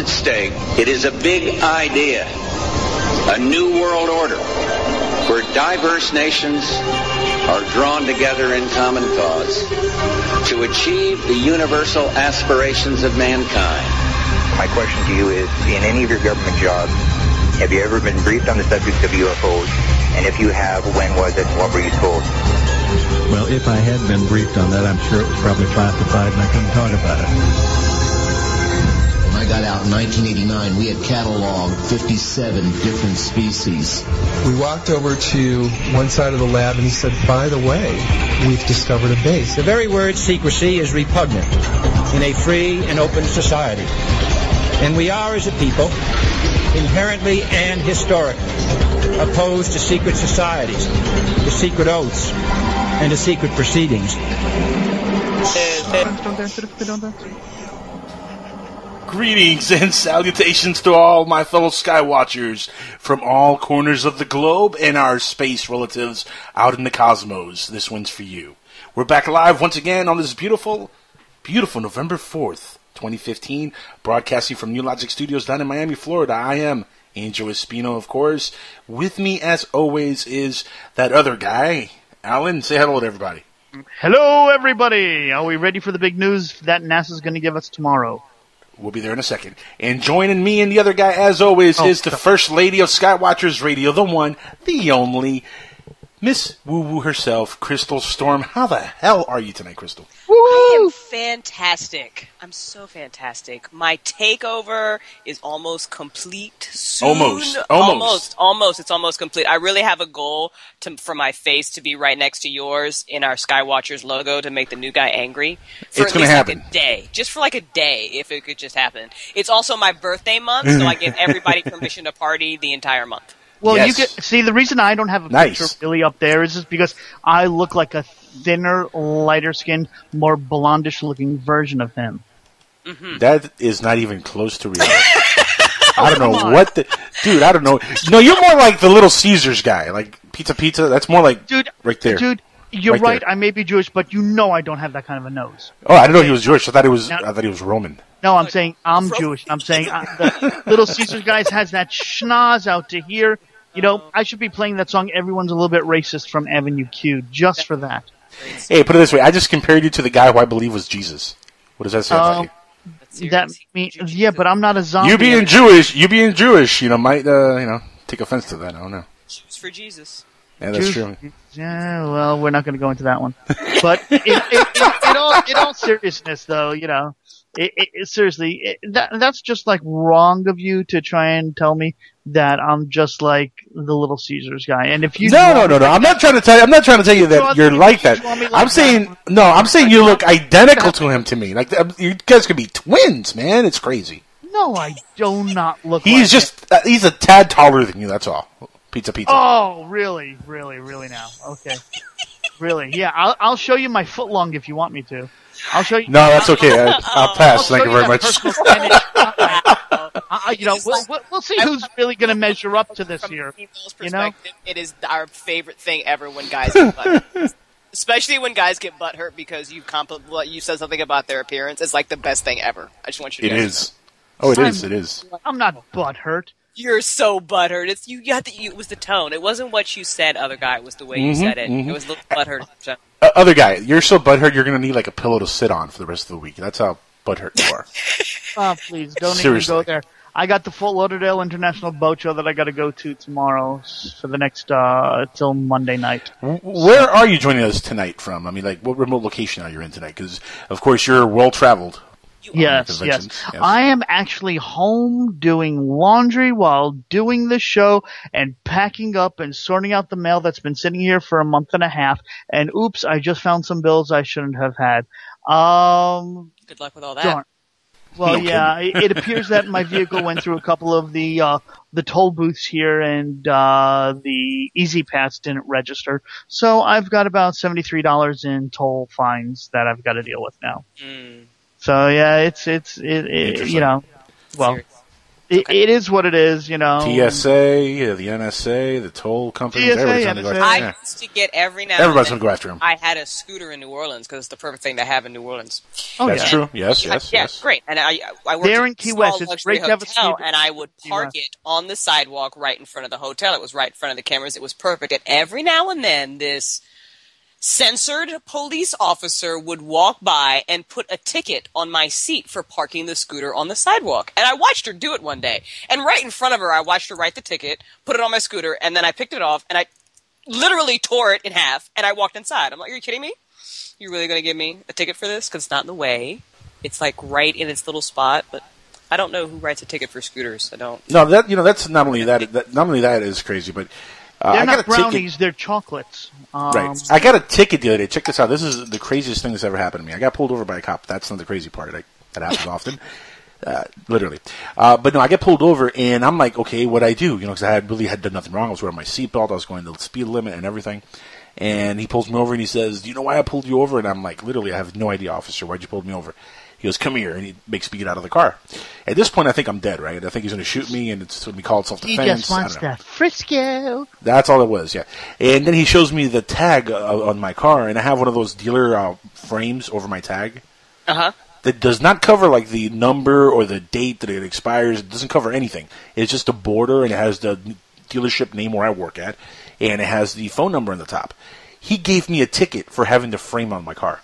quality. At stake? It is a big idea, a new world order, where diverse nations are drawn together in common cause to achieve the universal aspirations of mankind. My question to you is, in any of your government jobs, have you ever been briefed on the subject of UFOs? And if you have, when was it what were you told? Well, if I had been briefed on that, I'm sure it was probably classified and I couldn't talk about it. When I got out in 1989, we had cataloged 57 different species. We walked over to one side of the lab and he said, by the way, we've discovered a base. The very word secrecy is repugnant in a free and open society. And we are, as a people, inherently and historically opposed to secret societies, to secret oaths, and to secret proceedings. Greetings and salutations to all my fellow Skywatchers from all corners of the globe and our space relatives out in the cosmos. This one's for you. We're back live once again on this beautiful, beautiful November 4th, 2015, broadcasting from New Logic Studios down in Miami, Florida. I am Angel Espino, of course. With me, as always, is that other guy, Alan. Say hello to everybody. Hello, everybody. Are we ready for the big news that NASA's going to give us tomorrow? We'll be there in a second. And joining me and the other guy, as always, Oh, is the First Lady of Skywatchers Radio, the one, the only, Miss Woo Woo herself, Crystal Storm. How the hell are you tonight, Crystal? I am fantastic. I'm so fantastic. My takeover is almost complete. Soon. Almost. Almost. almost, almost. It's almost complete. I really have a goal to, for my face to be right next to yours in our Skywatchers logo to make the new guy angry. For It's gonna happen. Like a day, just for like a day, if it could just happen. It's also my birthday month, so I give everybody permission to party the entire month. Well, Yes. you get see the reason I don't have a Nice. picture really up there is just because I look like a thinner, lighter skinned, more blondish looking version of him. That is not even close to reality. I don't know what the dude. I don't know. No, you're more like the Little Caesars guy, like pizza, pizza. That's more like Dude, right there. Dude, you're Right right. I may be Jewish, but you know I don't have that kind of a nose. Oh, I didn't know he was Jewish. I thought he was. Now- I thought he was Roman. No, I'm saying I'm Jewish. I'm saying uh, the Little Caesars guys has that schnoz out to here. You know, I should be playing that song. Everyone's a little bit racist from Avenue Q just for that. Hey, put it this way: I just compared you to the guy who I believe was Jesus. What does that say about Um, you? That mean, yeah, but I'm not a zombie. You being Jewish, you being Jewish, you know, might uh, you know take offense to that. I don't know. Choose for Jesus. Yeah, that's Jews- true. Yeah, well, we're not going to go into that one. But in, in, in, in all in all seriousness, though, you know, it, it, seriously, it, that that's just like wrong of you to try and tell me that I'm just like the Little Caesars guy. And if you No, no, no, no. I'm not trying to tell you. I'm not trying to tell you that you're like that. I'm saying no. I'm saying you look identical to him to me. Like you guys could be twins, man. It's crazy. No, I do not look. He's like just uh, he's a tad taller than you. That's all. Pizza, pizza. Oh, really, really, really? Now, okay, really? Yeah, I'll I'll show you my foot long if you want me to. I'll show you. No, that's okay. I, I'll pass. I'll Thank you very much. Uh, you know, we'll, we'll, we'll see who's really going to measure up to this From here. You know? perspective, it is our favorite thing ever when guys get butt. Especially when guys get butt hurt because you compl- well, you said something about their appearance. It's like the best thing ever. I just want you to It know. Oh, it is. It is. I'm not butt hurt. You're so butthurt. It's you. You had to. You, it was the tone. It wasn't what you said. Other guy. It was the way you Mhm, said it. mhm. It was the butthurt. Uh, other guy, you're so butthurt. You're gonna need like a pillow to sit on for the rest of the week. That's how butthurt you are. Oh, please don't Seriously. even go there. I got the Fort Lauderdale International Boat Show that I got to go to tomorrow for the next uh till Monday night. Where are you joining us tonight from? I mean, like, what remote location are you in tonight? Because, of course, you're well traveled. Yes, yes. conventions, yes. I am actually home doing laundry while doing the show and packing up and sorting out the mail that's been sitting here for a month and a half. And oops, I just found some bills I shouldn't have had. Um, Good luck with all that. darn. Well, Okay. yeah, it, it appears that my vehicle went through a couple of the uh, the toll booths here, and uh, the E-ZPass didn't register. So I've got about seventy three dollars in toll fines that I've got to deal with now. Mm. So yeah, it's it's it, it you know, well, It, it is what it is, you know. TSA, yeah, the NSA, the toll companies, TSA, everybody's trying to go after I him. used to get every now. Everybody's and gonna go after him. I had a scooter in New Orleans because it's the perfect thing to have in New Orleans. Oh, That's yeah. true. Yes, yes, yeah, yes. great. And I, I worked There at in a Key West, it's luxury great to have a hotel, and I would park it on the sidewalk right in front of the hotel. It was right in front of the cameras. It was perfect. And every now and then, this censored police officer would walk by and put a ticket on my seat for parking the scooter on the sidewalk. And I watched her do it one day. And right in front of her, I watched her write the ticket, put it on my scooter, and then I picked it off and I literally tore it in half and I walked inside. I'm like, are you kidding me? You're really going to give me a ticket for this? Because it's not in the way. It's like right in its little spot, but I don't know who writes a ticket for scooters. I don't. No, that you know that's not only that, that not only that is crazy, but uh, They're I got not brownies, they're chocolates. Um, Right. I got a ticket the other day. Check this out. This is the craziest thing that's ever happened to me. I got pulled over by a cop. That's not the crazy part. That, that happens often. Uh, literally. Uh, but no, I get pulled over and I'm like, okay, what I do? You know, because I had really had done nothing wrong. I was wearing my seatbelt. I was going the speed limit and everything. And he pulls me over and he says, do you know why I pulled you over? And I'm like, literally, I have no idea, officer. Why'd you pull me over? He goes, come here. And he makes me get out of the car. At this point, I think I'm dead, right? I think he's going to shoot me and it's going to be called self-defense. He just wants don't to frisk. That's all it was, yeah. And then he shows me the tag uh, on my car, and I have one of those dealer uh, frames over my tag Uh huh. that does not cover like the number or the date that it expires. It doesn't cover anything. It's just a border, and it has the dealership name where I work at, and it has the phone number on the top. He gave me a ticket for having the frame on my car.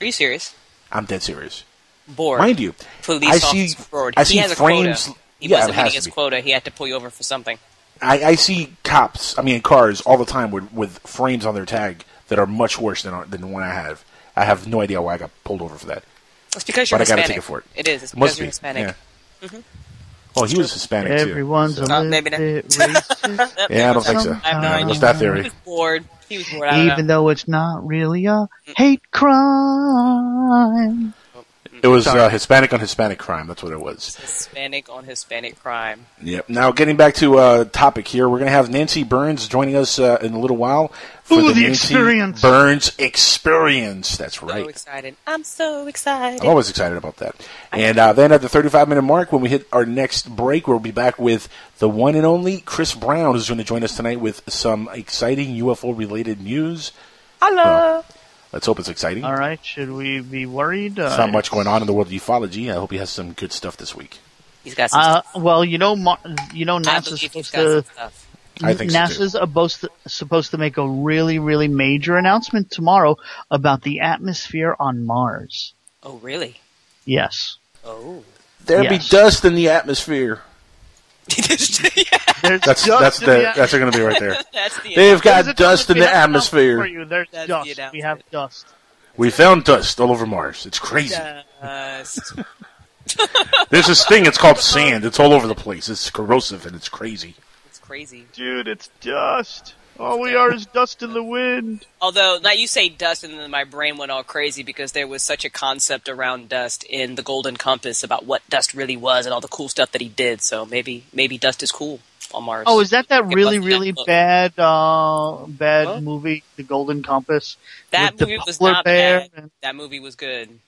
Are you serious? I'm dead serious. Bored. Mind you, Police I see, bored. I he see has a frames. quota. He yeah, it wasn't has hitting to his be. quota. He had to pull you over for something. I, I see cops, I mean cars, all the time with, with frames on their tag that are much worse than than the one I have. I have no idea why I got pulled over for that. It's because you're But I got a Hispanic. ticket for it. It is. It's Must because you're be. Hispanic. Yeah. Oh, he was Hispanic too. Everyone's so- a Uh, little bit racist. Yeah, I don't think so. I have no idea. what's that He theory? was bored. He was bored. Don't Even know. though it's not really a hate crime. It was uh, Hispanic on Hispanic crime. That's what it was. Hispanic on Hispanic crime. Yep. Now, getting back to uh, topic here, we're going to have Nancy Birnes joining us uh, in a little while for Ooh, the, the Nancy experience. Birnes experience. That's right. So right. excited. I'm so excited. I'm always excited about that. And uh, then at the 35 minute mark, when we hit our next break, we'll be back with the one and only Chris Brown, who's going to join us tonight with some exciting UFO related news. Hello. Let's hope it's exciting. All right, should we be worried? There's Uh, not much going on in the world of ufology. I hope he has some good stuff this week. He's got some Uh, stuff. well, you know, Mar- you know, I NASA's believe he's supposed got some to stuff. I think so, too. NASA's supposed to, supposed to make a really, really major announcement tomorrow about the atmosphere on Mars. Oh, really? Yes, Oh. There Yes. be dust in the atmosphere. yeah, there's That's dust that's in the that's going to be right there. the They've There's got a dust in the have For atmosphere. you. There's That's the dust. We have dust. We found dust all over Mars. It's crazy. Uh, There's this thing. It's called sand. It's all over the place. It's corrosive and it's crazy. it's crazy. Dude, it's dust. All we are is dust in the wind. Although, now you say dust, and then my brain went all crazy because there was such a concept around dust in the Golden Compass about what dust really was and all the cool stuff that he did. So maybe, maybe dust is cool on Mars. Oh, is that that really, really that bad, uh, bad What? movie, The Golden Compass? that movie was not bad. and- That movie was good.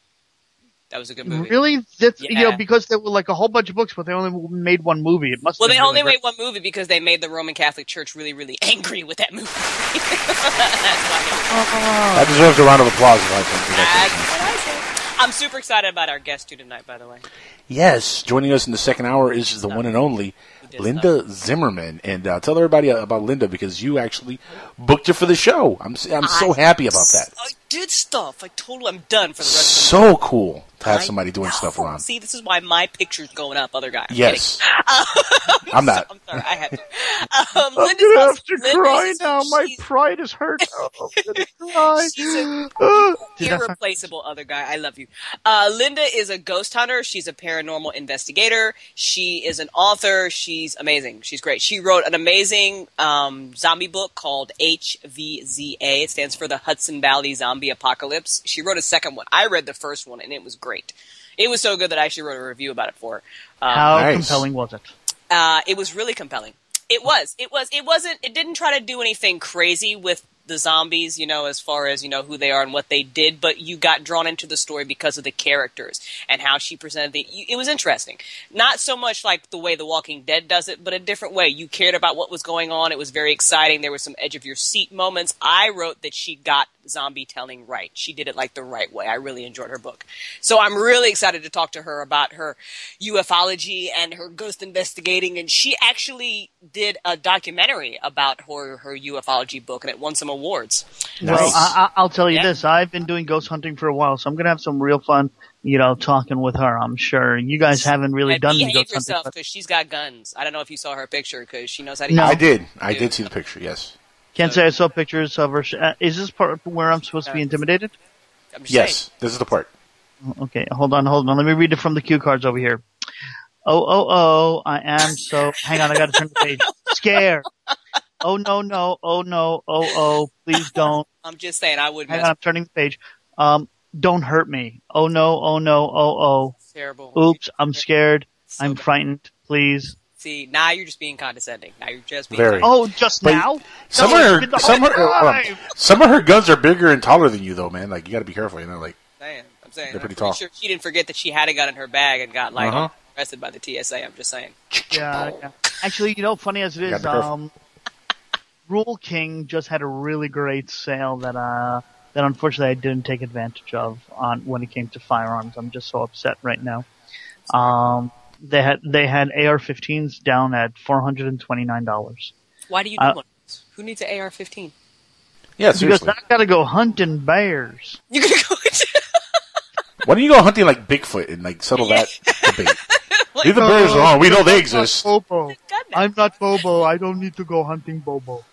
That was a good movie. Really? That's you know because there were like a whole bunch of books, but they only made one movie. It must. Well, they been only really made one movie because they made the Roman Catholic Church really, really angry with that movie. That's why That deserves a round of applause. If I think. they- That's what I said. I'm super excited about our guest too tonight, by the way. Yes, joining us in the second hour is the one and only did Linda Zimmerman, and uh, tell everybody about Linda because you actually booked her for the show. I'm s- I'm so I- happy about that. I did stuff. I totally, I'm done for the rest of the show. So cool to have I somebody doing know. stuff around. See, this is why my picture's going up, other guy. I'm Yes, kidding. I'm not. I'm sorry, I had to. Um, I'm Linda's gonna have to Linda's cry now. My pride is hurt. Oh, I'm gonna cry. She's a Dude, that's not- irreplaceable other guy. I love you. Uh, Linda is a ghost hunter. She's a paranormal investigator. She is an author. She's amazing. She's great. She wrote an amazing um, zombie book called HVZA. It stands for the Hudson Valley Zombie Apocalypse. She wrote a second one. I read the first one and it was great. It was so good that I actually wrote a review about it for. Um, How Nice. compelling was it? uh, it was really compelling. It was. It was. It wasn't. It didn't try to do anything crazy with the zombies, you know, as far as you know who they are and what they did, but you got drawn into the story because of the characters and how she presented the. It was interesting. Not so much like the way The Walking Dead does it, but a different way. You cared about what was going on. It was very exciting. There were some edge of your seat moments. I wrote that she got zombie telling right. She did it like the right way. I really enjoyed her book. So I'm really excited to talk to her about her ufology and her ghost investigating. And she actually did a documentary about her, her ufology book and it won some awards. Well, Nice. I, I- I'll tell you Yeah. this. I've been doing ghost hunting for a while, so I'm going to have some real fun, you know, talking with her, I'm sure. You guys haven't really and done any behave ghost hunting. yourself but- because she's got guns. I don't know if you saw her picture because she knows how to No. use I did. I did see the picture. Yes. Can't say I saw pictures of her. Uh, is this part where I'm supposed to be intimidated? I'm just Yes. This is the part. Okay, hold on, hold on. Let me read it from the cue cards over here. Oh, oh, oh, I am so, hang on, I gotta turn the page. Scared. Oh, no, no, oh, no, oh, oh, please don't. I'm just saying I wouldn't Hang on, I'm turning the page. Um, don't hurt me. Oh, no, oh, no, oh, oh. terrible. oh. Oops, I'm scared. So I'm bad. frightened. Please. See, now you're just being condescending. Now you're just being Very. Oh, just But now? Some of her, some her, hold some of her guns are bigger and taller than you, though, man. Like you got to be careful. You know, like saying. I'm saying. They're I'm pretty pretty tall. sure she didn't forget that she had a gun in her bag and got like Uh-huh. arrested by the TSA. I'm just saying. Yeah, yeah. Actually, you know, funny as it You is, gotta be careful. um, Rural King just had a really great sale that uh that unfortunately I didn't take advantage of on when it came to firearms. I'm just so upset right now. Um, they had they had AR-15s down at four hundred and twenty nine dollars Why do you do Uh, one? Who needs an AR-15? yeah, because seriously. I gotta go hunting bears. You gonna go? Why don't you go hunting like Bigfoot and like settle that debate? Like, Leave the bears alone. We know they I'm not exist. Bobo. I'm not Bobo. I don't need to go hunting Bobo.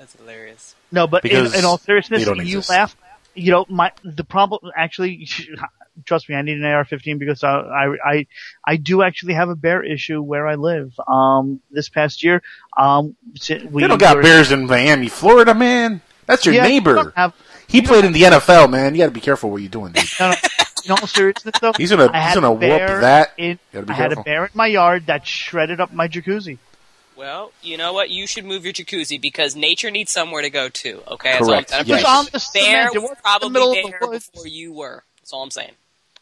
That's hilarious. No, but in, in all seriousness, they don't you laugh. You know, my the problem actually. Trust me, I need an AR-15 because I, I I I do actually have a bear issue where I live. Um, this past year, um, si- we They don't got were- bears in Miami, Florida, man. That's your Yeah, neighbor. don't have- he played in the NFL, man. You got to be careful what you're doing, dude. no, no, in all seriousness, though, He's gonna- he's gonna whoop that. In, Gotta I had a bear in my yard that shredded up my jacuzzi. Well, you know what? You should move your jacuzzi because nature needs somewhere to go too. Okay, That's all Correct. I'm saying. Yes. Was on the Bear cement. Was wasn't the probably middle of the there woods. before you were. That's all I'm saying.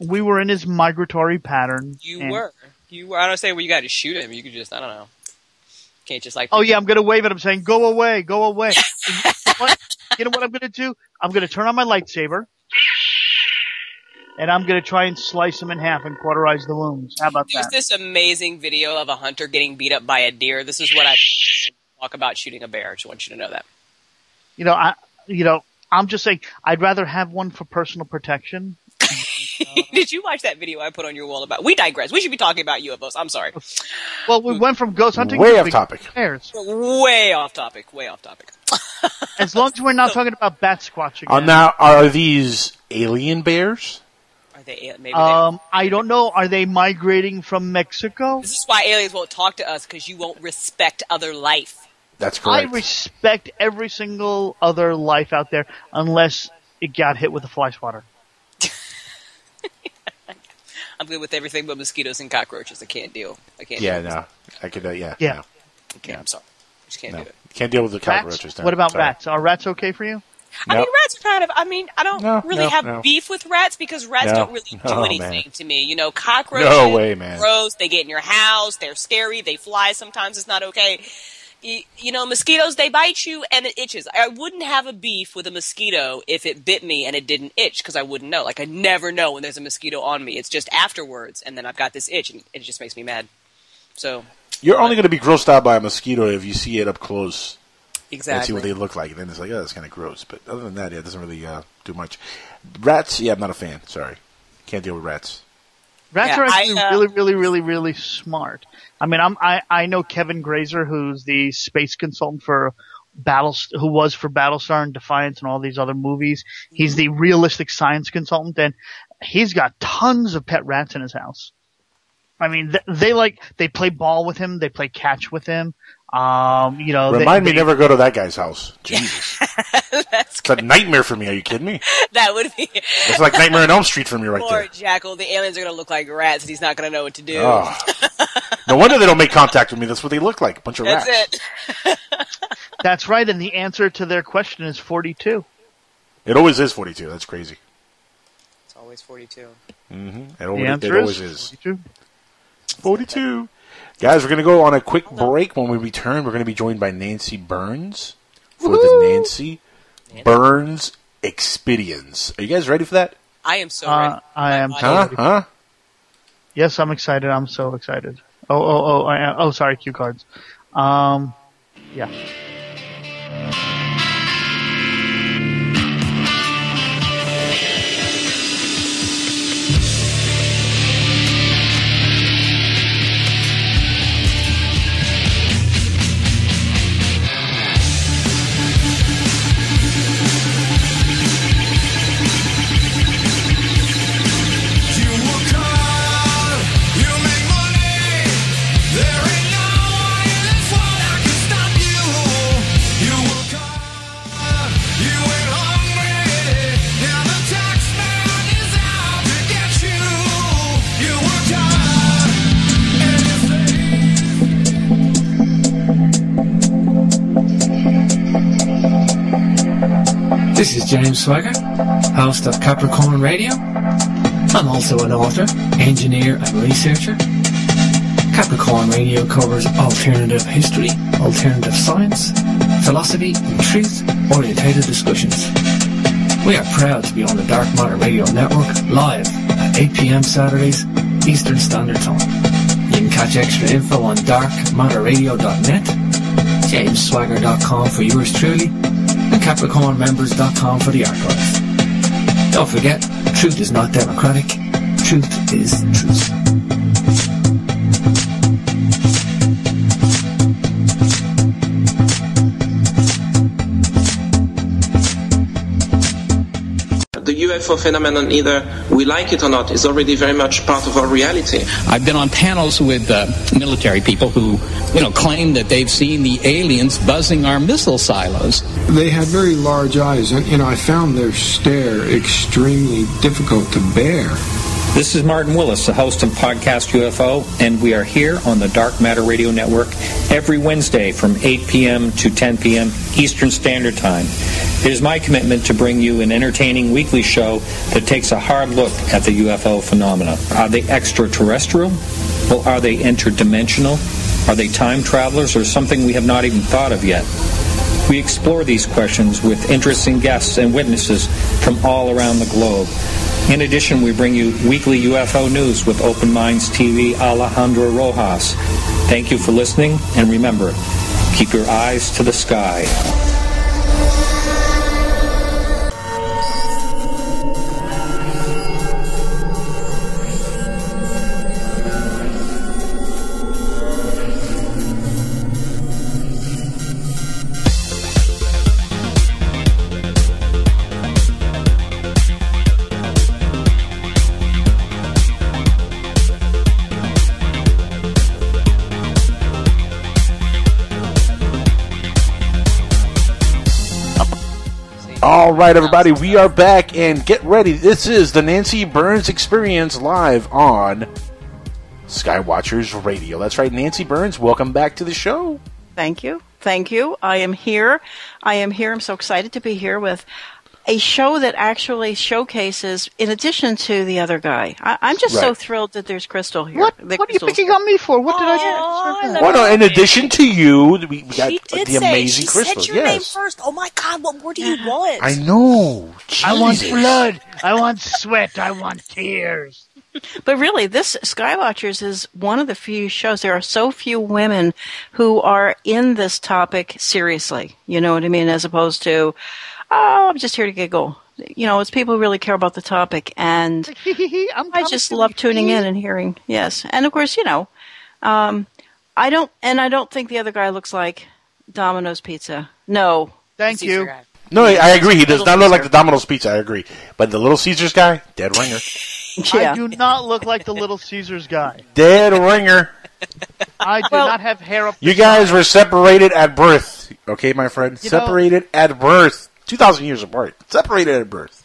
We were in his migratory pattern. You and- were. You were. I don't say well, you got to shoot him. You could just. I don't know. Can't just like. Oh yeah, I'm gonna wave at him saying, "Go away, go away." You, know what? you know what I'm gonna do? I'm gonna turn on my lightsaber, and I'm gonna try and slice them in half and cauterize the wounds. How about There's that? this amazing video of a hunter getting beat up by a deer. This is what I talk about shooting a bear. I just want you to know that. You know, I, you know, I'm just saying, I'd rather have one for personal protection. Did you watch that video I put on your wall about? We digress. We should be talking about UFOs. I'm sorry. Well, we went from ghost hunting Way to off topic. bears. Way off topic. Way off topic. As long as we're not talking about bat squatch Uh, now, are these alien bears? Are they? Maybe. they um, I don't know. Are they migrating from Mexico? This is why aliens won't talk to us because you won't respect other life. That's correct. I respect every single other life out there unless it got hit with a fly swatter. I'm good with everything but mosquitoes and cockroaches. I can't deal. I can't. yeah, deal. no. I could, uh, yeah. Yeah. No, I can't. I'm sorry. I just can't no. do it. Can't deal with the Rats? cockroaches. no. What about Sorry. rats? Are rats okay for you? I No. mean, rats are kind of. I mean, I don't No, really no, have no. beef with rats because rats don't really do No, anything man. to me. You know, cockroaches. No way, man. Gross. They get in your house. They're scary. They fly. Sometimes it's not okay. You, you know, mosquitoes. They bite you and it itches. I wouldn't have a beef with a mosquito if it bit me and it didn't itch because I wouldn't know. Like I never know when there's a mosquito on me. It's just afterwards, and then I've got this itch, and it just makes me mad. So You're only going to be grossed out by a mosquito if you see it up close and see exactly. what they look like. And then it's like, oh, that's kind of gross. But other than that, yeah, it doesn't really uh, do much. Rats, yeah, I'm not a fan. Sorry. Can't deal with rats. Rats Yeah, are actually I, uh, really, really, really, really smart. I mean, I'm, I, I know Kevin Grazier, who's the space consultant for Battle, who was for Battlestar and Defiance and all these other movies. He's the realistic science consultant, and he's got tons of pet rats in his house. I mean, they, they like they play ball with him, they play catch with him. Um, you know, they- Remind me they- never go to that guy's house. Jesus. That's it's a nightmare for me. Are you kidding me? that would be. It's like Nightmare on Elm Street for me right Poor there. Jackal. The aliens are going to look like rats, and he's not going to know what to do. Oh. no wonder they don't make contact with me. That's what they look like. A bunch of That's rats. it. That's right, and the answer to their question is 42. It always is 42. That's crazy. It's always 42. Mm-hmm. It, The always, answer it always is is. 42. 42. Guys, we're going to go on a quick break. When we return, we're going to be joined by Nancy Birnes for the Nancy Birnes Expedience. Are you guys ready for that? I am so Uh, ready. I am My so Huh? ready. Huh? Yes, I'm excited. I'm so excited. Oh, oh, oh, I am. Oh, sorry, cue cards. Um, yeah. This is James Swagger, host of Capricorn Radio. I'm also an author, engineer, and researcher. Capricorn Radio covers alternative history, alternative science, philosophy, and truth-orientated discussions. We are proud to be on the Dark Matter Radio Network live at 8 p.m. Saturdays, Eastern Standard Time. You can catch extra info on darkmatterradio.net, jamesswagger.com for yours truly, capricornmembers.com for the archives. Don't forget, truth is not democratic. Truth is truth. The UFO phenomenon, either we like it or not, is already very much part of our reality. I've been on panels with uh, military people who, you know, claim that they've seen the aliens buzzing our missile silos. They had very large eyes, and you know I found their stare extremely difficult to bear. This is Martin Willis, the host of Podcast UFO, and we are here on the Dark Matter Radio Network every Wednesday from 8 p.m. to 10 p.m. Eastern Standard Time. It is my commitment to bring you an entertaining weekly show that takes a hard look at the UFO phenomena. Are they extraterrestrial? Well, are they interdimensional? Are they time travelers or something we have not even thought of yet? We explore these questions with interesting guests and witnesses from all around the globe. In addition, we bring you weekly UFO news with Open Minds TV Alejandro Rojas. Thank you for listening, and remember, keep your eyes to the sky. Right, everybody, we are back, and get ready. This is the Nancy Birnes Experience live on Skywatchers Radio. That's right, Nancy Birnes. Welcome back to the show. Thank you. Thank you. I am here. I am here. I'm so excited to be here with a show that actually showcases, in addition to the other guy. I, I'm just so thrilled that there's Crystal here. What? What are you picking on me for? What did I do? Well, no, in addition to you, we we got did the say amazing she Crystal. said your name first. Oh my God! What more do you want? I know. I want Jesus. blood. I want sweat. I want tears. But really, this Skywatchers is one of the few shows. There are so few women who are in this topic seriously. You know what I mean? As opposed to, oh, I'm just here to giggle. You know, it's people who really care about the topic, and I'm just love tuning in and hearing. Yes, and of course, you know, um, I don't, and I don't think the other guy looks like Domino's Pizza. No, thank you. No, I I agree. He does not look like the Domino's Pizza. I agree. But the Little Caesars guy, dead ringer. I do not look like the Little Caesars guy. Dead ringer. I do not have hair up. You guys were separated at birth. Okay, my friend? You know- separated at birth. 2,000 years apart. Separated at birth.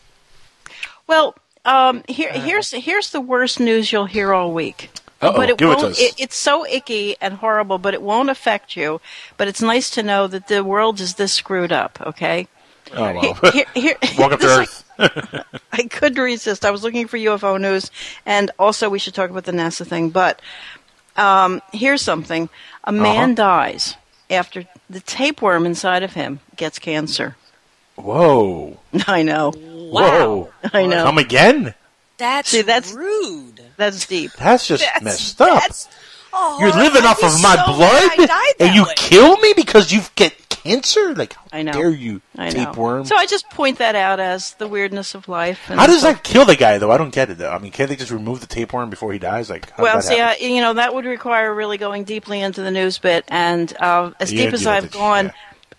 Well, um, here, here's here's the worst news you'll hear all week. Uh-oh, but it give it to won't. It, it's so icky and horrible, but it won't affect you. But it's nice to know that the world is this screwed up. Okay. Oh, well. Here- here- Welcome to Earth. I couldn't resist. I was looking for UFO news, and also we should talk about the NASA thing. But um, here's something: a man Uh-huh. dies after the tapeworm inside of him gets cancer. Whoa. I know. Whoa. I know. Come again? That's, See, that's rude. That's deep. That's just That's- messed up. Oh, You're living I'd off be of my so glad blood, I died that and you way. kill me because you get cancer. Like, how I know. dare you, I know. tapeworm? So I just point that out as the weirdness of life. and How does that kill the guy, though? I don't get it, though. I mean, can't they just remove the tapeworm before he dies? Like, how Well, see, happen? I, you know, that would require really going deeply into the news bit, and uh, as Yeah, deep as yeah, I've that's- gone,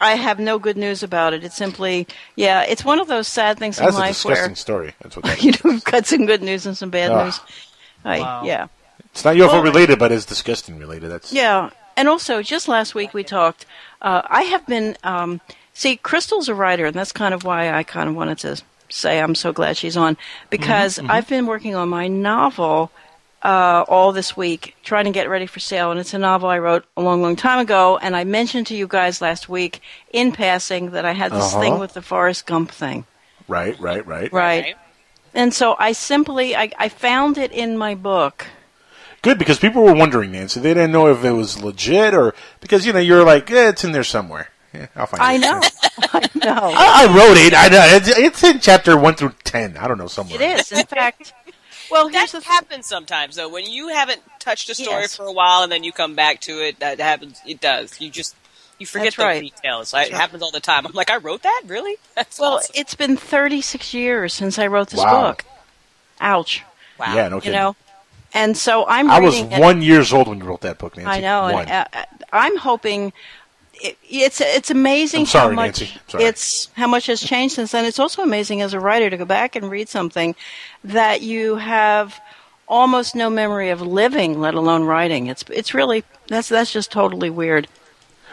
I have no good news about it. It's simply, yeah, it's one of those sad things That's in a life disgusting where story. That's what that you know we've got some good news and some bad Ugh. news. I, Yeah, It's not UFO Well- related, but it's disgusting related. That's yeah, and also just last week we talked. Uh, I have been um, see, Crystal's a writer, and that's kind of why I kind of wanted to say I'm so glad she's on because Mhm, mhm. I've been working on my novel uh, all this week, trying to get ready for sale, and it's a novel I wrote a long, long time ago. And I mentioned to you guys last week in passing that I had this Uh-huh. thing with the Forrest Gump thing. right, right, right. Right. And so I simply I, I found it in my book. Good because people were wondering, Nancy. They didn't know if it was legit or because you know you're like, eh, it's in there somewhere. Yeah, I'll find it I it. know. I know. I, I wrote it. I know it's, it's in chapter one through ten. I don't know somewhere. It is. In fact, well, that happens sometimes though. When you haven't touched a story Yes. for a while and then you come back to it, that happens. It does. You just you forget That's those right. details. That's it right. happens all the time. I'm like, I wrote that. Really? That's well, awesome. it's been 36 years since I wrote this Wow. book. Ouch. Wow. Yeah, no You know, and so I'm. I was reading it- one years old when you wrote that book, Nancy. I know. One. And, uh, uh, I'm hoping. It, it's it's amazing I'm sorry, how much Nancy. Sorry. it's how much has changed since then. It's also amazing as a writer to go back and read something that you have almost no memory of living, let alone writing. It's it's really that's that's just totally weird.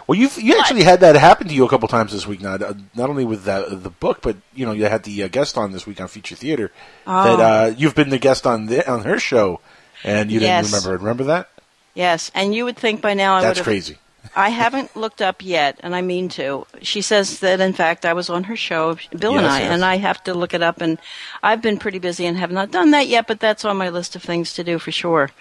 Well, you you actually had that happen to you a couple times this week. Not uh, not only with that, the book, but you know you had the uh, guest on this week on Future Theater. Oh. That uh, you've been the guest on the, on her show, and you Yes. didn't remember. Remember that? Yes, and you would think by now I That's crazy. I haven't looked up yet, and I mean to. She says that in fact I was on her show, Bill and I, yes. and I have to look it up. And I've been pretty busy and have not done that yet, but that's on my list of things to do for sure.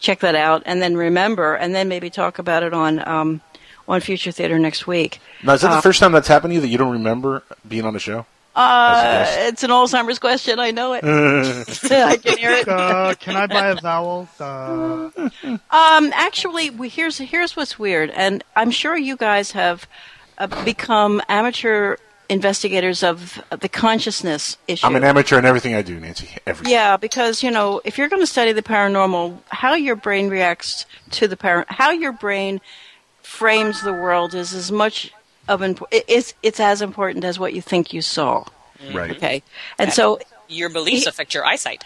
Check that out, and then remember, and then maybe talk about it on um, on Future Theater next week. Now, is that Uh, the first time that's happened to you that you don't remember being on the show? Uh, it's an Alzheimer's question. I know it. I can hear it. Uh, can I buy a vowel? Uh, Um, actually, we, here's here's what's weird, and I'm sure you guys have uh, become amateur investigators of the consciousness issue. I'm an amateur in everything I do, Nancy. Everything. Yeah, because you know, if you're going to study the paranormal, how your brain reacts to the par, how your brain frames the world is as much of imp- it's it's as important as what you think you saw. Right. Okay, and so your beliefs affect your eyesight.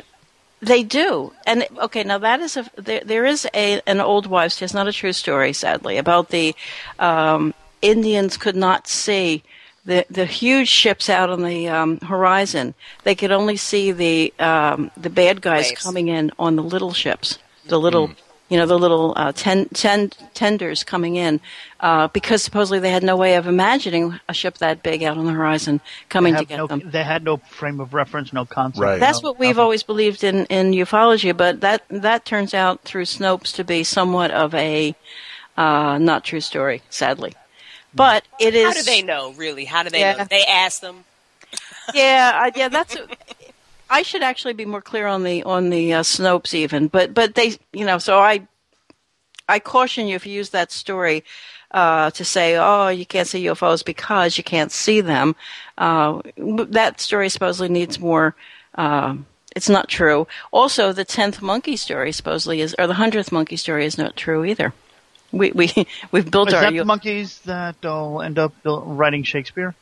they do. And okay, now that is a there, there is a an old wives' tale. It's not a true story, sadly, about the um, Indians could not see the the huge ships out on the um, horizon. They could only see the um, the bad guys Waves. coming in on the little ships, the little. You know the little uh, ten, ten, tenders coming in, uh, because supposedly they had no way of imagining a ship that big out on the horizon coming to get no, them. They had no frame of reference, no concept. Right. That's no- what we've always believed in, in ufology, but that that turns out through Snopes to be somewhat of a uh, not true story, sadly. But it is. How do they know? Really? How do they Yeah. know? They ask them. Yeah, I, yeah. That's. I should actually be more clear on the on the uh, Snopes even, but but they, you know, so I I caution you if you use that story uh, to say, oh, you can't see UFOs because you can't see them. Uh, that story supposedly needs more. Um, it's not true. Also, the tenth monkey story supposedly is, or the hundredth monkey story is not true either. We we we've built Is our that U- the monkeys that will end up writing Shakespeare?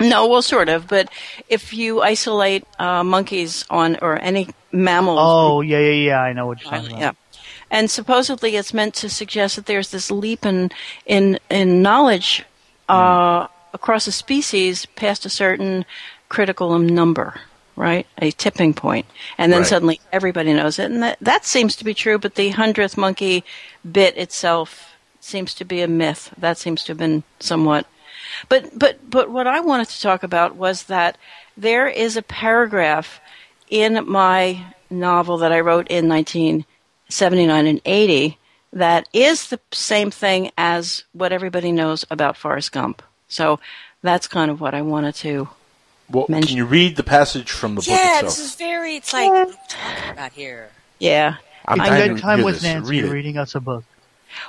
No, well, sort of. But if you isolate uh, monkeys on or any mammals, Oh, yeah, yeah, yeah. I know what you're talking about. yeah. And supposedly, it's meant to suggest that there's this leap in in in knowledge uh, across a species past a certain critical number. right? A tipping. And then Right. suddenly everybody knows it. And that, that seems to be true, but the hundredth monkey bit itself seems to be a myth. That seems to have been somewhat. But, but, but what I wanted to talk about was that there is a paragraph in my novel that I wrote in 1979 and 80 that is the same thing as what everybody knows about Forrest Gump. So that's kind of what I wanted to Well, mention. can you read the passage from the book yeah, itself? this is very. It's like what talking about here. Yeah. I'm I dying spent time with this. Nancy Read reading us a book.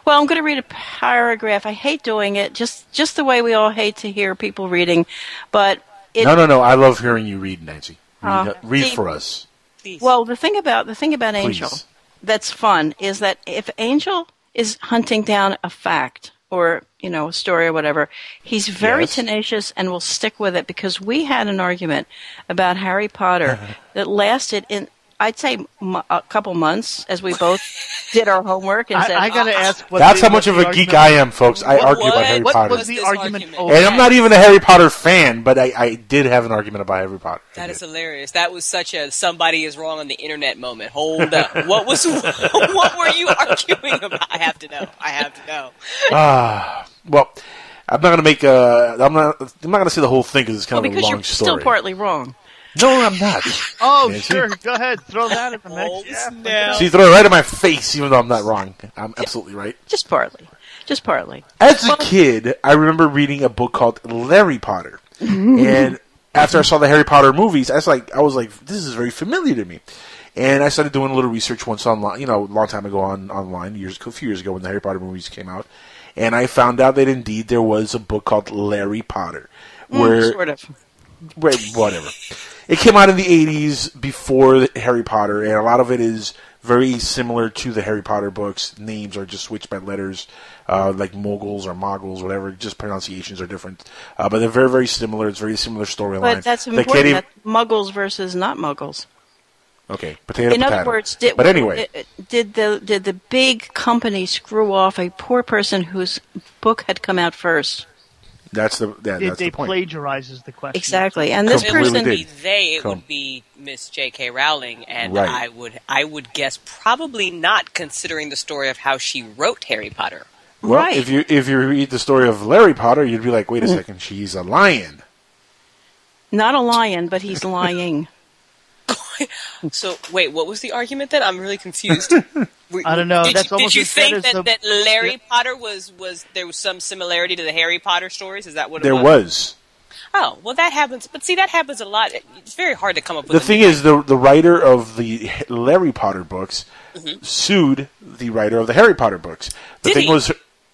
Well, I'm going to read a paragraph. I hate doing it, just just the way we all hate to hear people reading, but it, no, no, no. I love hearing you read, Nancy. Read, Uh, read see- for us. Well, the thing about the thing about Angel Please. that's fun is that if Angel is hunting down a fact or you know a story or whatever, he's very Yes. tenacious and will stick with it. Because we had an argument about Harry Potter that lasted in I'd say m- a couple months as we both did our homework and I- said, I gotta ask what That's the- how much of a geek I am, folks. I What- argue about what- Harry what Potter. was the argument and? I'm not even a Harry Potter fan, but I, I did have an argument about Harry Potter. That is hilarious. That was such a somebody is wrong on the internet moment. Hold up. What was what were you arguing about? I have to know. I have to know. Ah, well, I'm not gonna make a. I'm not. I'm not gonna say the whole thing because it's well, kind of a because long you're story. still partly wrong. No, I'm not. Oh, Nancy? sure. Go ahead. Throw that at the mix. Yeah. So you throw it right in my face, even though I'm not wrong. I'm absolutely right. Just partly, just partly. As a kid, I remember reading a book called Larry Potter, and after I saw the Harry Potter movies, I was like, I was like, this is very familiar to me. And I started doing a little research once online, you know, a long time ago on online, years a few years ago when the Harry Potter movies came out, and I found out that indeed there was a book called Larry Potter, Mm, where sort of. Wait, whatever. It came out in the 80s before Harry Potter, and a lot of it is very similar to the Harry Potter books. Names are just switched by letters, uh, like moguls or moguls, whatever. Just pronunciations are different. Uh, but they're very, very similar. It's very similar storyline. But that's important. even- That's muggles versus not muggles. okay, potato, In potato. other words, did, but anyway, did the did the big company screw off a poor person whose book had come out first? That's the yeah, They, that's they the point. plagiarizes the question. Exactly, and this Completely wouldn't person be did. they. It Come. would be Miss J.K. Rowling, and Right. I would I would guess probably not considering the story of how she wrote Harry Potter. Well, Right. if you if you read the story of Larry Potter, you'd be like, wait Mm. a second, she's a lion. not a lion, but he's lying. So wait, what was the argument then? I'm really confused. Were- I don't know. Did That's you, did almost you think that, the- that Larry Potter was was there was some similarity to the Harry Potter stories? Is that what it There was? was. Oh well, that happens. But see, that happens a lot. It's very hard to come up with. The thing is, the the writer of the Larry Potter books Mm-hmm. sued the writer of the Harry Potter books. The Did thing he? was,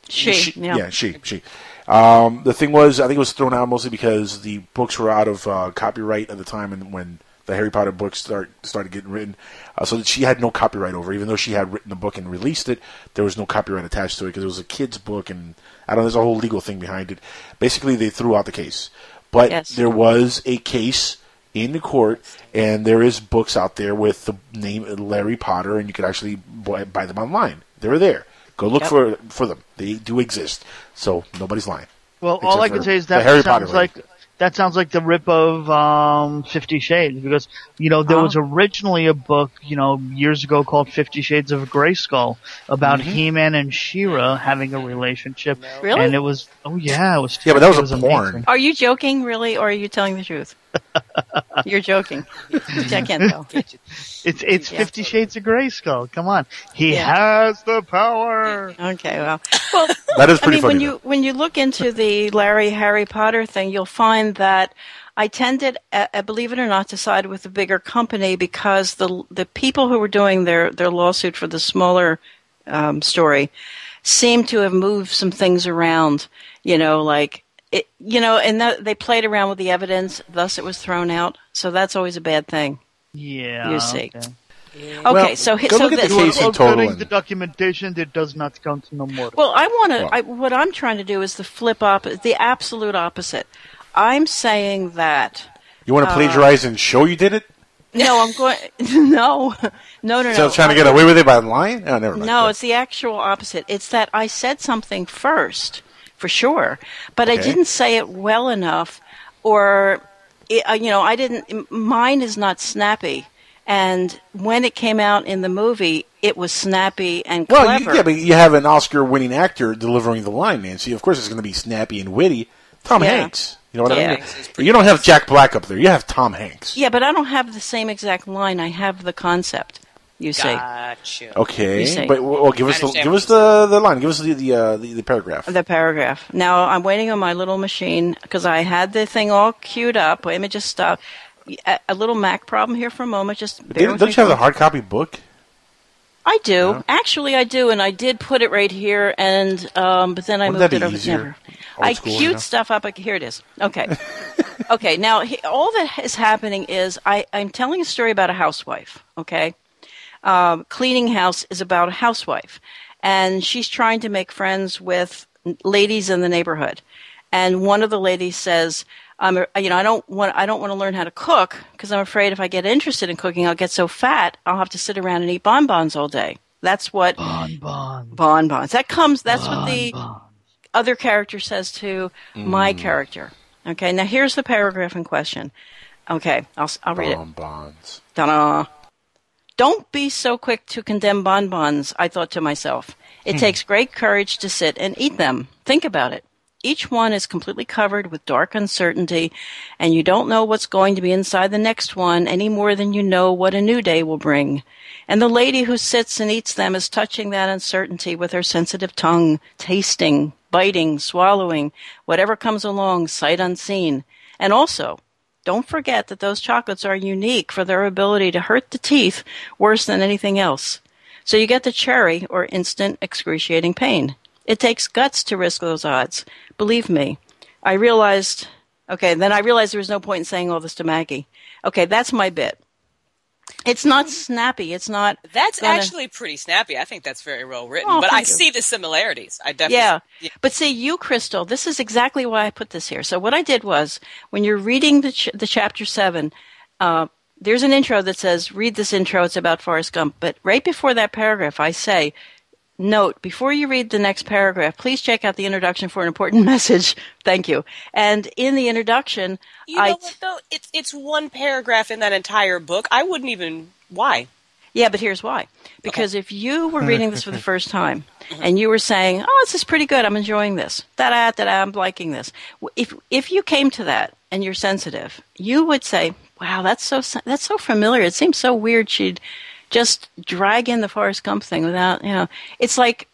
She, yeah. she, she. Um, the thing was, I think it was thrown out mostly because the books were out of uh, copyright at the time, and when the Harry Potter books start started getting written, uh, so that she had no copyright over. Even though she had written the book and released it, there was no copyright attached to it because it was a kid's book, and I don't know. There's a whole legal thing behind it. Basically, they threw out the case, but Yes. there was a case in the court, and there is books out there with the name Larry Potter, and you could actually buy, buy them online. They're there. Go look Yep. for for them. They do exist. So nobody's lying. Well, Except all I can say is that Harry sounds lady. like that sounds like the rip of um, Fifty Shades because you know there Oh. was originally a book you know years ago called Fifty Shades of Grayskull about Mm-hmm. He-Man and She-Ra having a relationship. Really? And it was oh yeah, it was Yeah, but that was it a amazing. porn. Are you joking, really, or are you telling the truth? You're joking. I can't tell. It's it's Yeah. Fifty Shades of Grayskull. Come on, he Yeah. has the power. Okay, well, well, That is I pretty mean, funny. when you when you look into the Larry Harry Potter thing, you'll find that I tended, uh, uh, believe it or not, to side with the bigger company because the the people who were doing their their lawsuit for the smaller um, story seemed to have moved some things around. You know, like. It, you know, and that, they played around with the evidence, thus it was thrown out. So that's always a bad thing. Yeah. You see. Okay. Okay, Well, so hi- go so look at the case in total According and- documentation, it does not count no more. Well, I want to. Well- what I'm trying to do is the flip up, the absolute opposite. I'm saying that. You want to uh, plagiarize and show you did it? No, I'm going. No, no, no, So no. trying to get away with it by lying? Oh, never mind. No, it's the actual opposite. It's that I said something first, for sure, but I didn't say it well enough, or it, uh, you know, I didn't. Mine is not snappy, and when it came out in the movie, it was snappy and Well, clever. you, yeah, but you have an Oscar-winning actor delivering the line, Nancy. Of course, it's going to be snappy and witty. Tom Yeah. Hanks. You know what Tom I mean? Hanks You don't have Jack Black up there. You have Tom Hanks. Yeah, but I don't have the same exact line. I have the concept. You say. Gotcha. You Okay, but well, give us the understand give what us the, the line. Give us the the, uh, the the paragraph. The paragraph. Now I'm waiting on my little machine because I had the thing all queued up. Let me just stop. A, a little Mac problem here for a moment. Just bear Don't with don't me you have for- the hard copy book? I do. Actually, I do, and I did put it right here, and um, but then I Wouldn't moved that it be over. easier? Never. Old I school, you queued know? stuff up. like, Here it is. Okay. okay. Now, he, all that is happening is I, I'm telling a story about a housewife. Okay. Um, cleaning house is about a housewife, and she's trying to make friends with ladies in the neighborhood. And one of the ladies says, "I'm, you know, I don't want, I don't want to learn how to cook because I'm afraid if I get interested in cooking, I'll get so fat I'll have to sit around and eat bonbons all day." That's what bonbons. Bonbons. That comes. That's what the other character says to my character. Okay. Now here's the paragraph in question. Okay, I'll I'll read it. Bonbons. Ta-da. Don't be so quick to condemn bonbons, I thought to myself. It Hmm. takes great courage to sit and eat them. Think about it. Each one is completely covered with dark uncertainty, and you don't know what's going to be inside the next one any more than you know what a new day will bring. And the lady who sits and eats them is touching that uncertainty with her sensitive tongue, tasting, biting, swallowing, whatever comes along, sight unseen. And also, don't forget that those chocolates are unique for their ability to hurt the teeth worse than anything else. So you get the cherry or instant excruciating pain. It takes guts to risk those odds. Believe me. I realized, okay, then I realized there was no point in saying all this to Maggie. Okay, that's my bit. It's not snappy. It's not. That's gonna- actually pretty snappy. I think that's very well written. Oh, but I you. see the similarities. I definitely. Yeah. But see, you, Crystal, this is exactly why I put this here. So what I did was, when you're reading the, ch- the chapter seven, uh, there's an intro that says, read this intro, it's about Forrest Gump. But right before that paragraph, I say, note, before you read the next paragraph, please check out the introduction for an important message. Thank you. And in the introduction, You know I, what though? It's it's one paragraph in that entire book. I wouldn't even. Why? Yeah, but here's why. Because if you were reading this for the first time uh-huh. and you were saying, "Oh, this is pretty good. I'm enjoying this. Da da da da. I'm liking this." If if you came to that and you're sensitive, you would say, "Wow, that's so that's so familiar. It seems so weird she'd just drag in the Forrest Gump thing without, you know." It's like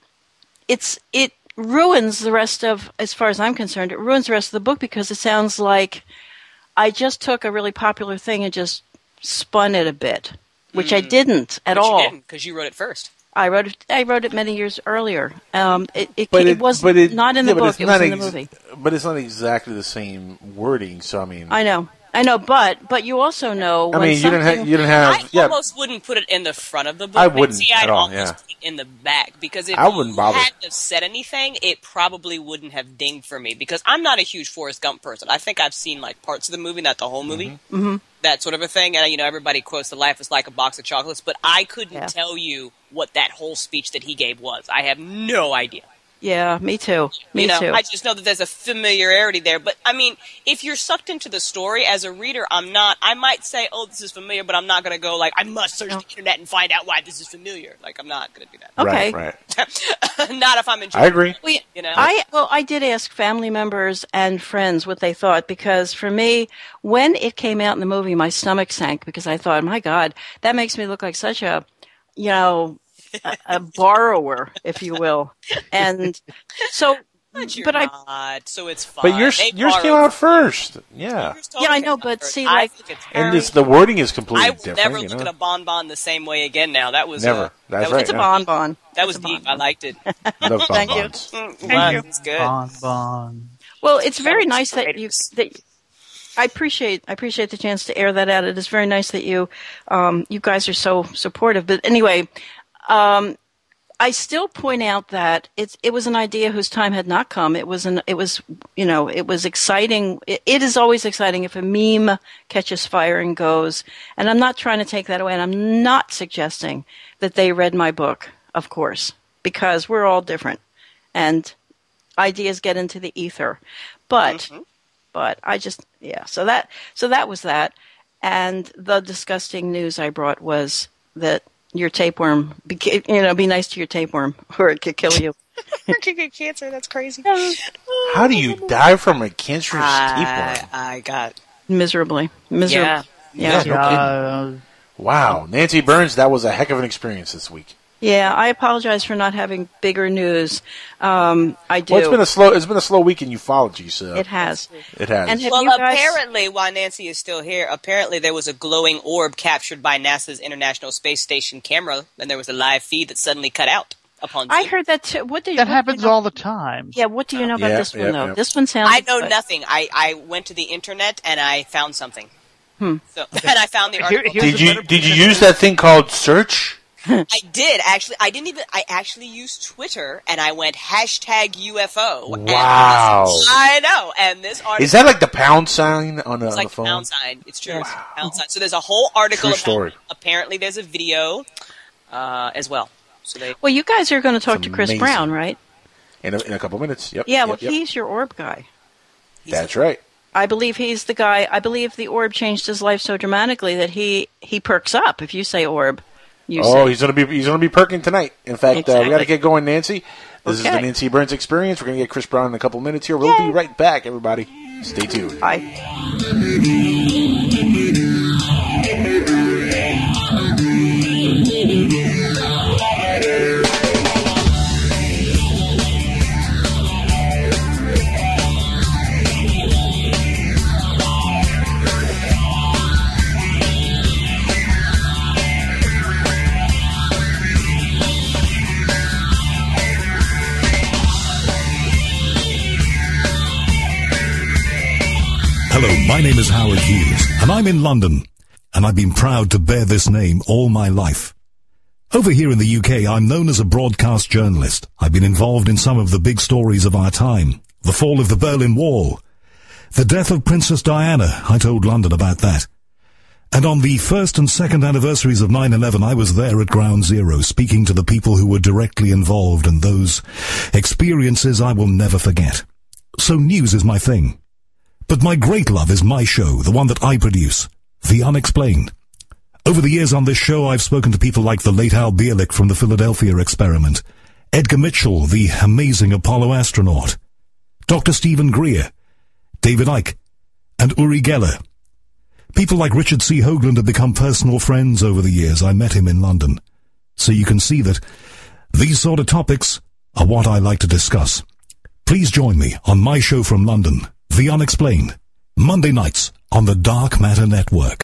it's it ruins the rest of as far as I'm concerned, it ruins the rest of the book because it sounds like I just took a really popular thing and just spun it a bit, which I didn't at But all. Because you wrote it first. I wrote it. I wrote it many years earlier. Um, it, it, But it, was but it, not in the but book. It was not in the ex- movie. But it's not exactly the same wording. So I mean, I know. I know. But but you also know. I when mean, you didn't have you didn't have I yeah. almost wouldn't put it in the front of the book. I wouldn't Nancy. I'd at all, almost yeah. in the back because if I wouldn't you bother. hadn't have said anything, it probably wouldn't have dinged for me because I'm not a huge Forrest Gump person. I think I've seen like parts of the movie, not the whole movie. Mhm. That sort of a thing, and you know, everybody quotes the life is like a box of chocolates, but I couldn't tell you what that whole speech that he gave was. I have no idea. Yeah, me too. Me you know, too. I just know that there's a familiarity there. But I mean, if you're sucked into the story as a reader, I'm not. I might say, "Oh, this is familiar," but I'm not going to go like, "I must search the internet and find out why this is familiar." Like, I'm not going to do that. Okay. Right, right. not if I'm enjoying. I agree. it, We, you know, I well, I did ask family members and friends what they thought because for me, when it came out in the movie, my stomach sank because I thought, my God, that makes me look like such a, you know, a, a borrower, if you will, and so. but, you're but I, not, so it's fine. But yours They yours came out first. Yeah, yeah, I know, but see, like, it's and very- it's the wording is completely different. I will different. never you look know? at a bonbon the same way again. Now that was Never. Uh, That's that was, right, it's a bonbon. That was deep. I liked it. Love Thank you. bonbons. Thank you. It's good. Bon bon. Well, it's very nice that you that I appreciate I appreciate the chance to air that out. It is very nice that you um, you guys are so supportive. But anyway, um, I still point out that it's it was an idea whose time had not come. It was an it was you know it was exciting. It, it is always exciting if a meme catches fire and goes. And I'm not trying to take that away. And I'm not suggesting that they read my book, of course, because we're all different, and ideas get into the ether. But But I just yeah. So that so that was that. And the disgusting news I brought was that your tapeworm, beca- you know, be nice to your tapeworm, or it could kill you. you could get cancer. That's crazy. How do you die from a cancerous I, tapeworm? I got Miserably, miserably. Yeah. Yeah. Yeah, no kidding. Wow, Nancy Birnes, that was a heck of an experience this week. Yeah, I apologize for not having bigger news. Um, I do. Well, it's been a slow. It's been a slow week in ufology. So It has. It has. And have well, you guys- apparently, while Nancy is still here, apparently there was a glowing orb captured by NASA's International Space Station camera, and there was a live feed that suddenly cut out upon. I heard that too. What did That what do you happens know- all the time. Yeah, what do you know about Yeah, this one yeah, though? yeah. This one sounds. I know good. nothing. I, I went to the internet and I found something. Hmm. So, and I found the article. Did you did you use that thing called search? I did actually. I didn't even. I actually used Twitter and I went hashtag UFO. and Wow. I know. And this article Is that like the pound sign on, the It's on like the phone? pound sign. It's true. It's pound sign. So there's a whole article True about. story. Apparently, there's a video uh, as well. So they. Well, you guys are going to talk to Chris amazing. Brown, right? In a, in a couple minutes. Yep. Yeah. yep, Well, yep. he's your orb guy. That's right. I believe he's the guy. I believe the orb changed his life so dramatically that he he perks up if you say orb. You oh, he's gonna be he's gonna be perking tonight. In fact, uh, we got to get going, Nancy. This is the Okay. Nancy Birnes Experience. We're gonna get Chris Brown in a couple minutes here. We'll be right back, everybody. Stay tuned. Bye. And I'm in London, and I've been proud to bear this name all my life. Over here in the UK, I'm known as a broadcast journalist. I've been involved in some of the big stories of our time. The fall of the Berlin Wall. The death of Princess Diana. I told London about that. And on the first and second anniversaries of 9-11, I was there at Ground Zero, speaking to the people who were directly involved, and those experiences I will never forget. So news is my thing. But my great love is my show, the one that I produce, The Unexplained. Over the years on this show, I've spoken to people like the late Al Bielek from the Philadelphia experiment, Edgar Mitchell, the amazing Apollo astronaut, Dr. Stephen Greer, David Icke, and Uri Geller. People like Richard C. Hoagland have become personal friends over the years. I met him in London. So you can see that these sort of topics are what I like to discuss. Please join me on my show from London, The Unexplained, Monday nights on the Dark Matter Network.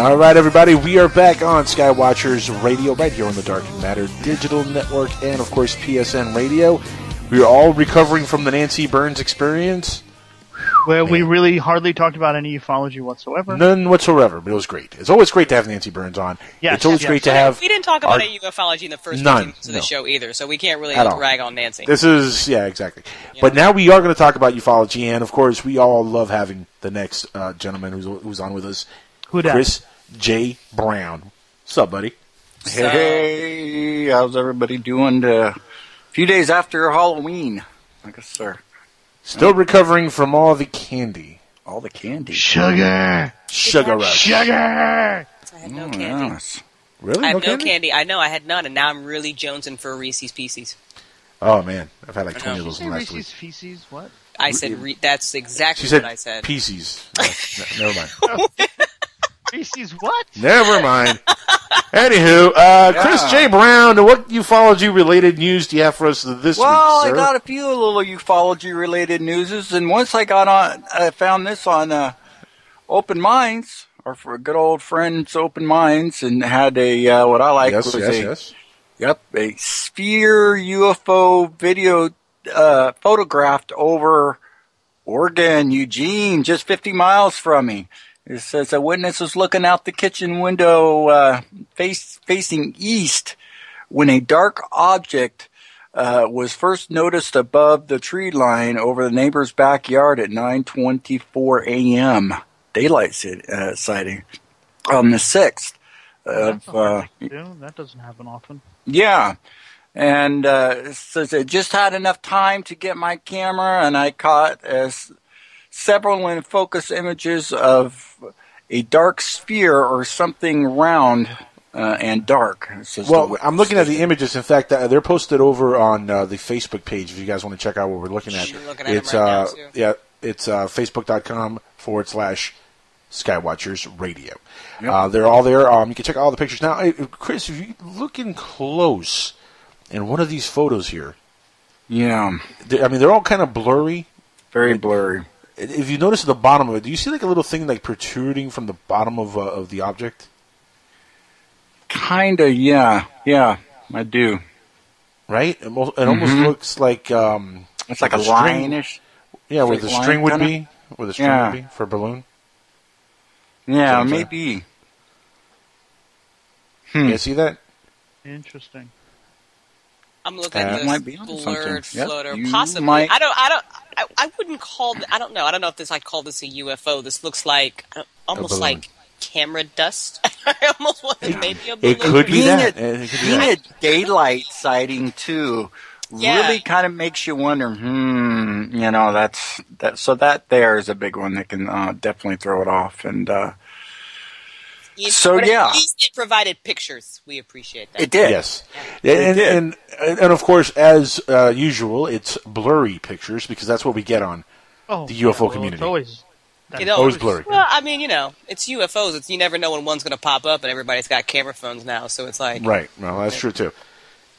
All right, everybody, we are back on Skywatchers Radio right here on the Dark Matter Digital Network and, of course, PSN Radio. We are all recovering from the Nancy Birnes experience. Where we really hardly talked about any ufology whatsoever. None whatsoever, but it was great. It's always great to have Nancy Birnes on. Yes, it's always yes. great to have. We didn't talk about our- any ufology in the first None, 15 minutes of the no. show either, so we can't really At all. rag on Nancy. This is yeah, exactly. But now we are going to talk about ufology, and of course, we all love having the next uh, gentleman who's who's on with us, Who dat? Chris J. Brown. What's up, buddy? Hey, how's everybody doing? Uh, a few days after Halloween, I guess, sir. Still recovering from all the candy, All the candy. Sugar. sugar rush. Sugar. I had no Oh, candy. yes. Really? I have No no candy? candy? I know I had none, and now I'm really jonesing for Reese's Pieces. Oh man, I've had like twenty of those in the last week. Reese's Feces, what? I said re- that's exactly She said what I said. pieces. No, never mind. Feces what? Never mind. Anywho, uh, Chris J. Brown, what ufology related news do you have for us this well, week, I got a few little ufology related newses, and once I got on, I found this on uh, Open Minds, or for a good old friends Open Minds, and had a uh, what I like Yes, was yes, a yes. yep a sphere UFO video uh, photographed over Oregon, Eugene, just 50 miles from me. It says a witness was looking out the kitchen window, uh, face, facing east, when a dark object uh, was first noticed above the tree line over the neighbor's backyard at 9:24 a.m. Daylight uh, sighting on the sixth of uh, that doesn't happen often. yeah. And uh, it says it just had enough time to get my camera, and I caught uh, s- several in focus images of a dark sphere or something round uh, and dark. It says the Well, I'm looking at the images. In fact, uh, they're posted over on uh, the Facebook page. If you guys want to check out what we're looking at, looking at 'em it's right now, uh, too. yeah, it's uh, facebook.com forward slash Skywatchers Radio. Uh, they're all there. Um, you can check out all the pictures now. Chris, if you looking close in one of these photos here, Yeah, I mean they're all kind of blurry. very blurry. If you notice at the bottom of it, do you see like a little thing like protruding from the bottom of uh, of the object? Kinda, yeah, yeah, I do. Right? It, almost, it almost Mhm. looks like um, It's like a string- line-ish. Yeah, where Like the string would kinda? be, where the string Yeah. would be for a balloon. Yeah, what I'm maybe. You see that? Interesting. I'm looking at this might be onto blurred something. Floater. you Possibly. might- I don't. I don't. I, I wouldn't call. th- I don't know. I don't know if this. I'd call this a UFO. This looks like uh, almost like camera dust. I almost want it maybe a balloon. It could be being that. A, could be being that. a daylight sighting too Yeah. really kind of makes you wonder. Hmm, you know, that's that. So that there is a big one that can uh, definitely throw it off. And uh, You- So, yeah. at least it provided pictures. We appreciate that. it did. Yes, It and, did. and and and of course, as uh, usual, it's blurry pictures because that's what we get on Oh, the yeah, UFO well, community. It's always You Always know, blurry. Well, I mean, you know, it's UFOs. It's you never know when one's going to pop up, and everybody's got camera phones now. So it's like, Right. Well, that's true too.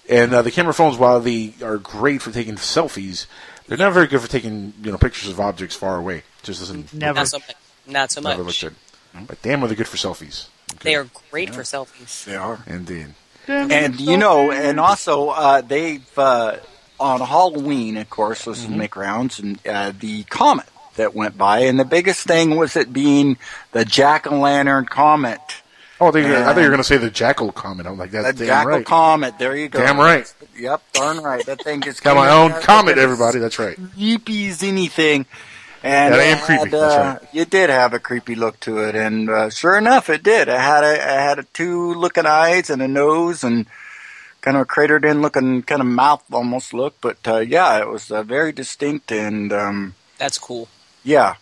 And uh, the camera phones, while they are great for taking selfies, they're not very good for taking you know pictures of objects far away. Just doesn't never. not so much. Not so never much. look good. But damn, are they good for selfies? They are great for selfies. They are. Indeed. And you know, and also uh, they've uh, on Halloween, of course, this Mm-hmm. will make rounds, and uh, the comet that went by, and the biggest thing was it being the jack o' lantern comet. Oh, they, I thought you were going to say the jackal comment. I'm like, The that's damn jackal right. comet. There you go. Damn right. Yep, darn right. That thing just Got my own comet, everybody. That's right. creepy zinny thing. And That it ain't creepy, had, that's uh, It did have a creepy look to it, and uh, sure enough, it did. It had a, it had a two looking eyes and a nose, and kind of a cratered in looking kind of mouth almost look. But uh, yeah, it was uh, very distinct, and um, That's cool. yeah,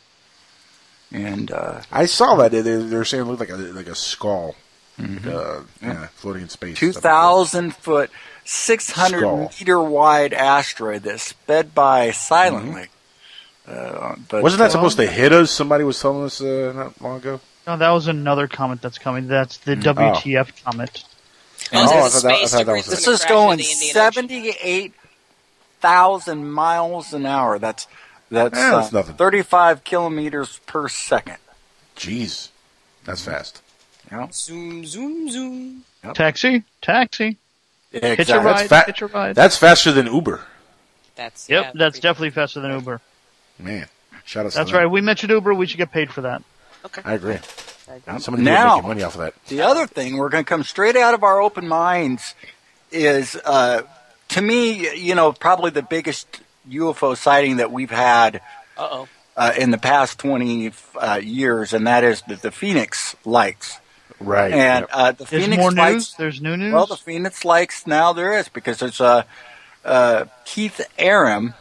and uh, I saw that. They, they were saying it looked like a like a skull, like, uh, yeah, floating in space. two thousand foot, six hundred meter wide asteroid that sped by silently. Uh, but Wasn't that uh, supposed to hit us? Somebody was telling us uh, not long ago. No, that was another comet that's coming. That's the Mm. WTF comet. Oh, is Oh, it I a thought that- I space thought that was This is going into the Indian Ocean? seventy-eight thousand miles an hour. That's that's, Eh, that's uh, nothing. thirty-five kilometers per second. Jeez, that's fast. Yeah, Zoom, zoom, zoom. Taxi, taxi. exactly. Hitch a ride, That's fa- hitch a ride. That's faster than Uber. That's yep, yeah, that's definitely faster than Uber. Man, shout out. to That's them. right. We mentioned Uber. We should get paid for that. Okay. I agree. Yep. Somebody Now- making money off of that. The other thing, we're going to come straight out of our open minds, is uh, to me, you know, probably the biggest UFO sighting that we've had Uh in the past 20 uh, years, and that is the, the Phoenix lights. Right. And yep. uh, the There's Phoenix more lights. news. There's new news. Well, the Phoenix lights now there is because there's uh, uh, Keith Aram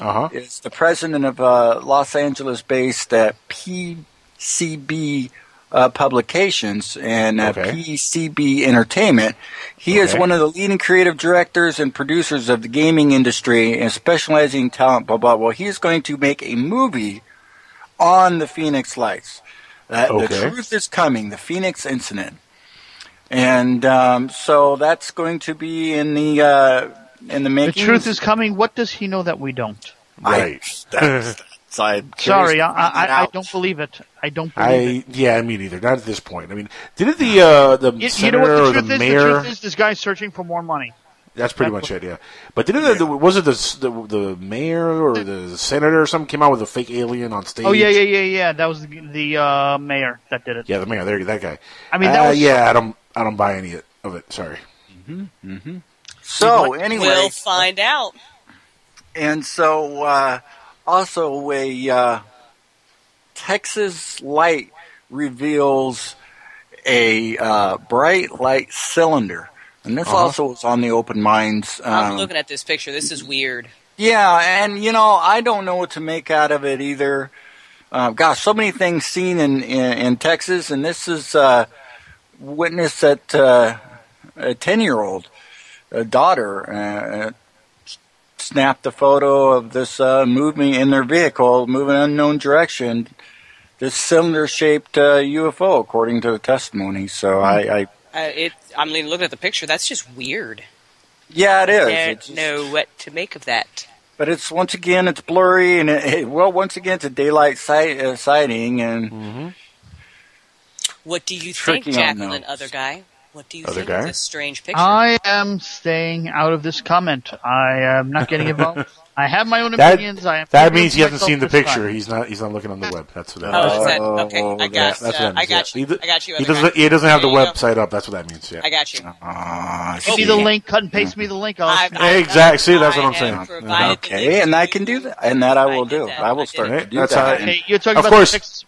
uh-huh. is the president of uh, Los Angeles-based uh, PCB uh, Publications and uh, Okay. PCB Entertainment. He is one of the leading creative directors and producers of the gaming industry and specializing in talent, blah, blah, blah. He is going to make a movie on the Phoenix Lights. Uh, Okay. The truth is coming, the Phoenix incident. And um, so that's going to be in the uh, in the The truth is coming. What does he know that we don't? Right. that's, that's, I'm Sorry, I, I, I don't believe it. I don't believe I yeah, me neither. Not at this point. I mean, didn't the uh, the it. You, you senator know what or the the is? mayor? The truth is, this guy's searching for more money. That's pretty much it. Yeah, but didn't the, the was it the, the the mayor or the senator or something came out with a fake alien on stage? Oh yeah, yeah, yeah, yeah. That was the, the uh, mayor that did it. Yeah, the mayor. There, that guy. I mean, that Uh, was- yeah. I don't I don't buy any of it. Sorry. Mm-hmm. So anyway, we'll find out. and so uh, also a uh, Texas light reveals a uh, bright light cylinder, and this Uh-huh. also was on the Open Minds. I'm Um, looking at this picture. This is weird. Yeah, and you know, I don't know what to make out of it either. Uh, gosh, so many things seen in in, in Texas, and this is uh, witness that uh, a ten year old daughter uh, snapped a photo of this uh, moving in their vehicle, moving in an unknown direction. This cylinder shaped uh, UFO, according to the testimony. So I, I Uh, it. I mean, looking at the picture, that's just weird. yeah, it is. I don't know what to make of that. But it's once again it's blurry and it, it- well once again it's a daylight sight, uh, sighting and What do you think, Jacqueline? Other guy. What do you Other think guy? of this strange picture? I am staying out of this comment. I am not getting involved. I have my own That, opinions. I am that means he hasn't seen the picture. time. He's not. He's not looking on the web. That's what that. Oh, is that means. okay? I Yeah, got. that's what uh, that I got you. He, I got you. he doesn't. guy. He doesn't have the There you go. website up. That's what that means. Yeah. I got you. Give me the link. Cut and paste me the link. I'll exactly. See, that's what I'm saying. okay, and I can do that, and that I will do. I will start That's how- Okay, you're talking about course. the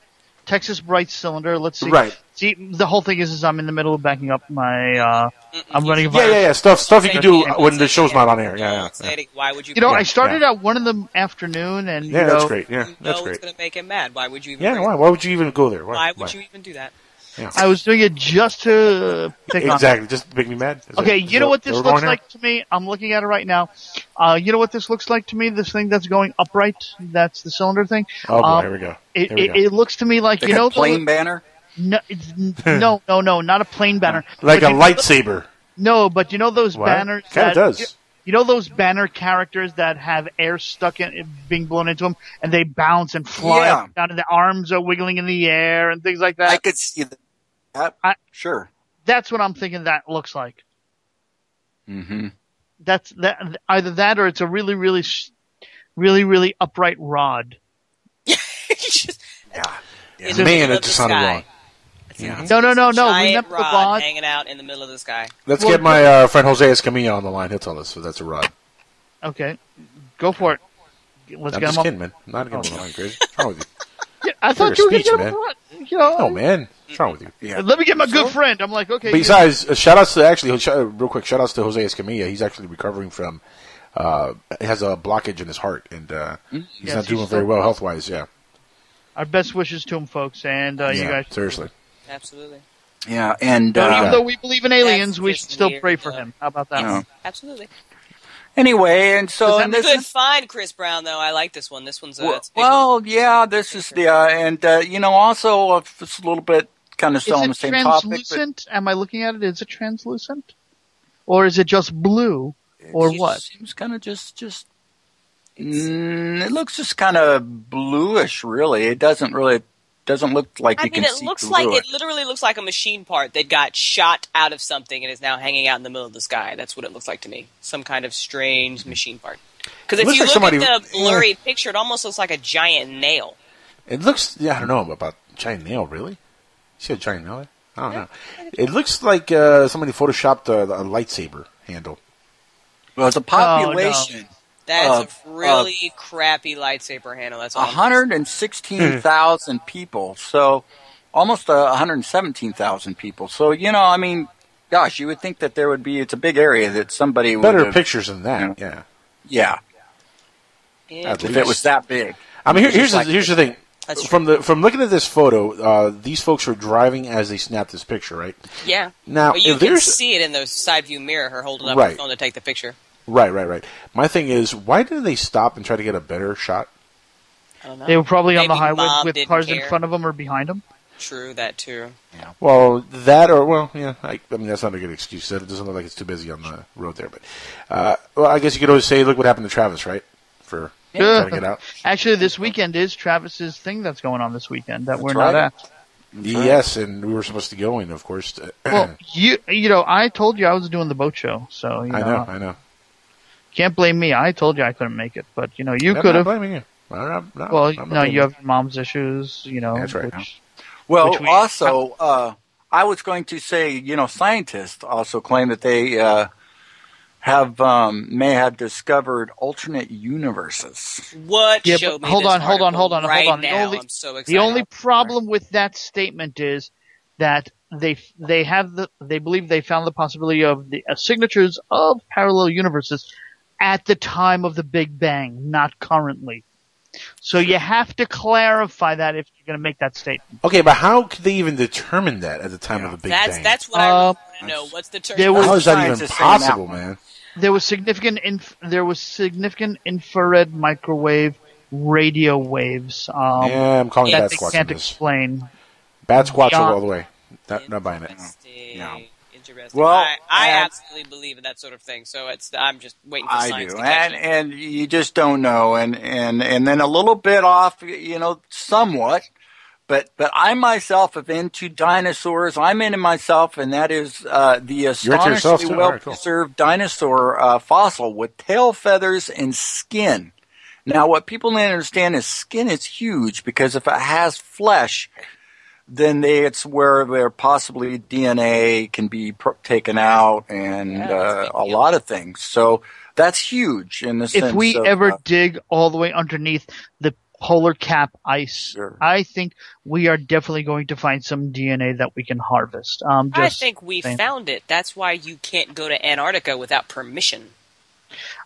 Texas, Texas Bright cylinder. Let's see. Right. See, the whole thing is, is I'm in the middle of backing up my. Uh, I'm running a Yeah, virus. yeah, yeah. Stuff, stuff you can do when the show's not on air. Yeah, yeah. Say it- Why would you? You know, I started yeah. at one in the afternoon, and Yeah, you that's great. Yeah, that's know it's great. going to make him mad. Why would you even? Yeah, why? Why would you even go there? Why would you even do that? Yeah. I was doing it just to pick on. Exactly. Just to make me mad. Is Okay, that- is you know what this looks going like to me? I'm looking at it right now. Uh, you know what this looks like to me? This thing that's going upright, that's the cylinder thing. Oh, boy, Um, here we go. It, we it, go. it looks to me like Like you a know plane the, banner. No, it's, no, no, no, not a plane banner. Like But a you- lightsaber. No, but you know those What? banners. Kinda does. You, you know those banner characters that have air stuck in, being blown into them, and they bounce and fly Yeah. up and down, and the arms are wiggling in the air and things like that. I could see that. sure. That's what I'm thinking. That looks like. Mm-hmm. That's that either that or it's a really, really, really, really upright rod. In the Man, middle it just the sounded sky. wrong. Yeah. No, no, no, no. Giant Remember the rod, rod? hanging out in the middle of the sky. Let's Well, get my uh, friend Jose Escamilla on the line. He'll tell us. So that's a rod. Okay, go for it. Let's I'm get just him on. man. I'm not getting on the line, crazy. What's wrong with you? Yeah, I Figure thought you were going speech, to get man. him on. You know, No, man. What's wrong with you? Yeah. Let me get my good friend. I'm like, okay. Besides, uh, shout outs to actually, uh, real quick, shout outs to Jose Escamilla. He's actually recovering from, uh, has a blockage in his heart, and uh, he's Yes, not doing he's very well health wise. Yeah. Our best wishes to him, folks, and uh, you guys. seriously. Absolutely. Yeah, and So uh, even though we believe in aliens, we should still weird, pray for him. How about that? Yeah. Absolutely. anyway, and so and this Good is find, Chris Brown. Though I like this one. This one's uh, well, it's a big well, yeah, this is the uh, and uh, you know also uh, it's a little bit kind of Is still on it the same topic, but translucent? Am I looking at it? Is it translucent, or is it just blue, or what? it what? seems kind of just just. Mm, it looks just kind of bluish, really. It doesn't really doesn't look like it can see. I you mean, can it see looks through like it. it literally looks like a machine part that got shot out of something and is now hanging out in the middle of the sky. That's what it looks like to me. Some kind of strange machine part. Because if you like look somebody- at the blurry picture, it almost looks like a giant nail. It looks, yeah, I don't know about giant nail, really? You see a giant nail? I don't know. It looks like uh, somebody photoshopped a, a lightsaber handle. Well, the population That's of- a really crappy lightsaber handle. That's all. 116,000 people. So almost uh, 117,000 people. So, you know, I mean, gosh, you would think that there would be, it's a big area that somebody would Better have- pictures than that, yeah. Yeah. At If it was that big. I mean, here, here's just the, here's the thing. That's from the from looking at this photo, uh, these folks are driving as they snapped this picture, right? Yeah. Now, but you if can there's see it in the side view mirror. Her holding up Right. her phone to take the picture. right, right, right. My thing is, why didn't they stop and try to get a better shot? I don't know. They were probably on the highway mom with didn't cars in front of them or behind them. True, that too. Yeah. Well, that or well, yeah. I, I mean, that's not a good excuse. That it doesn't look like it's too busy on the road there. But uh, well, I guess you could always say, look what happened to Travis, right? For trying to get out. Actually, this weekend is Travis's thing that's going on this weekend that we're right. not at. Yes, and we were supposed to go in, of course. to- Well, you you know, I told you I was doing the boat show, so you I know, I know. Can't blame me. I told you I couldn't make it, but you know, you could have. blaming you. I'm not- not- well, I'm not no, you have mom's issues. You know, That's right. which- Well, which we- also, uh, I was going to say, you know, scientists also claim that they uh, have um, may have discovered alternate universes. What? Yeah, Show me hold this on, hold on, hold on, right hold on. The Now. only, I'm so excited. the only problem with that statement is that they they have the they believe they found the possibility of the uh, signatures of parallel universes at the time of the Big Bang, not currently. So you have to clarify that if you're going to make that statement. Okay, but how could they even determine that at the time of the Big that's Bang? that's what I Uh, want to know. What's the term? how is that even Scientists saying that possible, man? There was significant inf- there was significant infrared microwave radio waves. Um, Yeah, I'm calling that Bat they can't explain. Bad squatch Beyond- all the way. Not, not buying it. Interesting. Well, I, I and- absolutely believe in that sort of thing. So it's I'm just waiting for I science do, to catch and it. and you just don't know, and and and then a little bit off, you know, somewhat. But but I myself am into dinosaurs. I'm into myself, and that is uh, the You're into yourself, astonishingly too? well Alright, cool. preserved dinosaur uh, fossil with tail feathers and skin. Now, what people need to understand is skin is huge because if it has flesh, then they, it's where there possibly DNA can be pr- taken out and uh, a lot of things. So that's huge in the if sense we of, ever uh, dig all the way underneath the polar cap ice, I think we are definitely going to find some DNA that we can harvest. Um, I think we saying. found it. That's why you can't go to Antarctica without permission.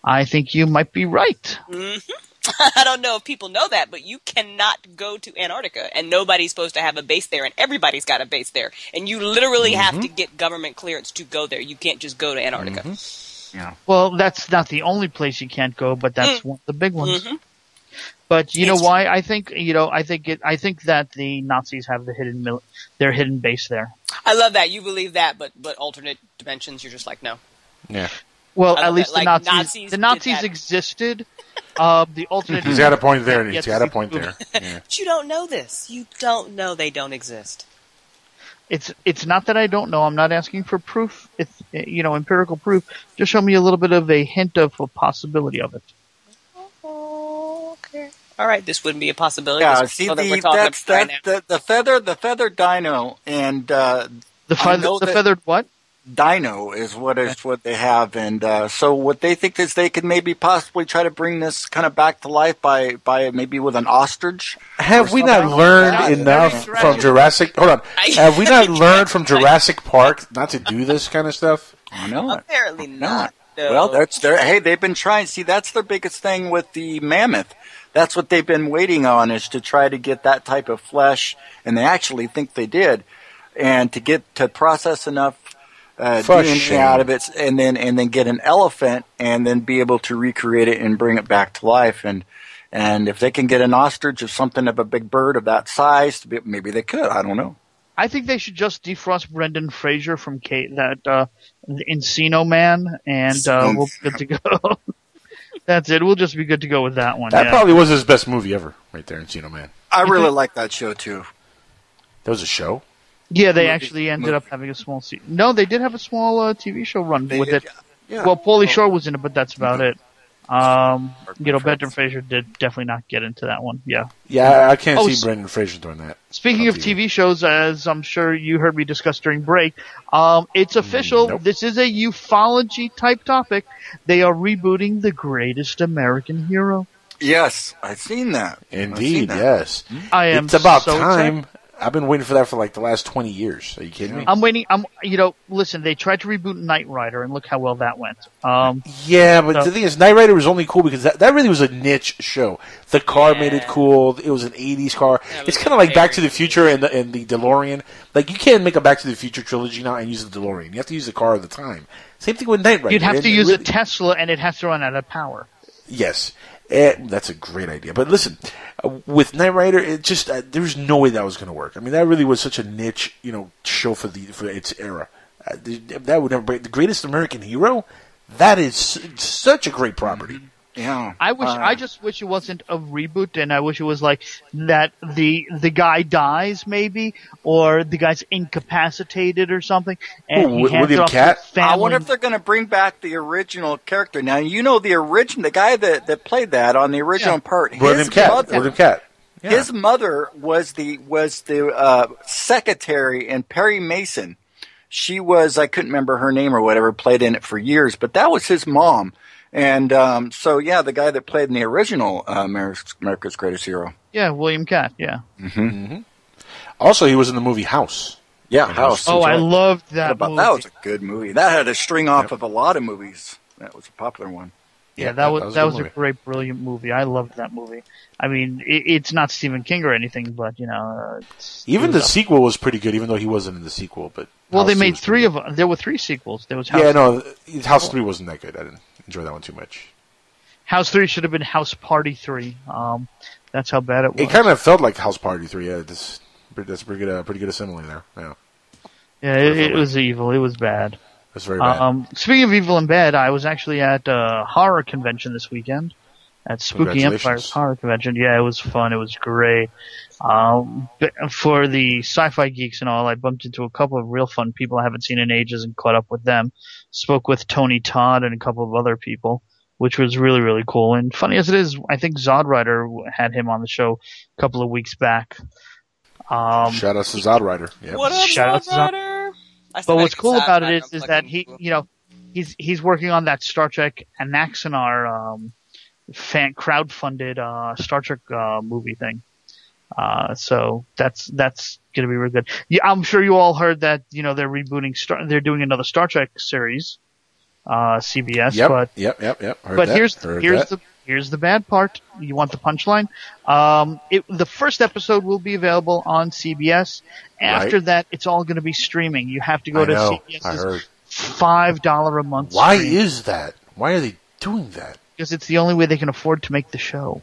I think you might be right. hmm I don't know if people know that, but you cannot go to Antarctica, and nobody's supposed to have a base there, and everybody's got a base there, and you literally have to get government clearance to go there. You can't just go to Antarctica. Yeah. Well, that's not the only place you can't go, but that's one of the big ones. But you know It's- why? I think you know. I think it. I think that the Nazis have the hidden mil- their hidden base there. I love that you believe that, but but alternate dimensions, you're just like no. Yeah. Well, at least that, the like, Nazis. Nazis the Nazis existed. Uh, the alternate. He's got a point there, and he's got a point there. Yeah. But you don't know this. You don't know they don't exist. It's it's not that I don't know. I'm not asking for proof. It's you know empirical proof. Just show me a little bit of a hint of a possibility of it. Okay. All right, this wouldn't be a possibility. yeah, see, one that the, that's about right that the, the feather, the feathered dino, and uh, The I feather, the feathered what? dino is what is what they have, and uh, so what they think is they could maybe possibly try to bring this kind of back to life by by maybe with an ostrich. Have we not learned Yeah, enough very from Jurassic? Hold on. Have we not learned from Jurassic Park not to do this kind of stuff? I know. Apparently not. Well, that's their. Hey, they've been trying. See, that's their biggest thing with the mammoth. That's what they've been waiting on is to try to get that type of flesh, and they actually think they did, and to get to process enough uh, DNA shame. out of it, and then and then get an elephant, and then be able to recreate it and bring it back to life. And and if they can get an ostrich or something of a big bird of that size, maybe they could. I don't know. I think they should just defrost Brendan Fraser from Kate, that uh, Encino Man, and uh, we'll be good to go. That's it. We'll just be good to go with that one. That yeah. probably was his best movie ever, right there, Encino Man. I really like that show too. That was a show. Yeah, they Movie- actually ended movie. up having a small. Se- no, they did have a small uh, TV show run They with did, it. yeah. Well, Pauly Shore was in it, but that's about it. Um, you know, Brendan Fraser did definitely not get into that one. Yeah. Yeah, I can't Oh, see s- Brendan Fraser doing that. Speaking of TV shows, as I'm sure you heard me discuss during break, um, it's official. This is a ufology type topic. They are rebooting the greatest American hero. Yes, I've seen that. I've seen Indeed, that. yes. I am It's about so time. I've been waiting for that for like the last twenty years. Are you kidding me? I'm waiting. I'm, you know, listen. They tried to reboot Knight Rider, and look how well that went. Um, Yeah, but so- the thing is, Knight Rider was only cool because that, that really was a niche show. The car made it cool. It was an '80s car. it's kind of like Back to the Future and the, and the DeLorean. Like you can't make a Back to the Future trilogy now and use the DeLorean. You have to use the car of the time. Same thing with Knight Rider. you'd have to it use really- a Tesla, and it has to run out of power. Yes, Eh, that's a great idea. But listen, uh, with Knight Rider, it just uh, there's no way that was going to work. I mean, that really was such a niche, you know, show for the for its era. Uh, that would never break. The Greatest American Hero. That is such a great property. Yeah. I wish. Uh, I just wish it wasn't a reboot, and I wish it was like that. The the guy dies, maybe, or the guy's incapacitated or something, and Who, he Wi- hands it William Katt? I wonder if they're going to bring back the original character. Now you know the original, the guy that, that played that on the original part. William his Cat. Mother, William Katt. Yeah. His mother was the was the uh, secretary in Perry Mason. She was I couldn't remember her name or whatever. Played in it for years, but that was his mom. And um, so yeah, the guy that played in the original uh, America's, America's Greatest Hero. Yeah, William Katt. Yeah. Mm-hmm. Also, he was in the movie House. Yeah, House. Oh, I right. loved that About, movie. that was a good movie. That had a string off of a lot of movies. That was a popular one. Yeah, that was that was, good a great, brilliant movie. I loved that movie. I mean, it, it's not Stephen King or anything, but you know, uh, it's- Even the was a- sequel was pretty good, even though he wasn't in the sequel. But well, they made three of them. There were three sequels. There was House yeah, no, House Three wasn't that good. I didn't enjoy that one too much. House Three should have been House Party Three. Um, that's how bad it was. It kind of felt like House Party Three. Yeah, that's a pretty good, uh, pretty good assembly there. Yeah, yeah, it, it was evil. It was bad. that's very bad. Um, speaking of evil and bad, I was actually at a horror convention this weekend at Spooky Empire's horror convention. Yeah, it was fun. It was great. Um, for the sci-fi geeks and all, I bumped into a couple of real fun people I haven't seen in ages and caught up with them. Spoke with Tony Todd and a couple of other people, which was really really cool. And funny as it is, I think Zodrider had him on the show a couple of weeks back. Um, Shout out to Zod Rider. Yep. What up, Shout out to Zod- Zodrider? I But what's cool Zod about Rider. it is, is that he, you know, he's he's working on that Star Trek Anaxinar um, fan crowdfunded uh, Star Trek uh, movie thing. Uh, so that's that's gonna be really good. Yeah, I'm sure you all heard that you know they're rebooting Star, they're doing another Star Trek series, uh, CBS. Yep, But yep, yep, yep. Heard but that, here's heard here's that. the here's the bad part. You want the punchline? Um, it, the first episode will be available on CBS. After Right. that, it's all going to be streaming. You have to go I to know, I CBS's heard. five dollar a month. Why stream, is that? Why are they doing that? because it's the only way they can afford to make the show.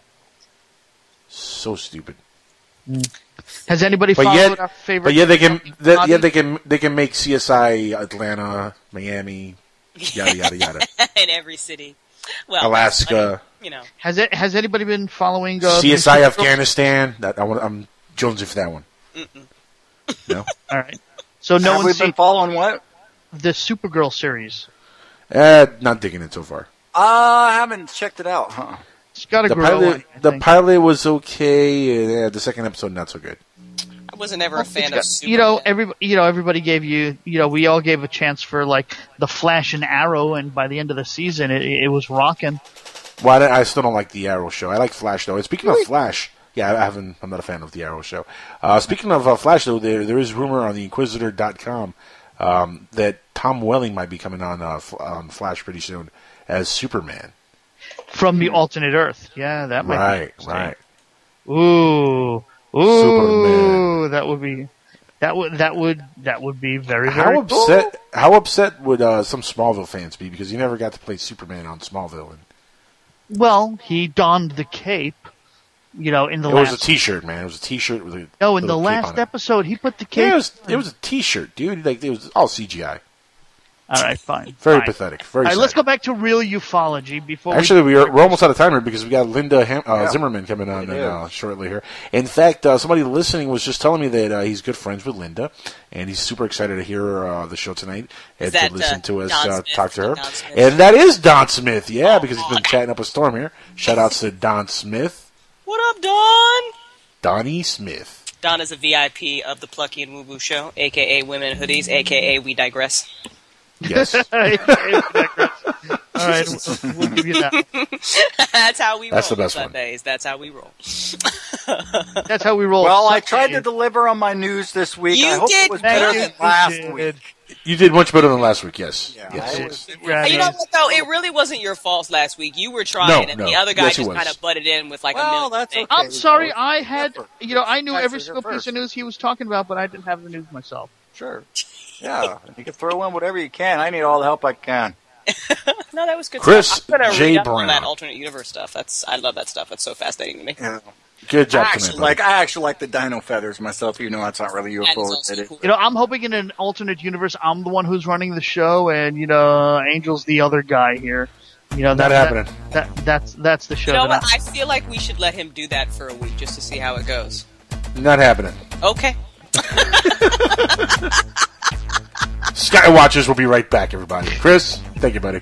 So stupid. Has anybody But followed yet, our favorite? but yeah, they can, they, yeah, they can, they can make CSI Atlanta, Miami, yada yada yada, in every city. Well, Alaska, you know. Has it? Has anybody been following? Uh, CSI Afghanistan. That I want, I'm jonesing for that one. No, All right. So no Have we one's been following what? the Supergirl series. uh, not digging it so far. Uh, I haven't checked it out, huh? It's got to The grow. pilot, the pilot was okay. Uh, the second episode not so good. I wasn't ever a fan It's of got- Superman. you know, every you know, everybody gave you, you know, we all gave a chance for like the Flash and Arrow, and by the end of the season, it, it was rocking. Well, I, I still don't like the Arrow show. I like Flash though. And speaking of Flash, yeah, I haven't. I'm not a fan of the Arrow show. Uh, speaking of uh, Flash though, there there is rumor on the Inquisitr.com um, that Tom Welling might be coming on uh, F- um, Flash pretty soon as Superman. From the alternate Earth. Yeah, that might Right, be right. Ooh, ooh, Superman. that would be that would that would that would be very very. How upset? How upset would uh, some Smallville fans be because you never got to play Superman on Smallville? And. Well, he donned the cape. You know, in the it last was a T-shirt, man. It was a T-shirt with a no, in the last episode, he put the cape. Yeah, it was, it was a T-shirt, dude. Like it was all CGI. All right, fine. Very fine. pathetic. Very. All right, sad. let's go back to real ufology before. Actually, we, we are, we're almost out of time here because we got Linda Ham- uh, Yeah. Zimmerman coming on We do. uh, shortly here. In fact, uh, somebody listening was just telling me that uh, he's good friends with Linda, and he's super excited to hear uh, the show tonight and that, to listen uh, to us uh, talk to her. And that is Don Smith, yeah, because he's been chatting up a storm here. Shout outs to Don Smith, What up, Don? Donnie Smith. Don is a VIP of the Plucky and Woo Woo Show, aka Women in Hoodies, aka We Digress. Yes. All right, we'll, we'll give you that. That's how we That's roll the best one. Sundays. That's how we roll. That's how we roll. Well, I tried to deliver on my news this week. You I hope did it was better you. than last You week. You did much better than last week. Yes. yes. Yes. Hey, you know what though? It really wasn't your fault last week. You were trying, No, and no. the other guy Yes, just kind of butted in with like a million that's things. okay. I'm sorry. I had, you know, I knew That's every your single piece of news he was talking about, but I didn't have the news myself. Sure. Yeah, you can throw in whatever you can. I need all the help I can. No, that was good. Chris stuff. I'm gonna J. read up on Brown. that alternate universe stuff. That's I love that stuff. That's so fascinating to me. Yeah. Good job I tonight, actually buddy. like I actually like the dino feathers myself. You know, that's not really That is UFO also related. cool. You know, I'm hoping in an alternate universe, I'm the one who's running the show, and you know, Angel's the other guy here. You know, Not happening. That, that that's that's the show. You know that what? I feel like we should let him do that for a week just to see how it goes. Not happening. Okay. Skywatchers will be right back, everybody. Chris, thank you, buddy.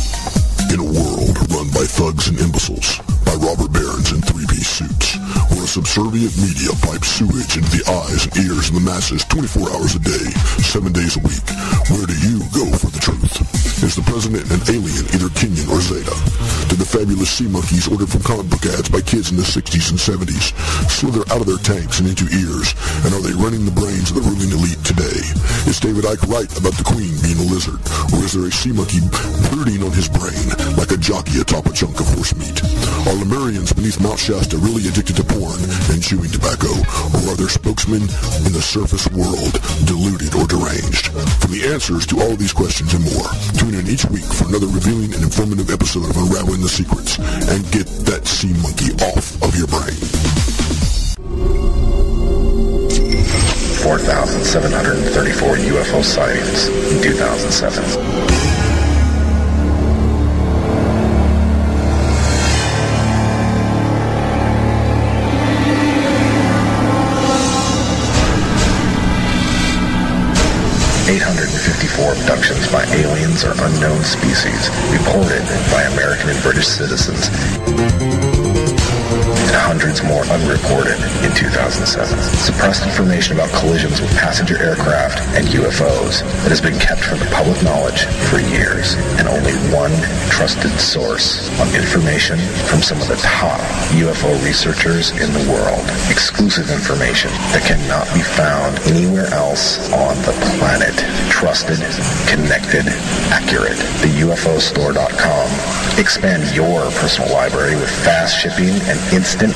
In a world run by thugs and imbeciles, by robber barons in subservient media pipes sewage into the eyes and ears of the masses 24 hours a day, 7 days a week, where do you go for the truth? Is the president an alien, either Kenyan or Zeta? Did the fabulous sea monkeys ordered from comic book ads by kids in the 60s and 70s slither out of their tanks and into ears? And are they running the brains of the ruling elite today? Is David Icke right about the queen being a lizard? Or is there a sea monkey brooding on his brain like a jockey atop a chunk of horse meat? Are Lemurians beneath Mount Shasta really addicted to porn and chewing tobacco? Or other spokesmen in the surface world deluded or deranged? For the answers to all these questions and more, tune in each week for another revealing and informative episode of Unraveling the Secrets and get that sea monkey off of your brain. 4,734 UFO sightings in 2007. Eight hundred and fifty-four abductions by aliens or unknown species reported by American and British citizens hundreds more unreported in 2007. Suppressed information about collisions with passenger aircraft and UFOs that has been kept from the public knowledge for years, and only one trusted source of information from some of the top UFO researchers in the world. Exclusive information that cannot be found anywhere else on the planet. Trusted, connected, accurate. The UFOstore.com. Expand your personal library with fast shipping and instant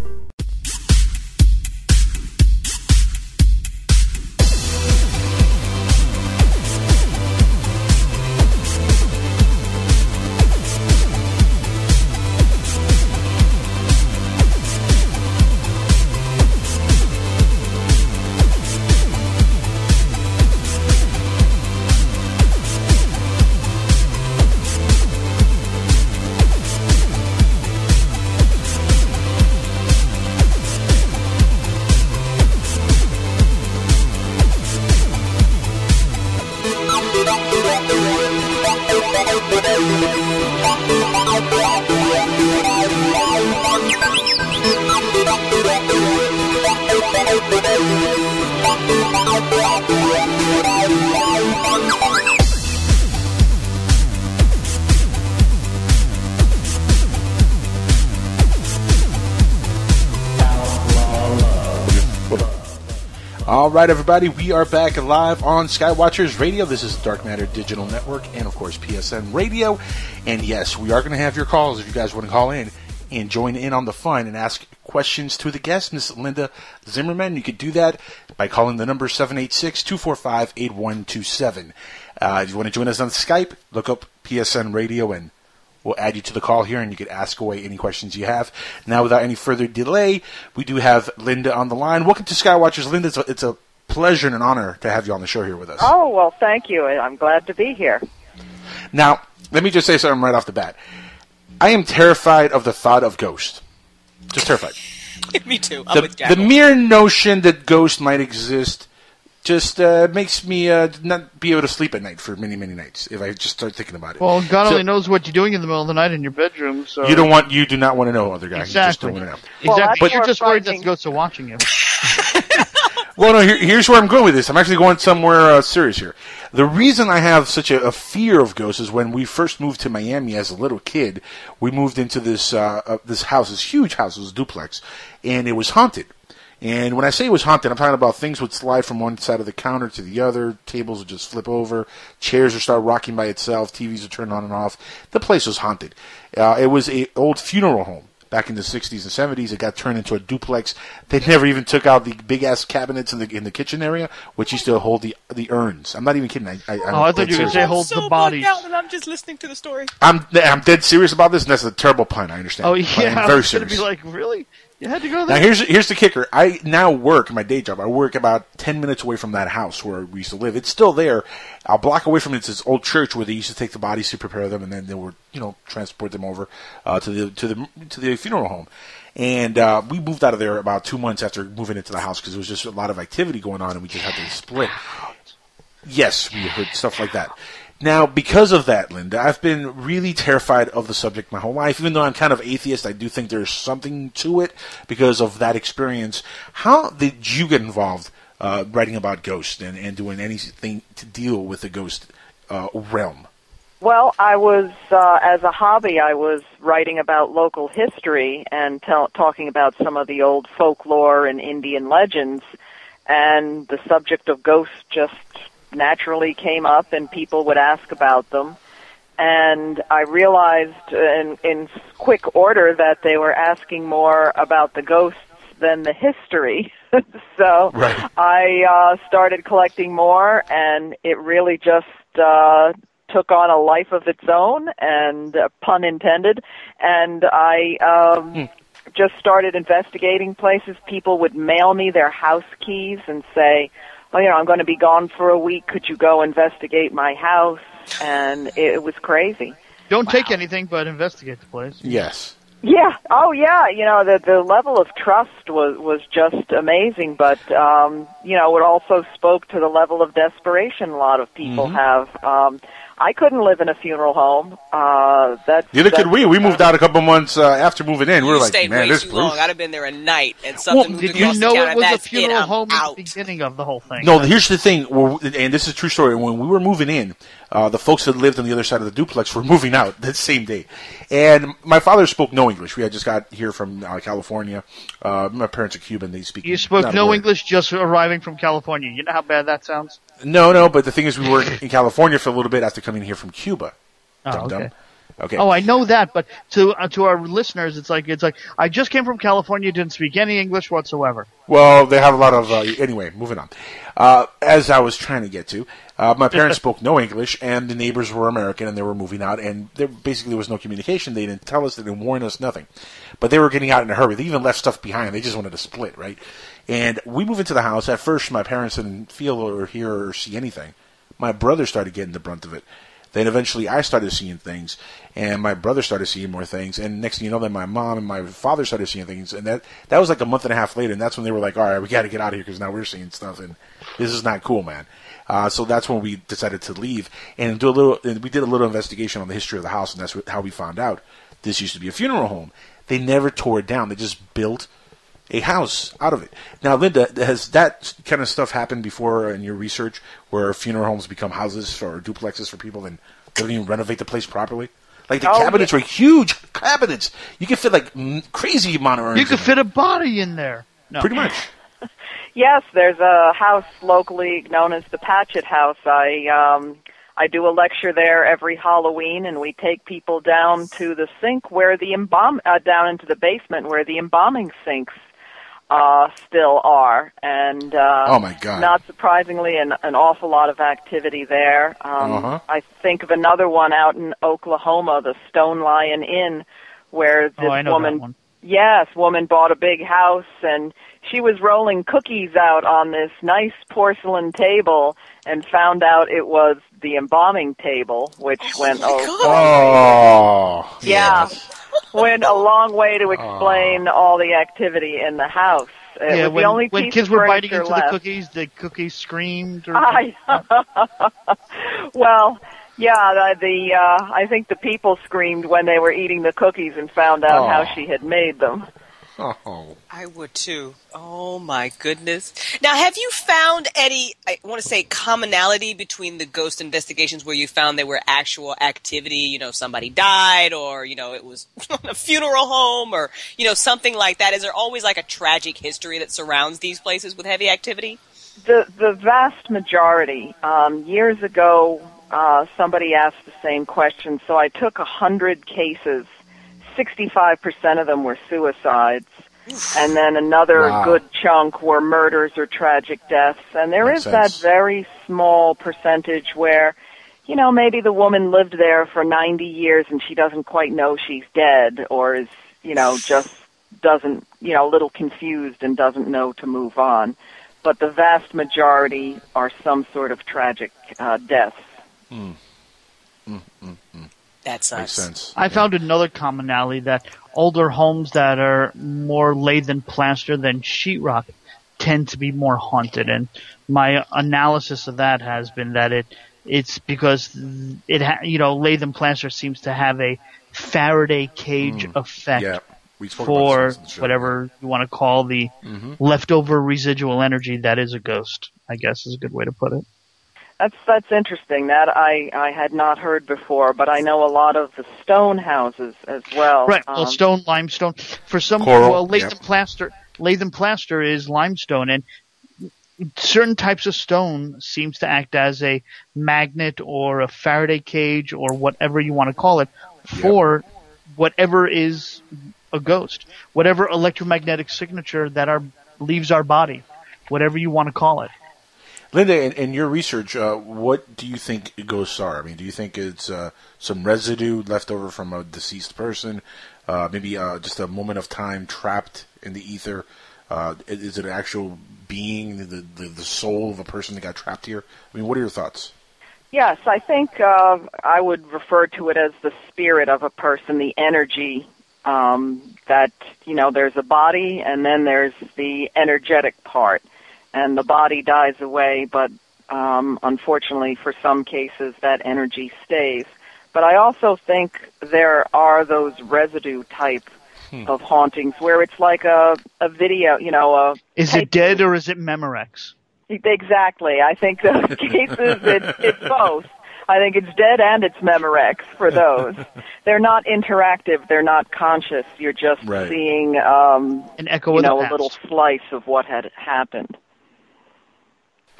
Everybody, we are back live on Skywatchers Radio. This is Dark Matter Digital Network and, of course, PSN Radio. And yes, we are going to have your calls if you guys want to call in and join in on the fun and ask questions to the guest, Miss Linda Zimmerman. You could do that by calling the number 786 245 8127. Uh, If you want to join us on Skype, look up PSN Radio and We'll add you to the call here, and you can ask away any questions you have. Now, without any further delay, we do have Linda on the line. Welcome to Skywatchers, Linda. It's a, it's a pleasure and an honor to have you on the show here with us. Oh, well, thank you. I'm glad to be here. Now, let me just say something right off the bat. I am terrified of the thought of ghosts. Just terrified. Me too. I'm The, with the mere notion that ghosts might exist just uh, makes me uh, not be able to sleep at night for many, many nights if I just start thinking about it. Well, God So- only knows what you're doing in the middle of the night in your bedroom. So You don't want, you do not want to know, other guy. You just Exactly. don't want to know. exactly. But- you're just worried that the ghosts are watching you. Well, no. Here, here's where I'm going with this. I'm actually going somewhere uh, serious here. The reason I have such a, a fear of ghosts is when we first moved to Miami as a little kid. We moved into this uh, uh, this house, this huge house, it was a duplex, and it was haunted. And when I say it was haunted, I'm talking about things would slide from one side of the counter to the other, tables would just flip over, chairs would start rocking by itself, TVs would turn on and off. The place was haunted. Uh, it was a old funeral home back in the 60s and 70s. It got turned into a duplex. They never even took out the big ass cabinets in the in the kitchen area, which used to hold the the urns. I'm not even kidding. I, I, I'm Oh, I thought you were going to say hold the bodies. Out and I'm just listening to the story. I'm I'm dead serious about this, and that's a terrible pun. I understand. Oh yeah, I'm I very was going to serious. be like, really? You had to go there. Now here's here's the kicker. I now work my day job. I work about ten minutes away from that house where we used to live. It's still there. A block away from it, it is this old church where they used to take the bodies to prepare them, and then they would you know transport them over uh, to the to the to the funeral home. And uh, we moved out of there about two months after moving into the house because there was just a lot of activity going on, and we just had to split. Yes, we heard stuff like that. Now, because of that, Linda, I've been really terrified of the subject my whole life. Even though I'm kind of atheist, I do think there's something to it because of that experience. How did you get involved uh, writing about ghosts and, and doing anything to deal with the ghost uh, realm? Well, I was, uh, as a hobby, I was writing about local history and talking about some of the old folklore and Indian legends, and the subject of ghosts just naturally came up, and people would ask about them. And I realized in, in quick order that they were asking more about the ghosts than the history. so Right. I uh, started collecting more, and it really just uh, took on a life of its own, and uh, pun intended. And I um, just started investigating places. People would mail me their house keys and say, "Well, you know, I'm going to be gone for a week. Could you go investigate my house?" And it, it was crazy. Don't take anything, but investigate the place. Yes. Yeah. Oh, yeah. You know, the the level of trust was was just amazing, but um, you know, it also spoke to the level of desperation a lot of people Mhm. have. Um, I couldn't live in a funeral home. Uh, that's Neither could that's- we. We moved out a couple months uh, after moving in. We were like, stayed man, this too place. long. I'd have been there a night and something moved did you know it was a funeral it. Home out. at the beginning of the whole thing? No, here's the thing, and this is a true story. When we were moving in, uh, the folks that lived on the other side of the duplex were moving out that same day, and my father spoke no English. We had just got here from uh, California. Uh, my parents are Cuban; they speak. You spoke no. English just arriving from California. You know how bad that sounds? No, no. But the thing is, we were in California for a little bit after coming here from Cuba. Oh, Dum-dum. okay. Okay. Oh, I know that, but to uh, to our listeners, it's like it's like I just came from California, didn't speak any English whatsoever. Well, they have a lot of. Uh, anyway, moving on. Uh, as I was trying to get to, uh, my parents spoke no English, and the neighbors were American, and they were moving out, and there basically was no communication. They didn't tell us, they didn't warn us, nothing. But they were getting out in a hurry. They even left stuff behind. They just wanted to split, right? And we moved into the house. At first, my parents didn't feel or hear or see anything. My brother started getting the brunt of it. Then eventually I started seeing things, and my brother started seeing more things, and next thing you know, then my mom and my father started seeing things, and that that was like a month and a half later, and that's when they were like, "All right, we got to get out of here because now we're seeing stuff, and this is not cool, man." Uh, so that's when we decided to leave and do a little. And we did a little investigation on the history of the house, and that's how we found out this used to be a funeral home. They never tore it down; they just built a house out of it. Now, Linda, has that kind of stuff happened before in your research where funeral homes become houses or duplexes for people and they don't even renovate the place properly? Like the Oh, cabinets were huge cabinets. You could fit like crazy amount of. You could fit a body in there. No. Pretty much. Yes, there's a house locally known as the Patchett House. I um I do a lecture there every Halloween and we take people down to the sink where the embalm uh, down into the basement where the embalming sinks uh still are and uh Oh, my God. not surprisingly an an awful lot of activity there. Um Uh-huh. I think of another one out in Oklahoma, the Stone Lion Inn where this Oh, I know woman that one. Yes, woman bought a big house and she was rolling cookies out on this nice porcelain table and found out it was the embalming table, which went oh, Oh, yeah, went a long way to explain all the activity in the house. It yeah, was when, the only when piece kids were biting into left. the cookies, the cookies screamed. Or I, well, yeah, the, the uh, I think the people screamed when they were eating the cookies and found out Oh. how she had made them. Oh. I would too. Oh my goodness. Now, have you found any, I want to say, commonality between the ghost investigations where you found there were actual activity, you know, somebody died or, you know, it was a funeral home or, you know, something like that? Is there always like a tragic history that surrounds these places with heavy activity? The the vast majority. Um, years ago, uh, somebody asked the same question, so I took a hundred cases. Sixty-five percent of them were suicides, and then another Wow. good chunk were murders or tragic deaths. And there Makes is that very small percentage where, you know, maybe the woman lived there for ninety years and she doesn't quite know she's dead, or is, you know, just doesn't, you know, a little confused and doesn't know to move on. But the vast majority are some sort of tragic uh, deaths. Mm. Mm, mm, mm. That's Makes sense. I found another commonality that older homes that are more lath and plaster than sheetrock tend to be more haunted. And my analysis of that has been that it it's because it ha- you know lath and plaster seems to have a Faraday cage effect Mm. Yeah, we spoke for this on the show. whatever you want to call the Mhm. leftover residual energy that is a ghost. I guess is a good way to put it. That's that's interesting. That I I had not heard before, but I know a lot of the stone houses as well. Right. Well, Um, stone, limestone. For some, Coral, well, Latham yep. plaster, lath and plaster is limestone, and certain types of stone seems to act as a magnet or a Faraday cage or whatever you want to call it for whatever is a ghost, whatever electromagnetic signature that our leaves our body, whatever you want to call it. Linda, in, in your research, uh, what do you think ghosts are? I mean, do you think it's uh, some residue left over from a deceased person? Uh, maybe uh, just a moment of time trapped in the ether? Uh, is it an actual being, the, the, the soul of a person that got trapped here? I mean, what are your thoughts? Yes, I think uh, I would refer to it as the spirit of a person, the energy um, that you know. There's a body, and then there's the energetic part, and the body dies away, but um, unfortunately, for some cases, that energy stays. But I also think there are those residue type Hmm. of hauntings where it's like a a video, you know, a Is it dead or is it Memorex? Exactly. I think those cases, it's, it's both. I think it's dead and it's Memorex for those. They're not interactive. They're not conscious. You're just Right. seeing, um, An echo you know, a little slice of what had happened.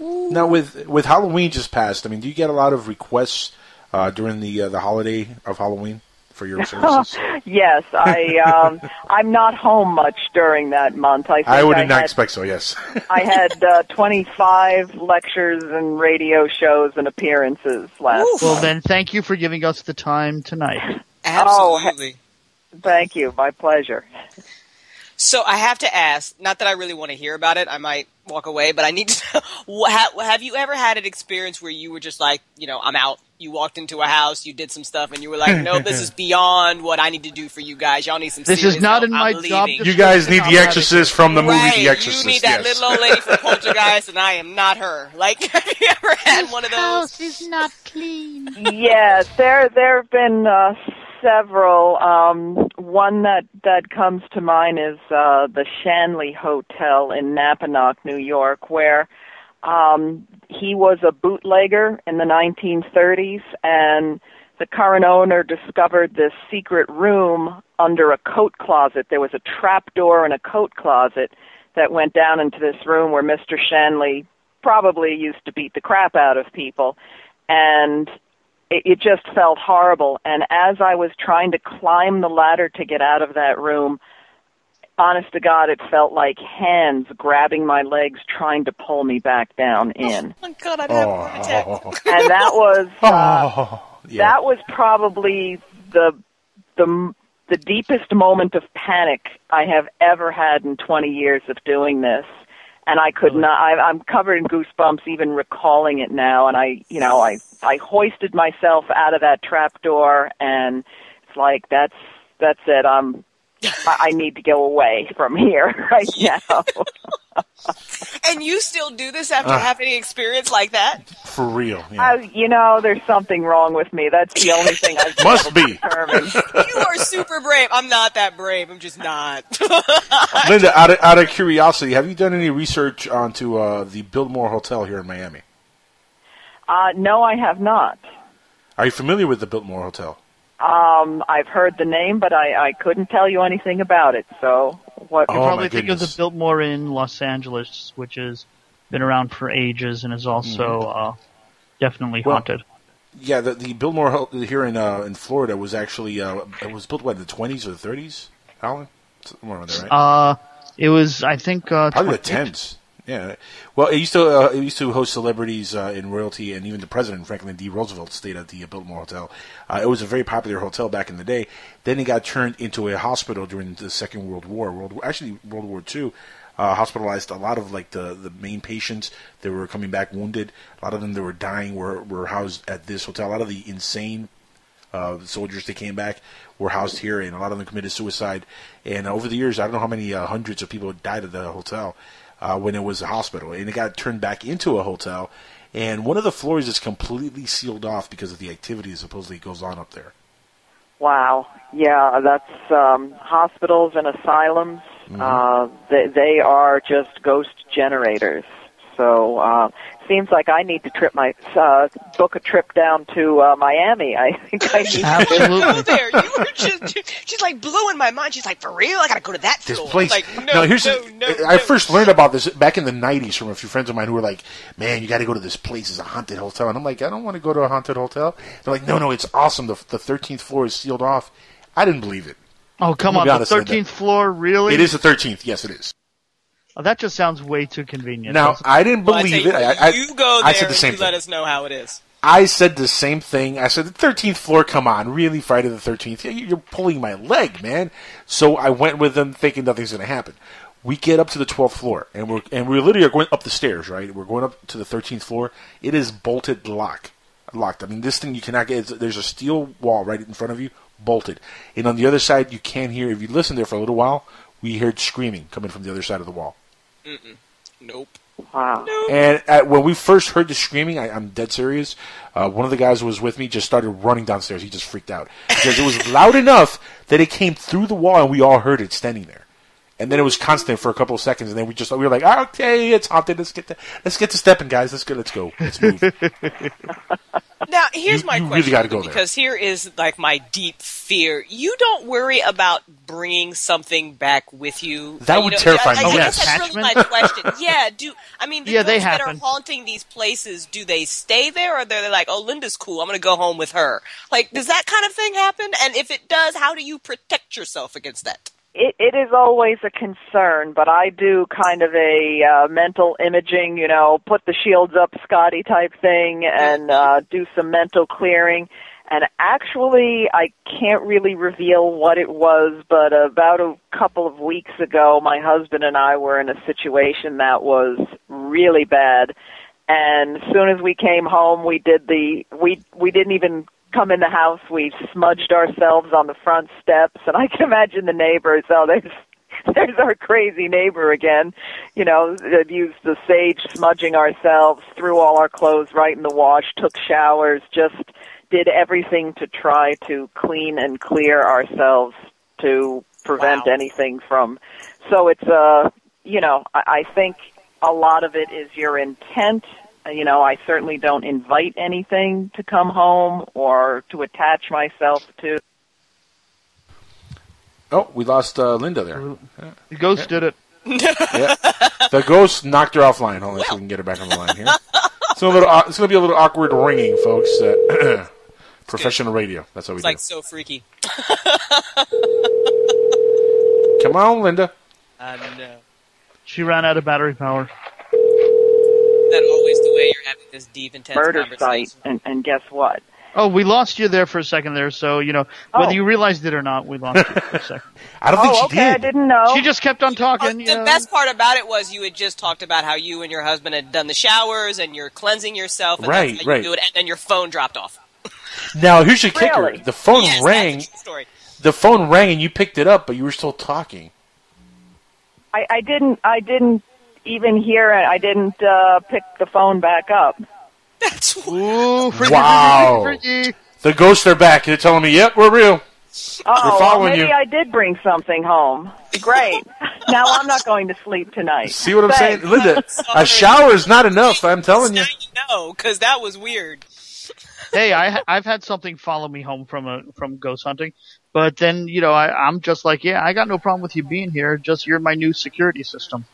Now, with with Halloween just passed, I mean, do you get a lot of requests uh, during the uh, the holiday of Halloween for your services? yes, I um, I'm not home much during that month. I I would I not had, expect so. Yes. I had uh, 25 lectures and radio shows and appearances last. Well, then, thank you for giving us the time tonight. Absolutely. Thank you. My pleasure. So I have to ask, not that I really want to hear about it, I might walk away, but I need to know, have you ever had an experience where you were just like, you know, I'm out, you walked into a house, you did some stuff, and you were like, no, this is beyond what I need to do for you guys. Y'all need some This is not help. in my I'm job leaving. You guys need the Exorcist from the movie Right, The Exorcist. You need that yes. little old lady from Poltergeist, and I am not her. Like, have you ever had one of those? House is not clean. yes, there there have been uh, several. Um, one that that comes to mind is uh, the Shanley Hotel in Napanoch, New York, where um, he was a bootlegger in the 1930s, and the current owner discovered this secret room under a coat closet. There was a trap door in a coat closet that went down into this room where Mr. Shanley probably used to beat the crap out of people. And it, it just felt horrible. And as I was trying to climb the ladder to get out of that room, honest to God, it felt like hands grabbing my legs trying to pull me back down in. Oh my God, I'd have a heart attack. and that was uh, Oh, yeah. that was probably the the the deepest moment of panic I have ever had in 20 years of doing this. And I could oh, not. I, I'm covered in goosebumps even recalling it now. And I, you know, I I hoisted myself out of that trap door, and it's like that's that's it. I'm I, I need to go away from here right now. And you still do this after Ah. having an experience like that? For real. Yeah. I, you know, there's something wrong with me. That's the only thing I've Must be. determine. You are super brave. I'm not that brave. I'm just not. Linda, out of, out of curiosity, have you done any research onto uh, the Biltmore Hotel here in Miami? Uh, no, I have not. Are you familiar with the Biltmore Hotel? Um, I've heard the name, but I, I couldn't tell you anything about it. So what? Oh, You probably think of the Biltmore in Los Angeles, which has been around for ages and is also uh, definitely Well, haunted. Yeah, the, the Biltmore here in uh, in Florida was actually uh, it was built what in the twenties or the thirties, Alan? Somewhere around there, right? Uh, it was, I think, uh, Probably the 20 tens. Yeah. Well, it used to uh, it used to host celebrities uh, in royalty, and even the president Franklin D. Roosevelt stayed at the uh, Biltmore Hotel. Uh, it was a very popular hotel back in the day. Then it got turned into a hospital during the Second World War. World actually World War Two. Uh, hospitalized a lot of like the, the main patients that were coming back wounded. A lot of them that were dying were, were housed at this hotel. A lot of the insane uh, soldiers that came back were housed here, and a lot of them committed suicide. And over the years, I don't know how many uh, hundreds of people died at the hotel uh, when it was a hospital, and it got turned back into a hotel. And one of the floors is completely sealed off because of the activity that supposedly goes on up there. Wow. Yeah, that's um, hospitals and asylums. Uh, they, they are just ghost generators. So uh, seems like I need to trip my uh, book a trip down to uh, Miami. I think I need to Go there. You were just, she's like blowing my mind. She's like, for real? I gotta go to that This school. place. Like, no, no, here's no, the, no, I no. first learned about this back in the '90s from a few friends of mine who were like, "Man, you got to go to this place. It's a haunted hotel." And I'm like, "I don't want to go to a haunted hotel." They're like, "No, no, it's awesome. The the 13th floor is sealed off." I didn't believe it. Oh, come on. The be honest, Linda. 13th floor, really? It is the 13th. Yes, it is. Oh, that just sounds way too convenient. Now, doesn't I didn't Well, I believe tell it. you, I, I, you go there I said the and same you thing. let us know how it is. I said the same thing. I said the thirteenth floor. Come on, really? Friday the thirteenth? You're pulling my leg, man. So I went with them, thinking nothing's going to happen. We get up to the twelfth floor, and we're and we literally are going up the stairs. Right, we're going up to the thirteenth floor. It is bolted lock, locked. I mean, this thing you cannot get. It's, there's a steel wall right in front of you, bolted, and on the other side you can't hear. If you listen there for a little while, we heard screaming coming from the other side of the wall. Mm-mm. Nope. Wow. And at, when we first heard the screaming, I, I'm dead serious. Uh, one of the guys who was with me just started running downstairs. He just freaked out because it was loud enough that it came through the wall, and we all heard it standing there. And then it was constant for a couple of seconds, and then we just we were like, "Okay, it's haunted. Let's get to, let's get to stepping, guys. Let's go. Let's go. Let's move." Now, here's You- my you really question. gotta go there. because here is like my deep fear. You don't worry about bringing something back with you. That You would know, terrify me. I, Oh, I yeah. guess that's really my question. Yeah, do I mean the Yeah, they ghosts that are happen. haunting these places? Do they stay there, or they're like, "Oh, Linda's cool. I'm going to go home with her." Like, does that kind of thing happen? And if it does, how do you protect yourself against that? It, it is always a concern, but I do kind of a uh, mental imaging, you know, put the shields up, Scotty type thing, and uh, do some mental clearing. And actually, I can't really reveal what it was, but about a couple of weeks ago, my husband and I were in a situation that was really bad. And as soon as we came home, we did the we we didn't even come in the house. We smudged ourselves on the front steps, and I can imagine the neighbors. Oh, there's there's our crazy neighbor again. You know, used the sage smudging ourselves, threw all our clothes right in the wash, took showers, just did everything to try to clean and clear ourselves to prevent anything from. So it's uh, you know, I, I think a lot of it is your intent. Uh, You know, I certainly don't invite anything to come home or to attach myself to. oh, we lost uh, Linda there. The ghost did it. yeah. The ghost knocked her offline. Hold on, so we can get her back on the line here. So a little, au- it's going to be a little awkward ringing, folks. Uh, professional radio. That's what we do. It's do. like so freaky. Come on, Linda. I know. She ran out of battery power. That always the way you're having this deep, intense Murder conversation. site, and, and guess what? Oh, we lost you there for a second there, so you know whether Oh. you realized it or not, we lost you for a second. I don't oh, okay, I didn't know. She just kept on talking. you The know. best part about it was you had just talked about how you and your husband had done the showers and you're cleansing yourself, and Right, that's how you right. do it, and then your phone dropped off. Now, here's your kicker. Really? The phone Yes, rang. that's a true story. The phone rang, and you picked it up, but you were still talking. I, I didn't. I didn't even here. I didn't uh, pick the phone back up. That's Ooh, freaky, wow. freaky, freaky. The ghosts are back. They're telling me, "Yep, we're real." Oh, We're well, maybe you. I did bring something home. Great. now I'm not going to sleep tonight. See what I'm Thanks. saying, Linda? A shower is not enough. I'm telling you. No, because that was weird. hey, I I've had something follow me home from a from ghost hunting, but then you know I I'm just like yeah I got no problem with you being here. Just you're my new security system.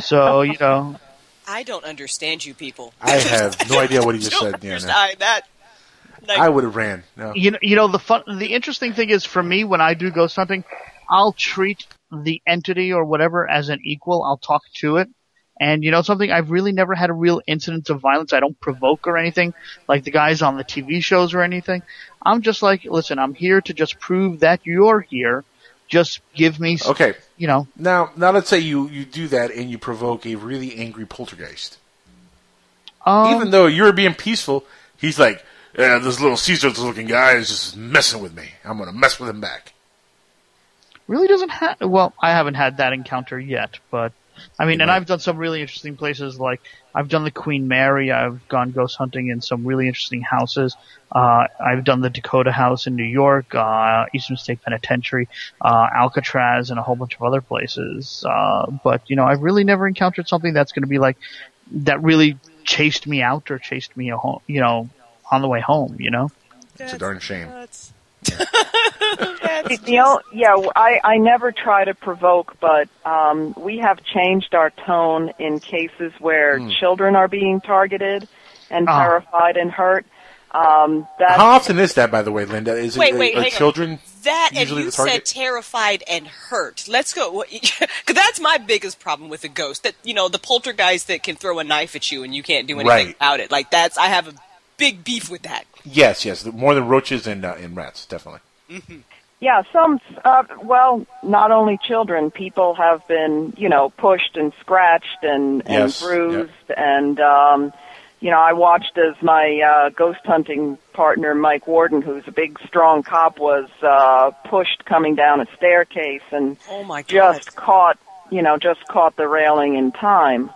So you know I don't understand you people. I have no idea what he just Don't said. Yeah, understand that. Like, I would have ran. No. you know you know the fun the interesting thing is for me when I do ghost hunting, I'll treat the entity or whatever as an equal. I'll talk to it. And you know something, I've really never had a real incident of violence. I don't provoke or anything like the guys on the TV shows or anything. I'm just like, listen, I'm here to just prove that you're here. Just give me, Okay. you know, Now, now let's say you you do that and you provoke a really angry poltergeist. um, Even though you're being peaceful, he's like, yeah, this little Caesar's looking guy is just messing with me. I'm gonna mess with him back. really doesn't have. Well, I haven't had that encounter yet, but I mean, and I've done some really interesting places. Like I've done the Queen Mary. I've gone ghost hunting in some really interesting houses. Uh, I've done the Dakota House in New York, uh, Eastern State Penitentiary, uh, Alcatraz, and a whole bunch of other places. Uh, but you know, I've really never encountered something that's going to be like that. Really chased me out or chased me a home. You know, on the way home. You know. It's a darn shame. You know, yeah, I, I never try to provoke, but um, we have changed our tone in cases where Hmm. children are being targeted and Ah. terrified and hurt. Um, that How often is that, by the way, Linda? Is Wait, it wait, are hang on. children that and usually you the target? said terrified and hurt. Let's go. Because that's my biggest problem with a ghost. That you know, the poltergeist that can throw a knife at you and you can't do anything Right. about it. Like that's I have a big beef with that. Yes, yes, more than roaches and uh, and rats, definitely. Yeah, some, uh, well, not only children, people have been, you know, pushed and scratched and, and Yes, bruised. And, um, you know, I watched as my uh, ghost hunting partner, Mike Warden, who's a big, strong cop, was uh, pushed coming down a staircase and Oh my god! just caught, you know, just caught the railing in time.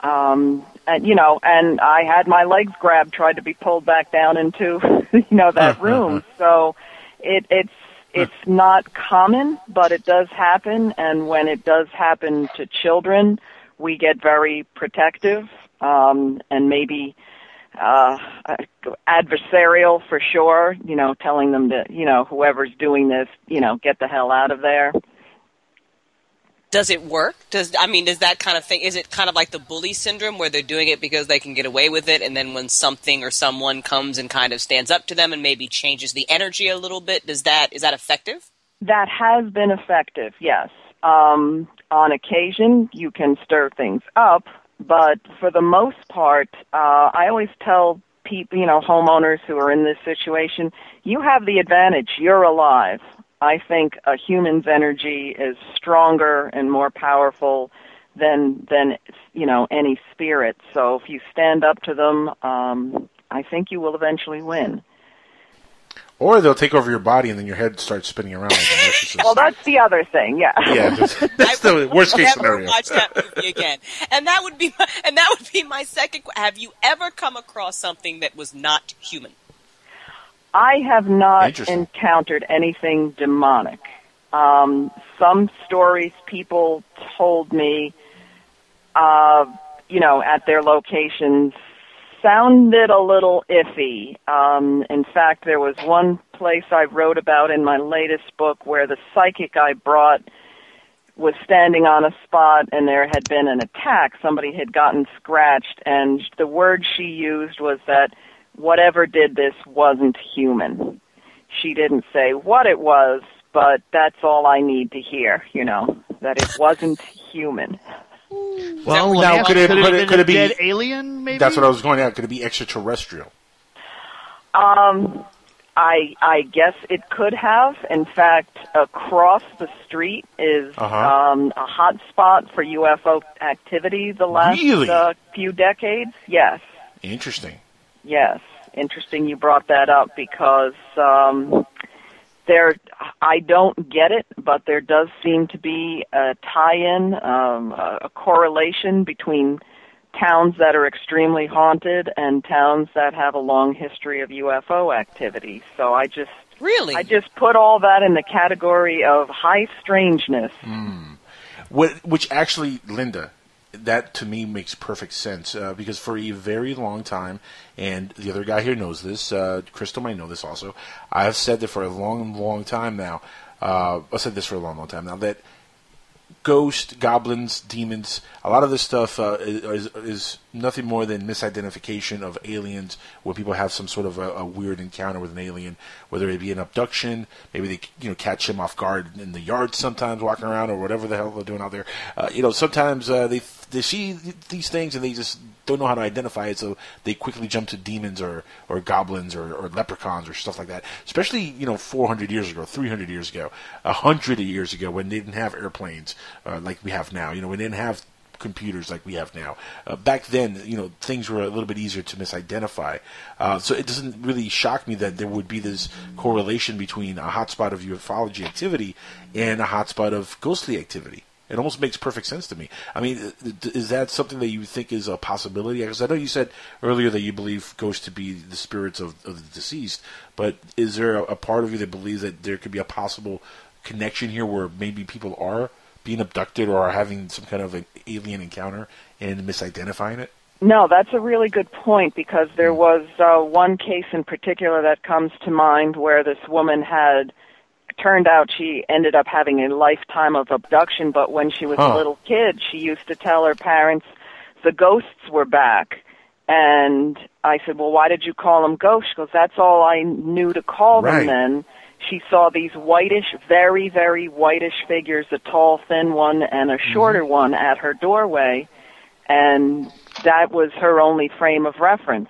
Um, and, you know, and I had my legs grabbed, tried to be pulled back down into, you know, that room. So it, it's, it's not common, but it does happen. And when it does happen to children, we get very protective, um, and maybe, uh, adversarial for sure, you know, telling them to, you know, whoever's doing this, you know, get the hell out of there. Does it work? Does I mean, is that kind of thing? Is it kind of like the bully syndrome where they're doing it because they can get away with it, and then when something or someone comes and kind of stands up to them and maybe changes the energy a little bit, does that is that effective? That has been effective, yes. Um, on occasion, you can stir things up, but for the most part, uh, I always tell people, you know, homeowners who are in this situation, you have the advantage. You're alive. I think a human's energy is stronger and more powerful than than you know any spirit. So if you stand up to them, um, I think you will eventually win. Or they'll take over your body and then your head starts spinning around like an. Well, that's the other thing. Yeah. yeah, that's, that's the worst case Never scenario. watch that movie again. And that would be my, and that would be my second. que- Have you ever come across something that was not human? I have not encountered anything demonic. Um, some stories people told me, uh, you know, at their locations sounded a little iffy. Um, in fact, there was one place I wrote about in my latest book where the psychic I brought was standing on a spot and there had been an attack. Somebody had gotten scratched, and the word she used was that whatever did this wasn't human. She didn't say what it was, but that's all I need to hear, you know, that it wasn't human. Well, now could it, could it could it, could it be dead alien, maybe? That's what I was going at. Could it be extraterrestrial? Um, I I guess it could have. In fact, across the street is Uh-huh. um, a hot spot for UFO activity the last Really? uh, few decades. Yes, Interesting. Yes. Interesting you brought that up because um, there. I don't get it, but there does seem to be a tie-in, um, a, a correlation between towns that are extremely haunted and towns that have a long history of UFO activity. So I just really I just put all that in the category of high strangeness. What, which actually, Linda, that to me makes perfect sense uh, because for a very long time, and the other guy here knows this, uh, Crystal might know this also. I've said that for a long, long time now. Uh, I've said this for a long, long time now that ghost, goblins, demons, a lot of this stuff uh, is, is nothing more than misidentification of aliens where people have some sort of a, a weird encounter with an alien, whether it be an abduction, maybe they you know catch him off guard in the yard sometimes walking around or whatever the hell they're doing out there. Uh, you know, sometimes uh, they they see these things and they just don't know how to identify it, so they quickly jump to demons or, or goblins or, or leprechauns or stuff like that. Especially you know 400 years ago, 300 years ago, 100 years ago when they didn't have airplanes uh, like we have now. You know, when they didn't have computers like we have now. Uh, back then, you know, things were a little bit easier to misidentify. Uh, so it doesn't really shock me that there would be this correlation between a hotspot of ufology activity and a hotspot of ghostly activity. It almost makes perfect sense to me. I mean, is that something that you think is a possibility? Because I know you said earlier that you believe ghosts to be the spirits of, of the deceased, but is there a, a part of you that believes that there could be a possible connection here where maybe people are being abducted or are having some kind of an alien encounter and misidentifying it? No, that's a really good point because there was uh, one case in particular that comes to mind where this woman had turned out she ended up having a lifetime of abduction, but when she was Huh. a little kid, she used to tell her parents the ghosts were back. And I said, "Well, why did you call them ghosts?" She goes, "That's all I knew to call them then." She saw these whitish, very, very whitish figures, a tall, thin one and a shorter mm-hmm. one at her doorway, and that was her only frame of reference.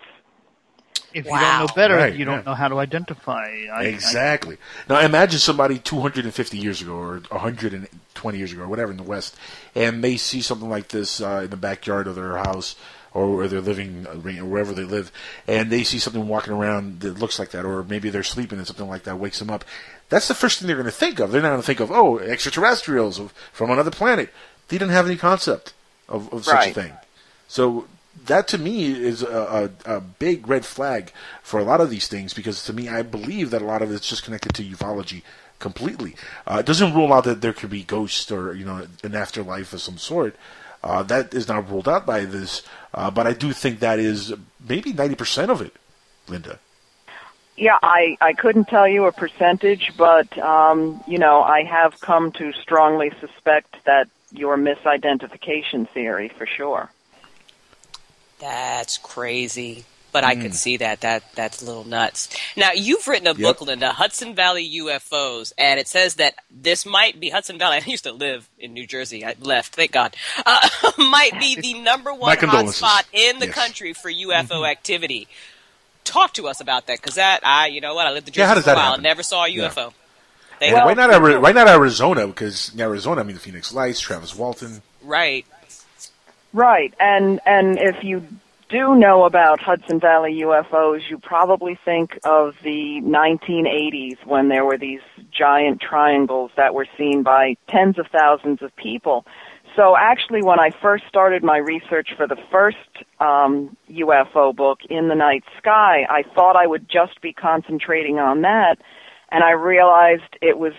If you don't know better, Right, you don't yeah. know how to identify. I, exactly. now imagine somebody 250 years ago or 120 years ago or whatever in the West, and they see something like this uh, in the backyard of their house or where they're living, uh, or wherever they live, and they see something walking around that looks like that, or maybe they're sleeping and something like that wakes them up. That's the first thing they're going to think of. They're not going to think of, oh, extraterrestrials from another planet. They didn't have any concept of, of such a thing. So that to me is a, a, a big red flag for a lot of these things because to me I believe that a lot of it's just connected to ufology completely. Uh, it doesn't rule out that there could be ghosts or you know an afterlife of some sort. Uh, that is not ruled out by this, uh, but I do think that is maybe ninety percent of it, Linda. Yeah, I I couldn't tell you a percentage, but um, you know, I have come to strongly suspect that your misidentification theory for sure. That's crazy. But I Hmm. could see that. That that's a little nuts. Now you've written a Yep. book, Linda, Hudson Valley UFOs, and it says that this might be Hudson Valley. I used to live in New Jersey. I left, thank God. Uh, might be the number one hotspot in the Yes. country for UFO activity. Talk to us about that, because that I, you know what, I lived in Jersey Yeah, for a while, happen? never saw a Yeah. UFO. And Thank why not why not Arizona? Because in Arizona, I mean the Phoenix Lights, Travis Walton. Right. Right, and and if you do know about Hudson Valley UFOs, you probably think of the 1980s when there were these giant triangles that were seen by tens of thousands of people. So actually, when I first started my research for the first um, UFO book, In the Night Sky, I thought I would just be concentrating on that, and I realized it was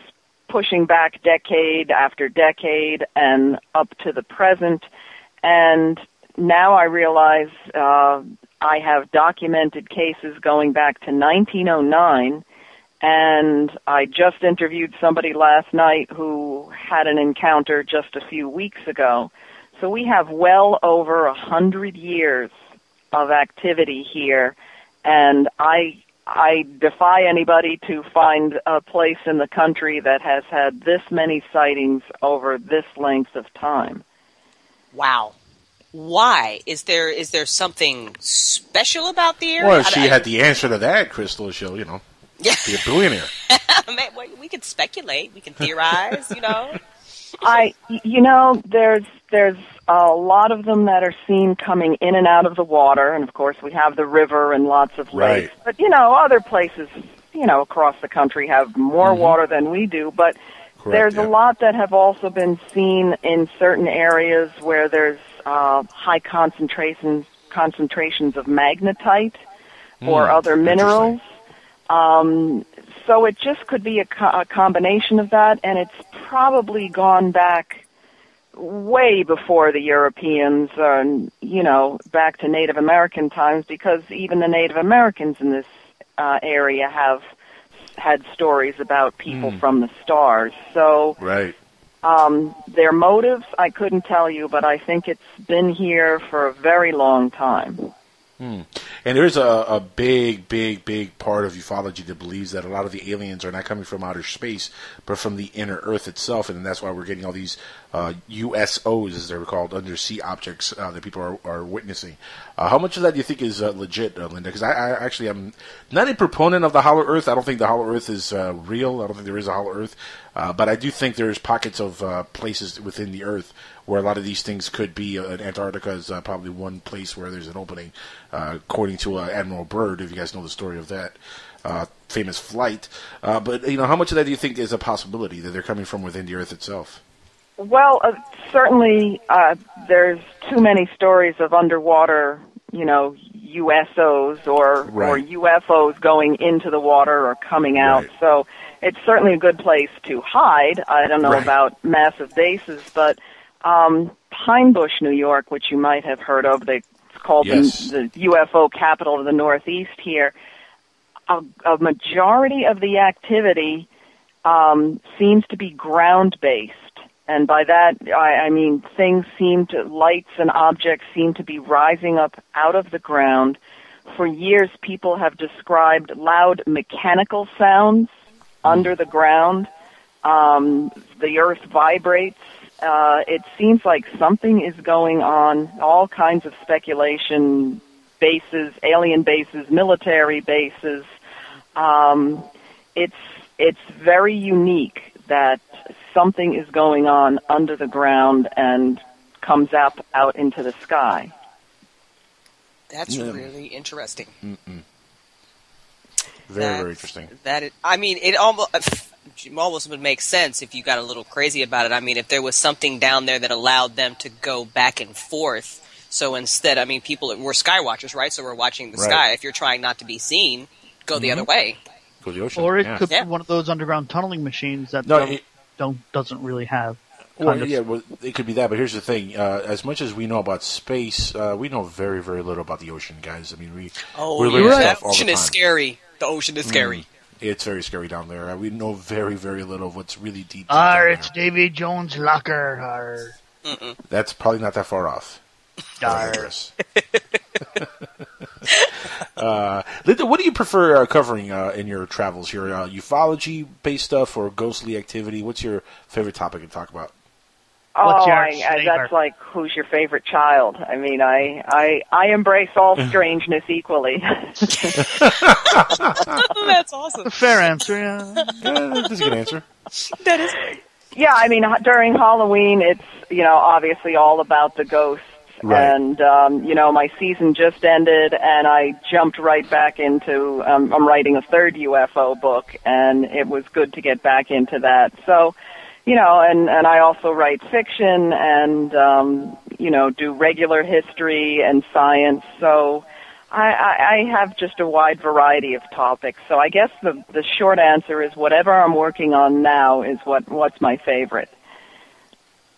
pushing back decade after decade and up to the present. And now I realize uh, I have documented cases going back to 1909 And I just interviewed somebody last night who had an encounter just a few weeks ago. So we have well over a hundred years of activity here, and I I defy anybody to find a place in the country that has had this many sightings over this length of time. Wow. Why is there is there something special about the area? Well, if I- she I- had the answer to that, Crystal, she'll, you know, be a billionaire. Man, well, we can speculate, we can theorize, you know. I, you know, there's there's a lot of them that are seen coming in and out of the water, and of course we have the river and lots of Right. lakes. But you know, other places, you know, across the country have more Mhm. water than we do. But Correct, there's yeah. a lot that have also been seen in certain areas where there's uh, high concentrations concentrations of magnetite or Hmm, other minerals. Um, so it just could be a, co- a combination of that, and it's probably gone back way before the Europeans, uh, you know, back to Native American times, because even the Native Americans in this uh, area have had stories about people Hmm. from the stars. So Right. um, their motives, I couldn't tell you, but I think it's been here for a very long time. Hmm. And there's a, a big, big, big part of ufology that believes that a lot of the aliens are not coming from outer space, but from the inner Earth itself, and that's why we're getting all these uh, USOs, as they're called, undersea objects uh, that people are, are witnessing. Uh, how much of that do you think is uh, legit, uh, Linda? Because I, I actually am not a proponent of the Hollow Earth. I don't think the Hollow Earth is uh, real. I don't think there is a Hollow Earth, but I do think there's pockets of places within the Earth where a lot of these things could be. Uh, Antarctica is uh, probably one place where there's an opening, uh, according to uh, Admiral Byrd, if you guys know the story of that uh, famous flight. Uh, but you know, how much of that do you think is a possibility that they're coming from within the Earth itself? Well, uh, certainly uh, there's too many stories of underwater, you know, USOs or or UFOs going into the water or coming out. Right. So it's certainly a good place to hide. I don't know Right. about massive bases, but um, Pine Bush, New York, which you might have heard of, they, it's called Yes. the, the UFO capital of the Northeast here. A, a majority of the activity um, seems to be ground based. And by that, I, I mean things seem to, lights and objects seem to be rising up out of the ground. For years, people have described loud mechanical sounds under the ground. Um, the earth vibrates. Uh, it seems like something is going on. All kinds of speculation, bases, alien bases, military bases. Um, it's it's very unique that something is going on under the ground and comes up out into the sky. That's Yeah. really interesting. Mm-mm. Very, very interesting. That it, I mean, it almost almost would make sense if you got a little crazy about it. I mean, if there was something down there that allowed them to go back and forth. So instead, I mean, people we're sky watchers, right? So we're watching the Right. sky. If you're trying not to be seen, go the Mhm. other way. Go the ocean. Or it yeah. could Yeah. be one of those underground tunneling machines that No, don't, it- don't doesn't really have. Well, of- yeah, well, it could be that, but here's the thing: uh, as much as we know about space, uh, we know very, very little about the ocean, guys. I mean, we Oh, we're you're learning right. stuff The all the ocean time. is scary. The ocean is scary. Mm. It's very scary down there. We know very, very little of what's really deep. deep Arr, down it's Davy Jones' locker. Arr. there. That's probably not that far off. Arr. Uh, Linda, what do you prefer uh, covering uh, in your travels? Your uh, ufology-based stuff or ghostly activity? What's your favorite topic to talk about? What's oh, your I, I, that's like who's your favorite child? I mean, I I I embrace all strangeness equally. That's awesome. A fair answer. Yeah. Yeah, that's a good answer. That is. yeah, I mean, h- during Halloween, it's you know obviously all about the ghosts. Right. And um, you know, my season just ended, and I jumped right back into. Um, I'm writing a third UFO book, and it was good to get back into that. So, you know, and and I also write fiction, and um, you know, do regular history and science. So, I, I, I have just a wide variety of topics. So, I guess the the short answer is whatever I'm working on now is what what's my favorite.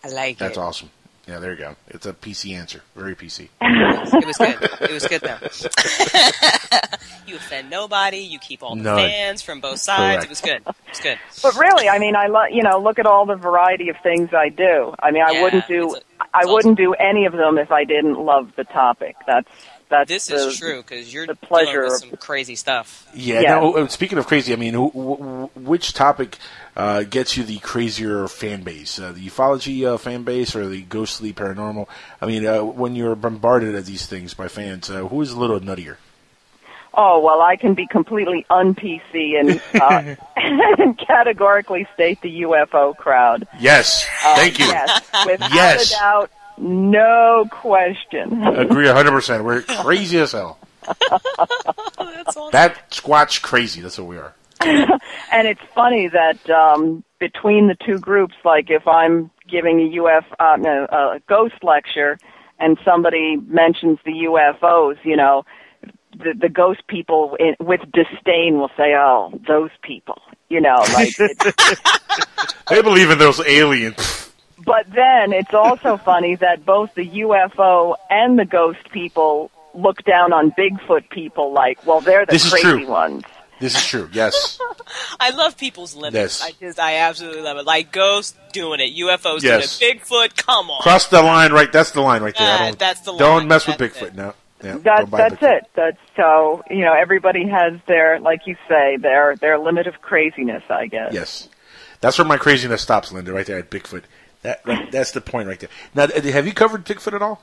I like That's it. That's awesome. Yeah, there you go. It's a PC answer. Very PC. It was good. It was good though. you offend nobody. You keep all the None. fans from both sides. Correct. It was good. It was good. But really, I mean, I lo- you know, look at all the variety of things I do. I mean, I Yeah, wouldn't do I wouldn't do any of them if I didn't love the topic. That's that's This the, is true because you're the pleasure dealing with of some crazy stuff. Yeah. Yeah. Now, uh, speaking of crazy, I mean, wh- wh- which topic uh, gets you the crazier fan base? Uh, the ufology uh, fan base or the ghostly paranormal? I mean, uh, when you're bombarded at these things by fans, uh, who is a little nuttier? Oh well, I can be completely un-PC and, uh, and categorically state the UFO crowd. Yes. Thank you. Yes, without Yes. a doubt, no question. Agree 100%. We're crazy as hell. That squatch crazy. That's what we are. and it's funny that um, between the two groups, like if I'm giving a UF uh, no, a ghost lecture and somebody mentions the UFOs, you know, the, the ghost people in, with disdain will say, "Oh, those people," you know, like. They believe in those aliens. but then it's also funny that both the UFO and the ghost people look down on Bigfoot people, like, well, they're the This crazy ones. This is true. Yes. I love people's limits. Yes. I just, I absolutely love it. Like Ghost doing it, UFOs Yes. doing it, Bigfoot. Come on. Cross the line right. That's the line right there. I don't, that's the line. Don't line. mess with That's Bigfoot now. Yeah, That, that's Bigfoot. it. That's so you know everybody has their like you say their their limit of craziness. I guess. Yes. That's where my craziness stops, Linda, right there at Bigfoot. That, right, that's the point right there. Now, uh, have you covered Bigfoot at all?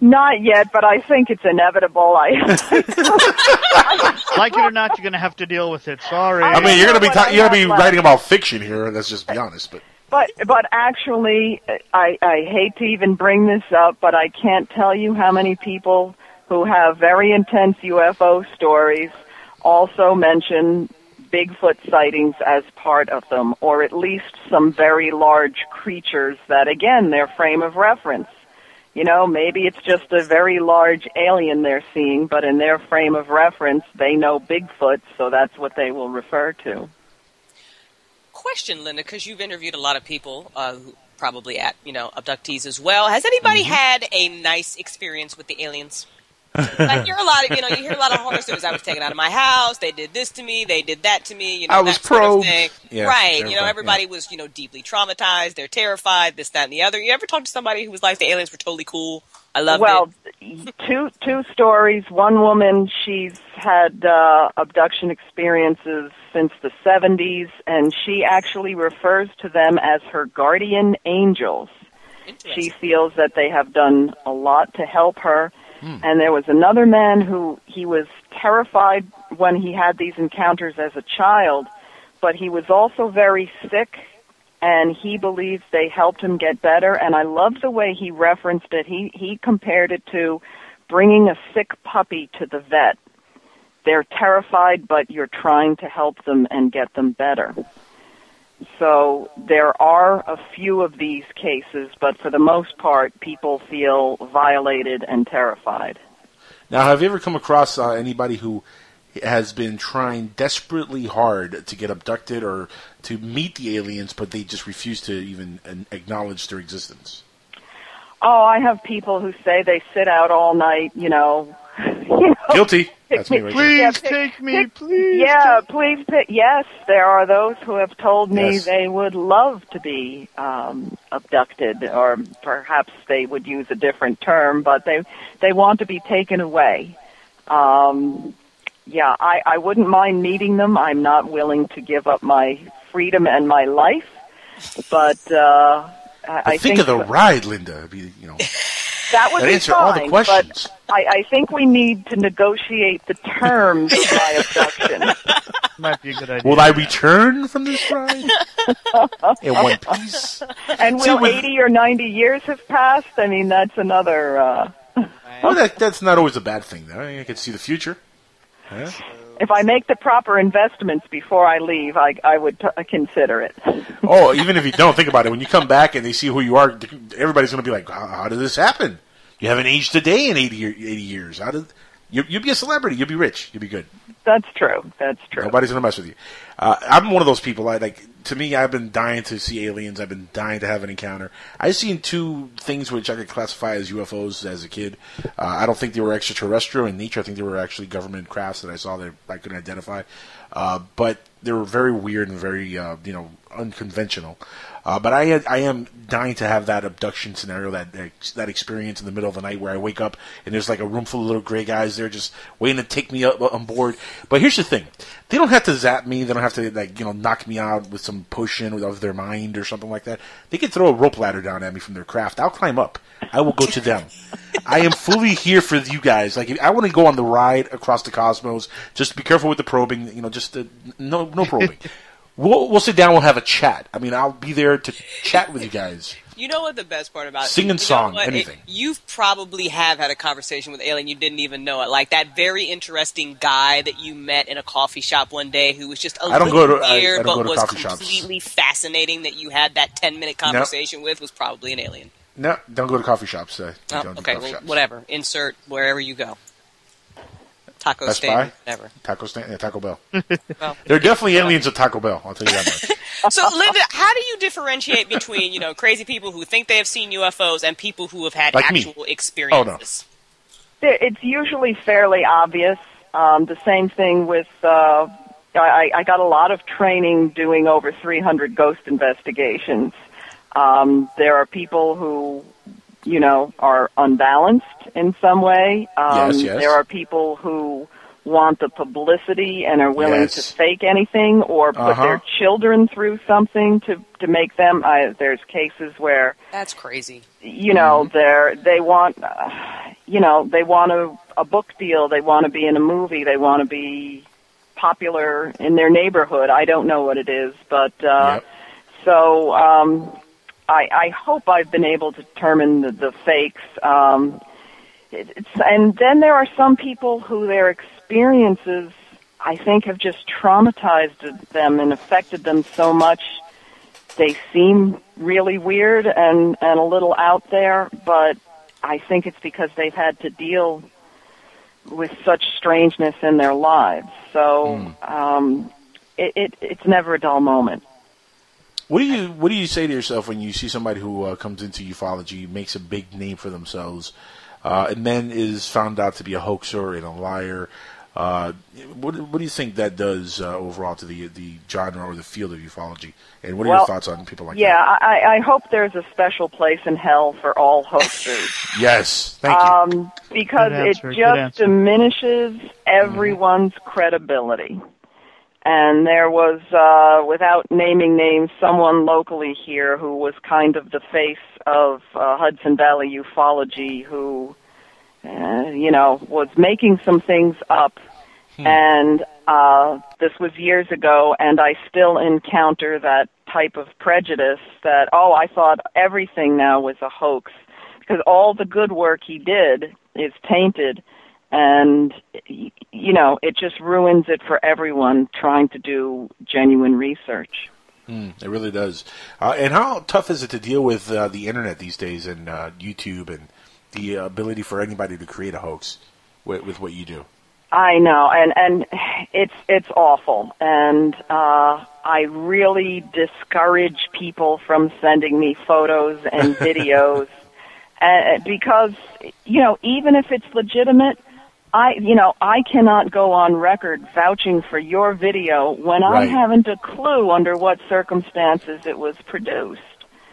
Not yet, but I think it's inevitable. I like it or not, you're going to have to deal with it. Sorry. I mean, you're gonna be what ta- you're gonna be left. writing about fiction here. Let's just be honest. But But but actually, I I hate to even bring this up, but I can't tell you how many people who have very intense UFO stories also mention Bigfoot sightings as part of them, or at least some very large creatures that, again, their frame of reference. You know, maybe it's just a very large alien they're seeing, but in their frame of reference, they know Bigfoot, so that's what they will refer to. Question, Linda, because you've interviewed a lot of people, uh, probably at you know abductees as well. Has anybody Mm-hmm. had a nice experience with the aliens? I hear a lot of you know you hear a lot of horror stories. I was taken out of my house. They did this to me. They did that to me. You know I was that sort of probed. thing. Yeah, right. You know terrified, everybody was you know deeply traumatized. They're terrified. This, that, and the other. You ever talk to somebody who was like the aliens were totally cool? I love well, it. two two stories. One woman, she's had uh, abduction experiences since the 70s, and she actually refers to them as her guardian angels. She feels that they have done a lot to help her. Hmm. And there was another man who he was terrified when he had these encounters as a child, but he was also very sick and he believes they helped him get better and I love the way he referenced it. He he compared it to bringing a sick puppy to the vet. They're terrified but you're trying to help them and get them better. So there are a few of these cases, but for the most part people feel violated and terrified. now, have you ever come across uh, anybody who has been trying desperately hard to get abducted or to meet the aliens, but they just refuse to even uh, acknowledge their existence? Oh, I have people who say they sit out all night, you know. you know Guilty. Pick That's me me- right Please there. pick- take me, pick- please. Yeah, please pick. Yes, there are those who have told me Yes. they would love to be um, abducted, or perhaps they would use a different term, but they they want to be taken away. Um, yeah, I, I wouldn't mind meeting them. I'm not willing to give up my freedom and my life, but uh, I, I think, of the ride, Linda. It'd you know, that would that be answer fine, all the questions. but I, I think we need to negotiate the terms of my abduction. Might be a good idea. will I return from this ride in one piece? And See, will with- 80 or 90 years have passed? I mean, that's another. Uh, Well, that, that's not always a bad thing, though. I can see the future. Yeah. If I make the proper investments before I leave, I, I would t- consider it. Oh, even if you don't think about it, when you come back and they see who you are, everybody's going to be like, how, "How did this happen? You haven't aged a day in 80, 80 years. How did you, you'll be a celebrity? You'd be rich. You'd be good." That's true. That's true. Nobody's gonna mess with you. Uh, I'm one of those people. I like. To me, I've been dying to see aliens. I've been dying to have an encounter. I've seen two things which I could classify as UFOs as a kid. Uh, I don't think they were extraterrestrial in nature. I think they were actually government crafts that I saw that I couldn't identify. Uh, but they were very weird and very, uh, you know, unconventional. Uh, but I, I am dying to have that abduction scenario, that that experience in the middle of the night where I wake up and there's like a room full of little gray guys there just waiting to take me up on board. But here's the thing: they don't have to zap me. They don't have to like you know knock me out with some potion of their mind or something like that. They can throw a rope ladder down at me from their craft. I'll climb up. I will go to them. I am fully here for you guys. Like I want to go on the ride across the cosmos. Just be careful with the probing. You know, just uh, no no probing. We'll, we'll sit down. We'll have a chat. I mean, I'll be there to chat with you guys. You know what the best part about Sing you know song, what? It- anything. you probably have had a conversation with alien you didn't even know it. Like that very interesting guy that you met in a coffee shop one day who was just a I don't little go to- I- I weird don't but go to was coffee shops. completely fascinating that you had that 10 minute conversation with was probably an alien. No, don't go to coffee shops. Uh, Oh, don't do okay, coffee well, shops. whatever. Insert wherever you go. Taco Best stand, Buy? whatever. Taco stand, yeah, Taco Bell. Well. There are definitely aliens at Taco Bell. I'll tell you that much. So, Linda, how do you differentiate between you know crazy people who think they have seen UFOs and people who have had Like me. actual experiences? There- It's usually fairly obvious. Um, the same thing with. Uh, I, I got a lot of training doing over 300 ghost investigations. Um, there are people who, you know, are unbalanced in some way. Um, Yes, yes. There are people who want the publicity and are willing Yes. to fake anything or put Uh-huh. their children through something to to make them. I, there's cases where That's crazy. you know they're they want uh, you know they want a, a book deal they want to be in a movie they want to be popular in their neighborhood i don't know what it is but uh so um i i hope i've been able to determine the, the fakes um it, it's and then there are some people who their experiences i think have just traumatized them and affected them so much they seem really weird and and a little out there, but I think it's because they've had to deal with such strangeness in their lives. So um, it, it it's never a dull moment. What do you What do you say to yourself when you see somebody who uh, comes into ufology, makes a big name for themselves, uh, and then is found out to be a hoaxer and a liar? Uh, what What do you think that does uh, overall to the the genre or the field of ufology? And what are Well, your thoughts on people like that? yeah, I, I hope there's a special place in hell for all hoaxers. Yes, thank you. um, because Good it just diminishes everyone's credibility. And there was, uh, without naming names, someone locally here who was kind of the face of uh, Hudson Valley ufology who, uh, you know, was making some things up. And uh, this was years ago, and I still encounter that type of prejudice that, oh, I thought everything now was a hoax. Because all the good work he did is tainted, and, you know, it just ruins it for everyone trying to do genuine research. Mm, it really does. Uh, and how tough is it to deal with uh, the internet these days and uh, YouTube and the ability for anybody to create a hoax with, with what you do? I know, and and it's it's awful, and uh, I really discourage people from sending me photos and videos, uh, because you know even if it's legitimate, I you know I cannot go on record vouching for your video when I haven't a clue under what circumstances it was produced.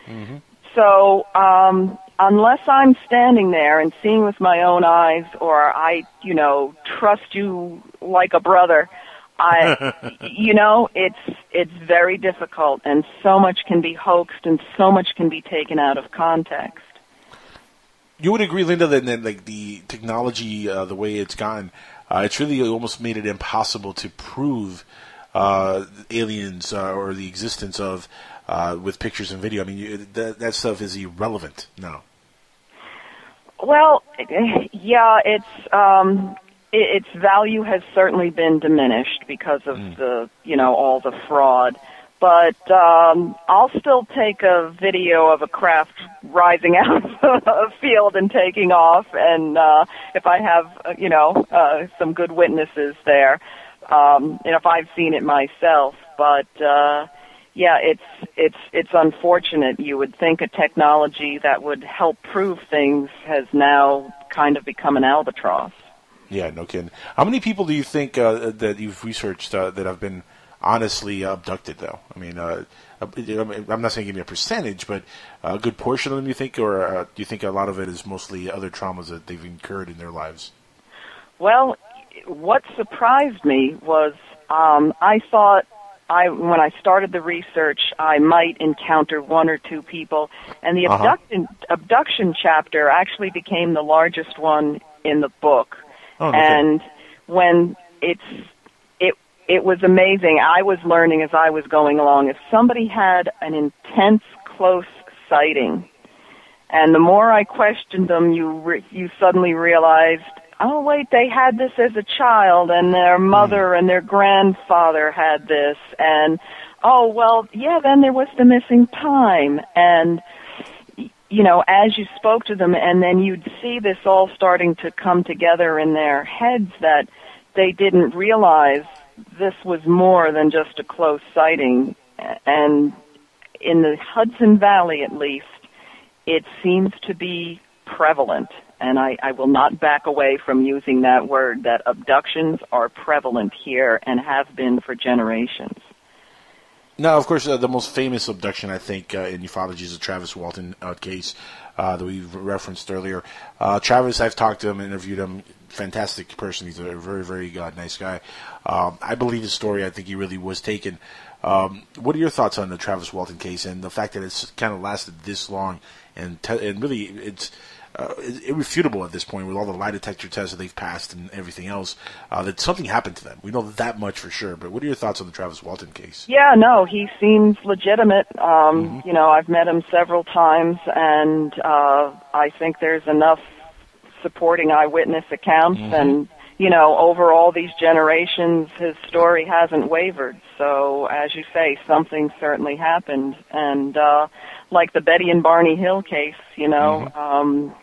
Mm-hmm. So, um, unless I'm standing there and seeing with my own eyes, or I, you know, trust you like a brother, I, you know, it's it's very difficult, and so much can be hoaxed, and so much can be taken out of context. You would agree, Linda, that, that like the technology, uh, the way it's gone, uh, it's really almost made it impossible to prove uh, aliens uh, or the existence of uh, with pictures and video. I mean, you, that that stuff is irrelevant now. Well, yeah, it's um, it, its value has certainly been diminished because of the you know all the fraud. But um, I'll still take a video of a craft rising out of a field and taking off, and uh, if I have uh, you know uh, some good witnesses there. um, and if I've seen it myself, but uh, yeah, it's it's it's unfortunate. You would think a technology that would help prove things has now kind of become an albatross. Yeah, no kidding. How many people do you think uh, that you've researched uh, that have been honestly abducted, though? I mean, uh, I'm not saying give me a percentage, but a good portion of them, you think, or uh, do you think a lot of it is mostly other traumas that they've incurred in their lives? Well, what surprised me was um, I thought I when I started the research I might encounter one or two people, and the Uh-huh. abduction abduction chapter actually became the largest one in the book. Oh, okay. and when it's it was amazing. I was learning as I was going along. If somebody had an intense close sighting, and the more I questioned them, you re- you suddenly realized, oh wait, they had this as a child, and their hmm. mother and their grandfather had this, and oh well, yeah, then there was the missing time, and you know, as you spoke to them, and then you'd see this all starting to come together in their heads that they didn't realize this was more than just a close sighting, and in the Hudson Valley at least, it seems to be prevalent. And I, I will not back away from using that word, that abductions are prevalent here and have been for generations. Now, of course, uh, the most famous abduction, I think, uh, in ufology is the Travis Walton uh, case uh, that we referenced earlier. Uh, Travis, I've talked to him, interviewed him. Fantastic person. He's a very, very uh, nice guy. Um, I believe his story. I think he really was taken. Um, what are your thoughts on the Travis Walton case and the fact that it's kind of lasted this long and te- and really it's uh, irrefutable at this point with all the lie detector tests that they've passed and everything else uh, that something happened to them. We know that much for sure. But what are your thoughts on the Travis Walton case? Yeah, no, he seems legitimate. Um, You know, I've met him several times, and uh, I think there's enough supporting eyewitness accounts, Mhm. and you know, over all these generations, his story hasn't wavered. So, as you say, something certainly happened, and uh, like the Betty and Barney Hill case, you know, um,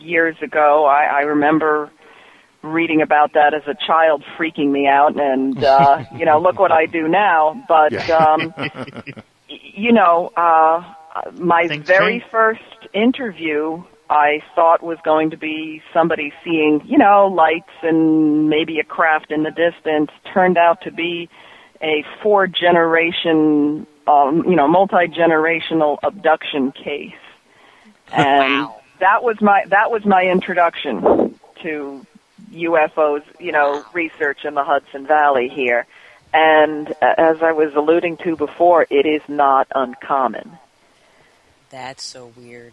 years ago, I, I remember reading about that as a child freaking me out and uh you know look what I do now. But um you know uh my very first interview I thought was going to be somebody seeing you know lights and maybe a craft in the distance turned out to be a four generation um you know multi-generational abduction case and that was my that was my introduction to UFOs, you know, research in the Hudson Valley here. And uh, as I was alluding to before, it is not uncommon. That's so weird.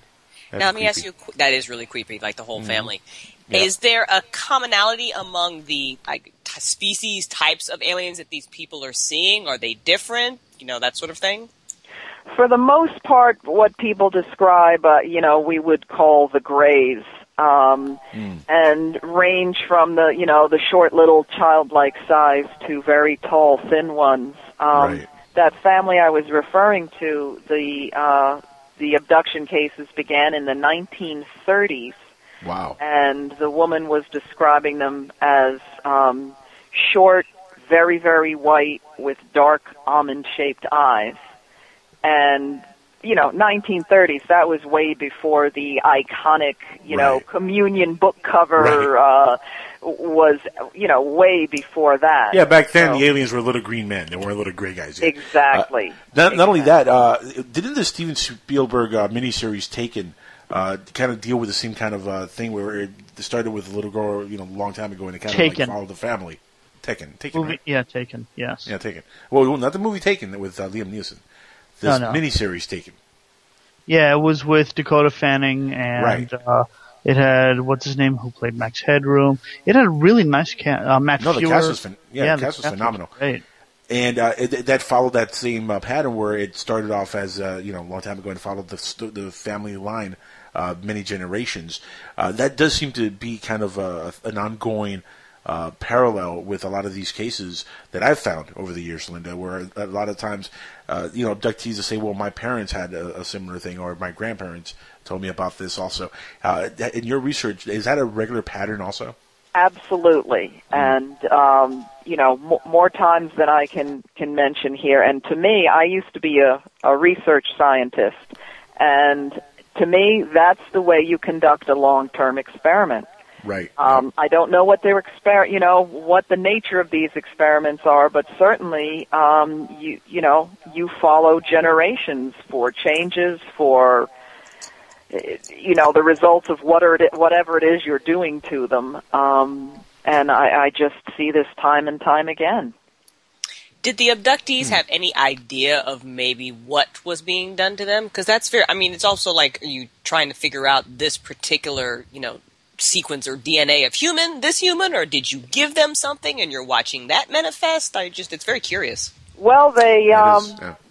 That's now let me ask you. That is really creepy. Like the whole Mhm. family. Yeah. Is there a commonality among the like t- species types of aliens that these people are seeing? Are they different? You know that sort of thing. For the most part, what people describe, uh, you know, we would call the grays. Um, and range from the you know the short little childlike size to very tall thin ones um that family i was referring to the uh the abduction cases began in the 1930s Wow. and the woman was describing them as um short very very white with dark almond shaped eyes and you know 1930s that was way before the iconic you know communion book cover uh was you know way before that Yeah, back then So- the aliens were little green men. They weren't little gray guys. yet. exactly Uh, not, not only that, uh, didn't the Steven Spielberg uh, miniseries Taken uh, kind of deal with the same kind of uh, thing where it started with a little girl, you know, a long time ago, and it kind of like followed the family. Taken, Taken, Movie, right? yeah, Taken. Yes. Yeah, Taken. Well, not the movie Taken with uh, Liam Neeson. No, This no. miniseries Taken. Yeah, it was with Dakota Fanning and Right. uh, it had what's his name who played Max Headroom. It had a really nice cast. Uh, Matt No, the Frewer. cast was fin- yeah, the cast was was phenomenal. Great. And uh, it, that followed that same uh, pattern where it started off as uh, you know a long time ago and followed the st- the family line uh, many generations. Uh, that does seem to be kind of a, an ongoing uh, parallel with a lot of these cases that I've found over the years, Linda. Where a lot of times, uh, you know, abductees will say, "Well, my parents had a, a similar thing," or "My grandparents told me about this." Also, uh, in your research, is that a regular pattern? Also, Absolutely, and um, you know m- more times than I can can mention here. And to me, I used to be a, a research scientist, and to me, that's the way you conduct a long term experiment. Right. Um, I don't know what their exper- you know, what the nature of these experiments are, but certainly, um, you you know, you follow generations for changes, for eh, you know, the results of what are it, whatever it is you're doing to them. Um, and I, I just see this time and time again. Did the abductees have any idea of maybe what was being done to them? Because that's fair. I mean, it's also like are you trying to figure out this particular, you know, sequence or DNA of human, this human, or did you give them something and you're watching that manifest? I just, it's very curious. Well, they um,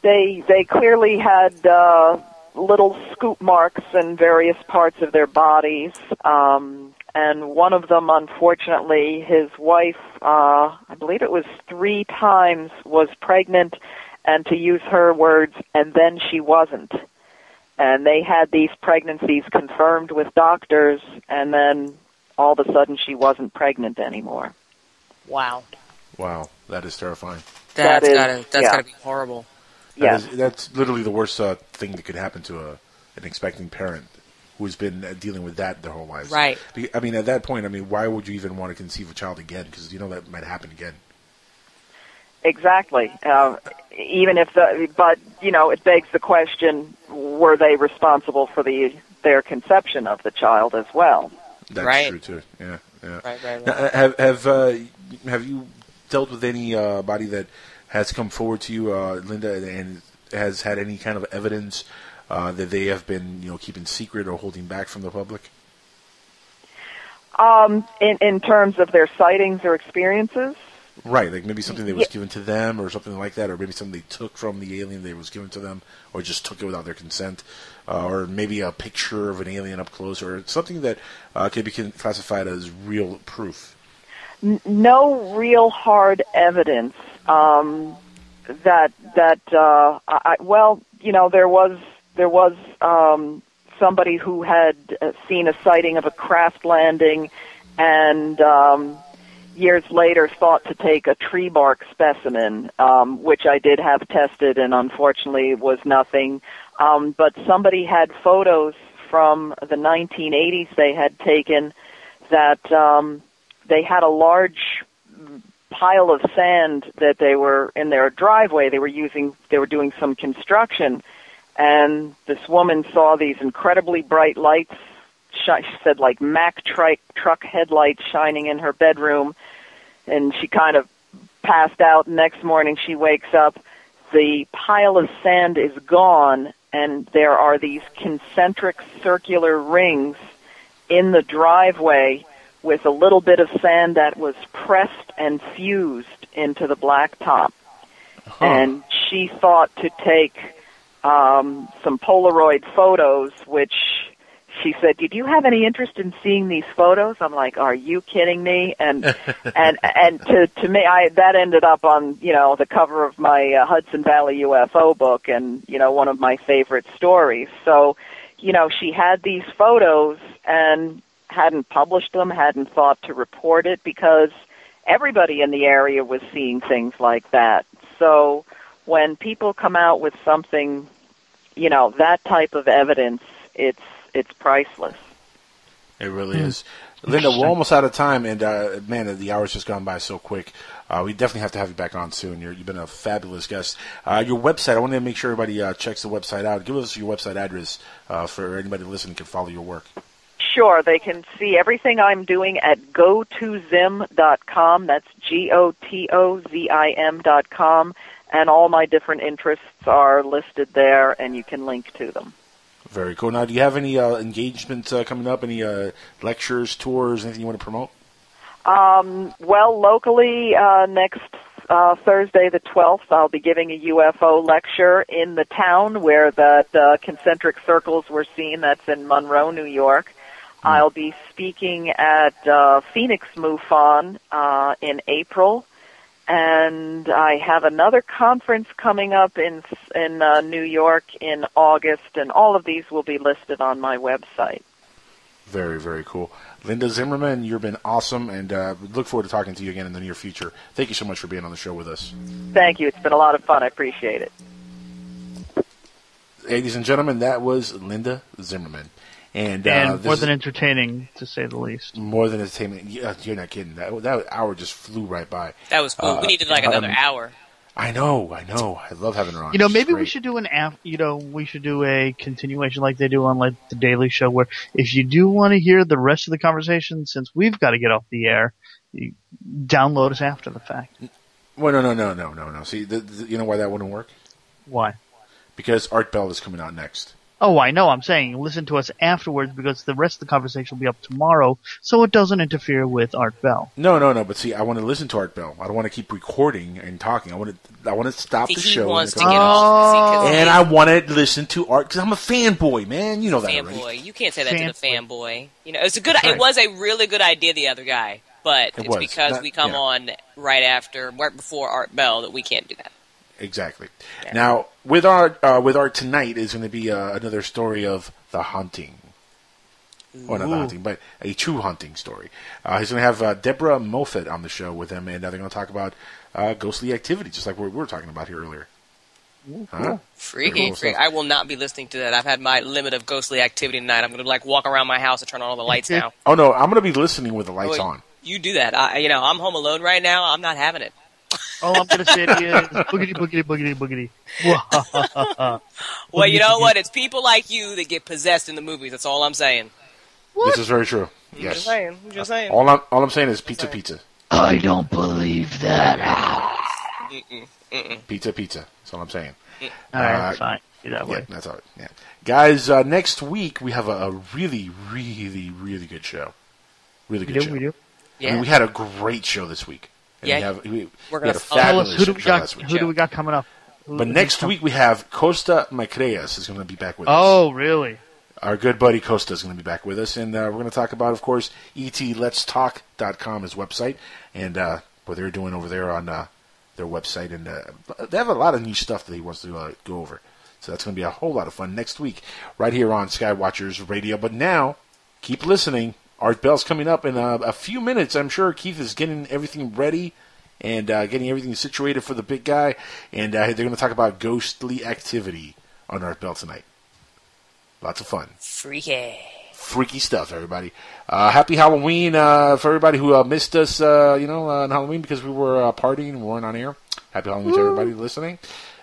they they clearly had uh, little scoop marks in various parts of their bodies, um, and one of them, unfortunately, his wife, uh, I believe it was three times, was pregnant, and to use her words, and then she wasn't. And they had these pregnancies confirmed with doctors, and then all of a sudden she wasn't pregnant anymore. Wow. Wow, that is terrifying. That's That is- gotta, that's yeah. gotta be horrible. That Yeah. is- that's literally the worst uh, thing that could happen to a an expecting parent who's been uh, dealing with that their whole lives. Right. I mean, at that point, I mean, why would you even want to conceive a child again? Because you know that might happen again. Exactly. Uh, even if the, but you know, it begs the question: Were they responsible for the their conception of the child as well? That's Right. true too. Yeah, yeah. Right, right, Now, uh, have have uh, have you dealt with any uh, body that has come forward to you, uh, Linda, and has had any kind of evidence uh, that they have been, you know, keeping secret or holding back from the public? Um, in in terms of their sightings or experiences, Right, like maybe something that was Yeah. given to them, or something like that, or maybe something they took from the alien that was given to them, or just took it without their consent, uh, or maybe a picture of an alien up close, or something that uh, can be classified as real proof. No real hard evidence um, that that uh, I, well, you know, there was there was um, somebody who had uh, seen a sighting of a craft landing, and um, years later thought to take a tree bark specimen, um, which I did have tested, and unfortunately was nothing. Um, but somebody had photos from the 1980s they had taken that um, they had a large pile of sand that they were in their driveway. They were using, they were doing some construction, and this woman saw these incredibly bright lights. She said like Mack tri- truck headlights shining in her bedroom, and she kind of passed out. Next morning, she wakes up. The pile of sand is gone, and there are these concentric circular rings in the driveway with a little bit of sand that was pressed and fused into the blacktop. And she thought to take um, some Polaroid photos, which she said, "Did you have any interest in seeing these photos?" I'm like, "Are you kidding me?" And and and to to me, I that ended up on you know the cover of my uh, Hudson Valley UFO book, and you know one of my favorite stories. So, you know, she had these photos and hadn't published them, hadn't thought to report it because everybody in the area was seeing things like that. So when people come out with something, you know, that type of evidence, it's it's priceless. It really is. Linda, we're almost out of time, and uh, man, the hour's just gone by so quick. Uh, we definitely have to have you back on soon. You're, you've been a fabulous guest. Uh, your website, I want to make sure everybody uh, checks the website out. Give us your website address uh, for anybody listening can follow your work. Sure, they can see everything I'm doing at gotozim.com. That's G O T O Z I M dot com, and all my different interests are listed there, and you can link to them. Very cool. Now, do you have any uh, engagements uh, coming up? Any uh, lectures, tours, anything you want to promote? Um, well, locally, uh, next uh, Thursday, the 12th, I'll be giving a UFO lecture in the town where the, the concentric circles were seen. That's in Monroe, New York. I'll be speaking at uh, Phoenix MUFON uh, in April, and I have another conference coming up in in uh, New York in August, and all of these will be listed on my website. Very, very cool. Linda Zimmerman, you've been awesome, and uh, look forward to talking to you again in the near future. Thank you so much for being on the show with us. Thank you. It's been a lot of fun. I appreciate it. Ladies and gentlemen, that was Linda Zimmerman. And, uh, and this more than entertaining, to say the least. more than entertainment. Yeah, you're not kidding. That, that hour just flew right by. That was cool. Uh, we needed like um, another hour. I know, I know. I love having her on. You know, maybe we should do an af- you know, we should do a continuation like they do on like the Daily Show, where if you do want to hear the rest of the conversation, since we've got to get off the air, you download us after the fact. Well, no, no, no, no, no, no. See, the, the, you know why that wouldn't work? Why? Because Art Bell is coming out next. Oh, I know. I'm saying listen to us afterwards because the rest of the conversation will be up tomorrow, so it doesn't interfere with Art Bell. No, no, no. But see, I want to listen to Art Bell. I don't want to keep recording and talking. I want to, I want to stop think the he show. wants and, to get oh. off. and I want to listen to Art because I'm a fanboy, man. You know that already. fanboy. You can't say that to the fanboy. You know, it's a good. That's It was a really good idea. The other guy, but It it's was. because That- we come yeah. on right after, right before Art Bell that we can't do that. Exactly. Now, with our uh, with Art tonight is going to be uh, another story of the hunting. Well, not the Ooh. hunting, but a true hunting story. Uh, he's going to have uh, Deborah Moffat on the show with him, and uh, they're going to talk about uh, ghostly activity, just like we were talking about here earlier. Huh? Freaky, cool freaky. I will not be listening to that. I've had my limit of ghostly activity tonight. I'm going to like walk around my house and turn on all the lights now. Oh no, I'm going to be listening with the lights Oh, on. You do that. I, you know, I'm home alone right now. I'm not having it. All I'm going to say to you is boogity, boogity, boogity, boogity. Well, you know what? It's people like you that get possessed in the movies. That's all I'm saying. This is very true. I'm just Yes. saying. I'm just saying. All I'm all I'm saying is pizza, pizza, I don't believe that. Mm-mm, mm-mm. pizza, pizza. That's all I'm saying. All right, Uh, fine. Be that yeah, way. that's all right. Yeah, guys. Uh, next week we have a, a really, really, really good show. Really We good do, show. we do. I mean, Yeah. we had a great show this week. And Yeah. we have we, We're gonna had a follow- Tell us fabulous who do we show got? last week. Who do we got coming up? Who- But next week we have Costa Macreas is going to be back with us. Oh, really? Our good buddy Costa is going to be back with us, and uh, we're going to talk about, of course, E etletstalk.com, his website, and uh, what they're doing over there on uh, their website. And uh, they have a lot of new stuff that he wants to uh, go over. So that's going to be a whole lot of fun next week, right here on Skywatchers Radio. But now, keep listening. Art Bell's coming up in a, a few minutes. I'm sure Keith is getting everything ready and uh, getting everything situated for the big guy. And uh, they're going to talk about ghostly activity on Art Bell tonight. Lots of fun Freaky. freaky stuff, everybody. Uh, happy Halloween uh, for everybody who uh, missed us, uh, you know, uh, on Halloween because we were uh, partying and we weren't on air. Happy Halloween to everybody listening.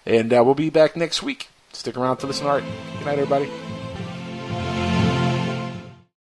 And uh, we'll be back next week. Stick around to listen to art. Good night, everybody.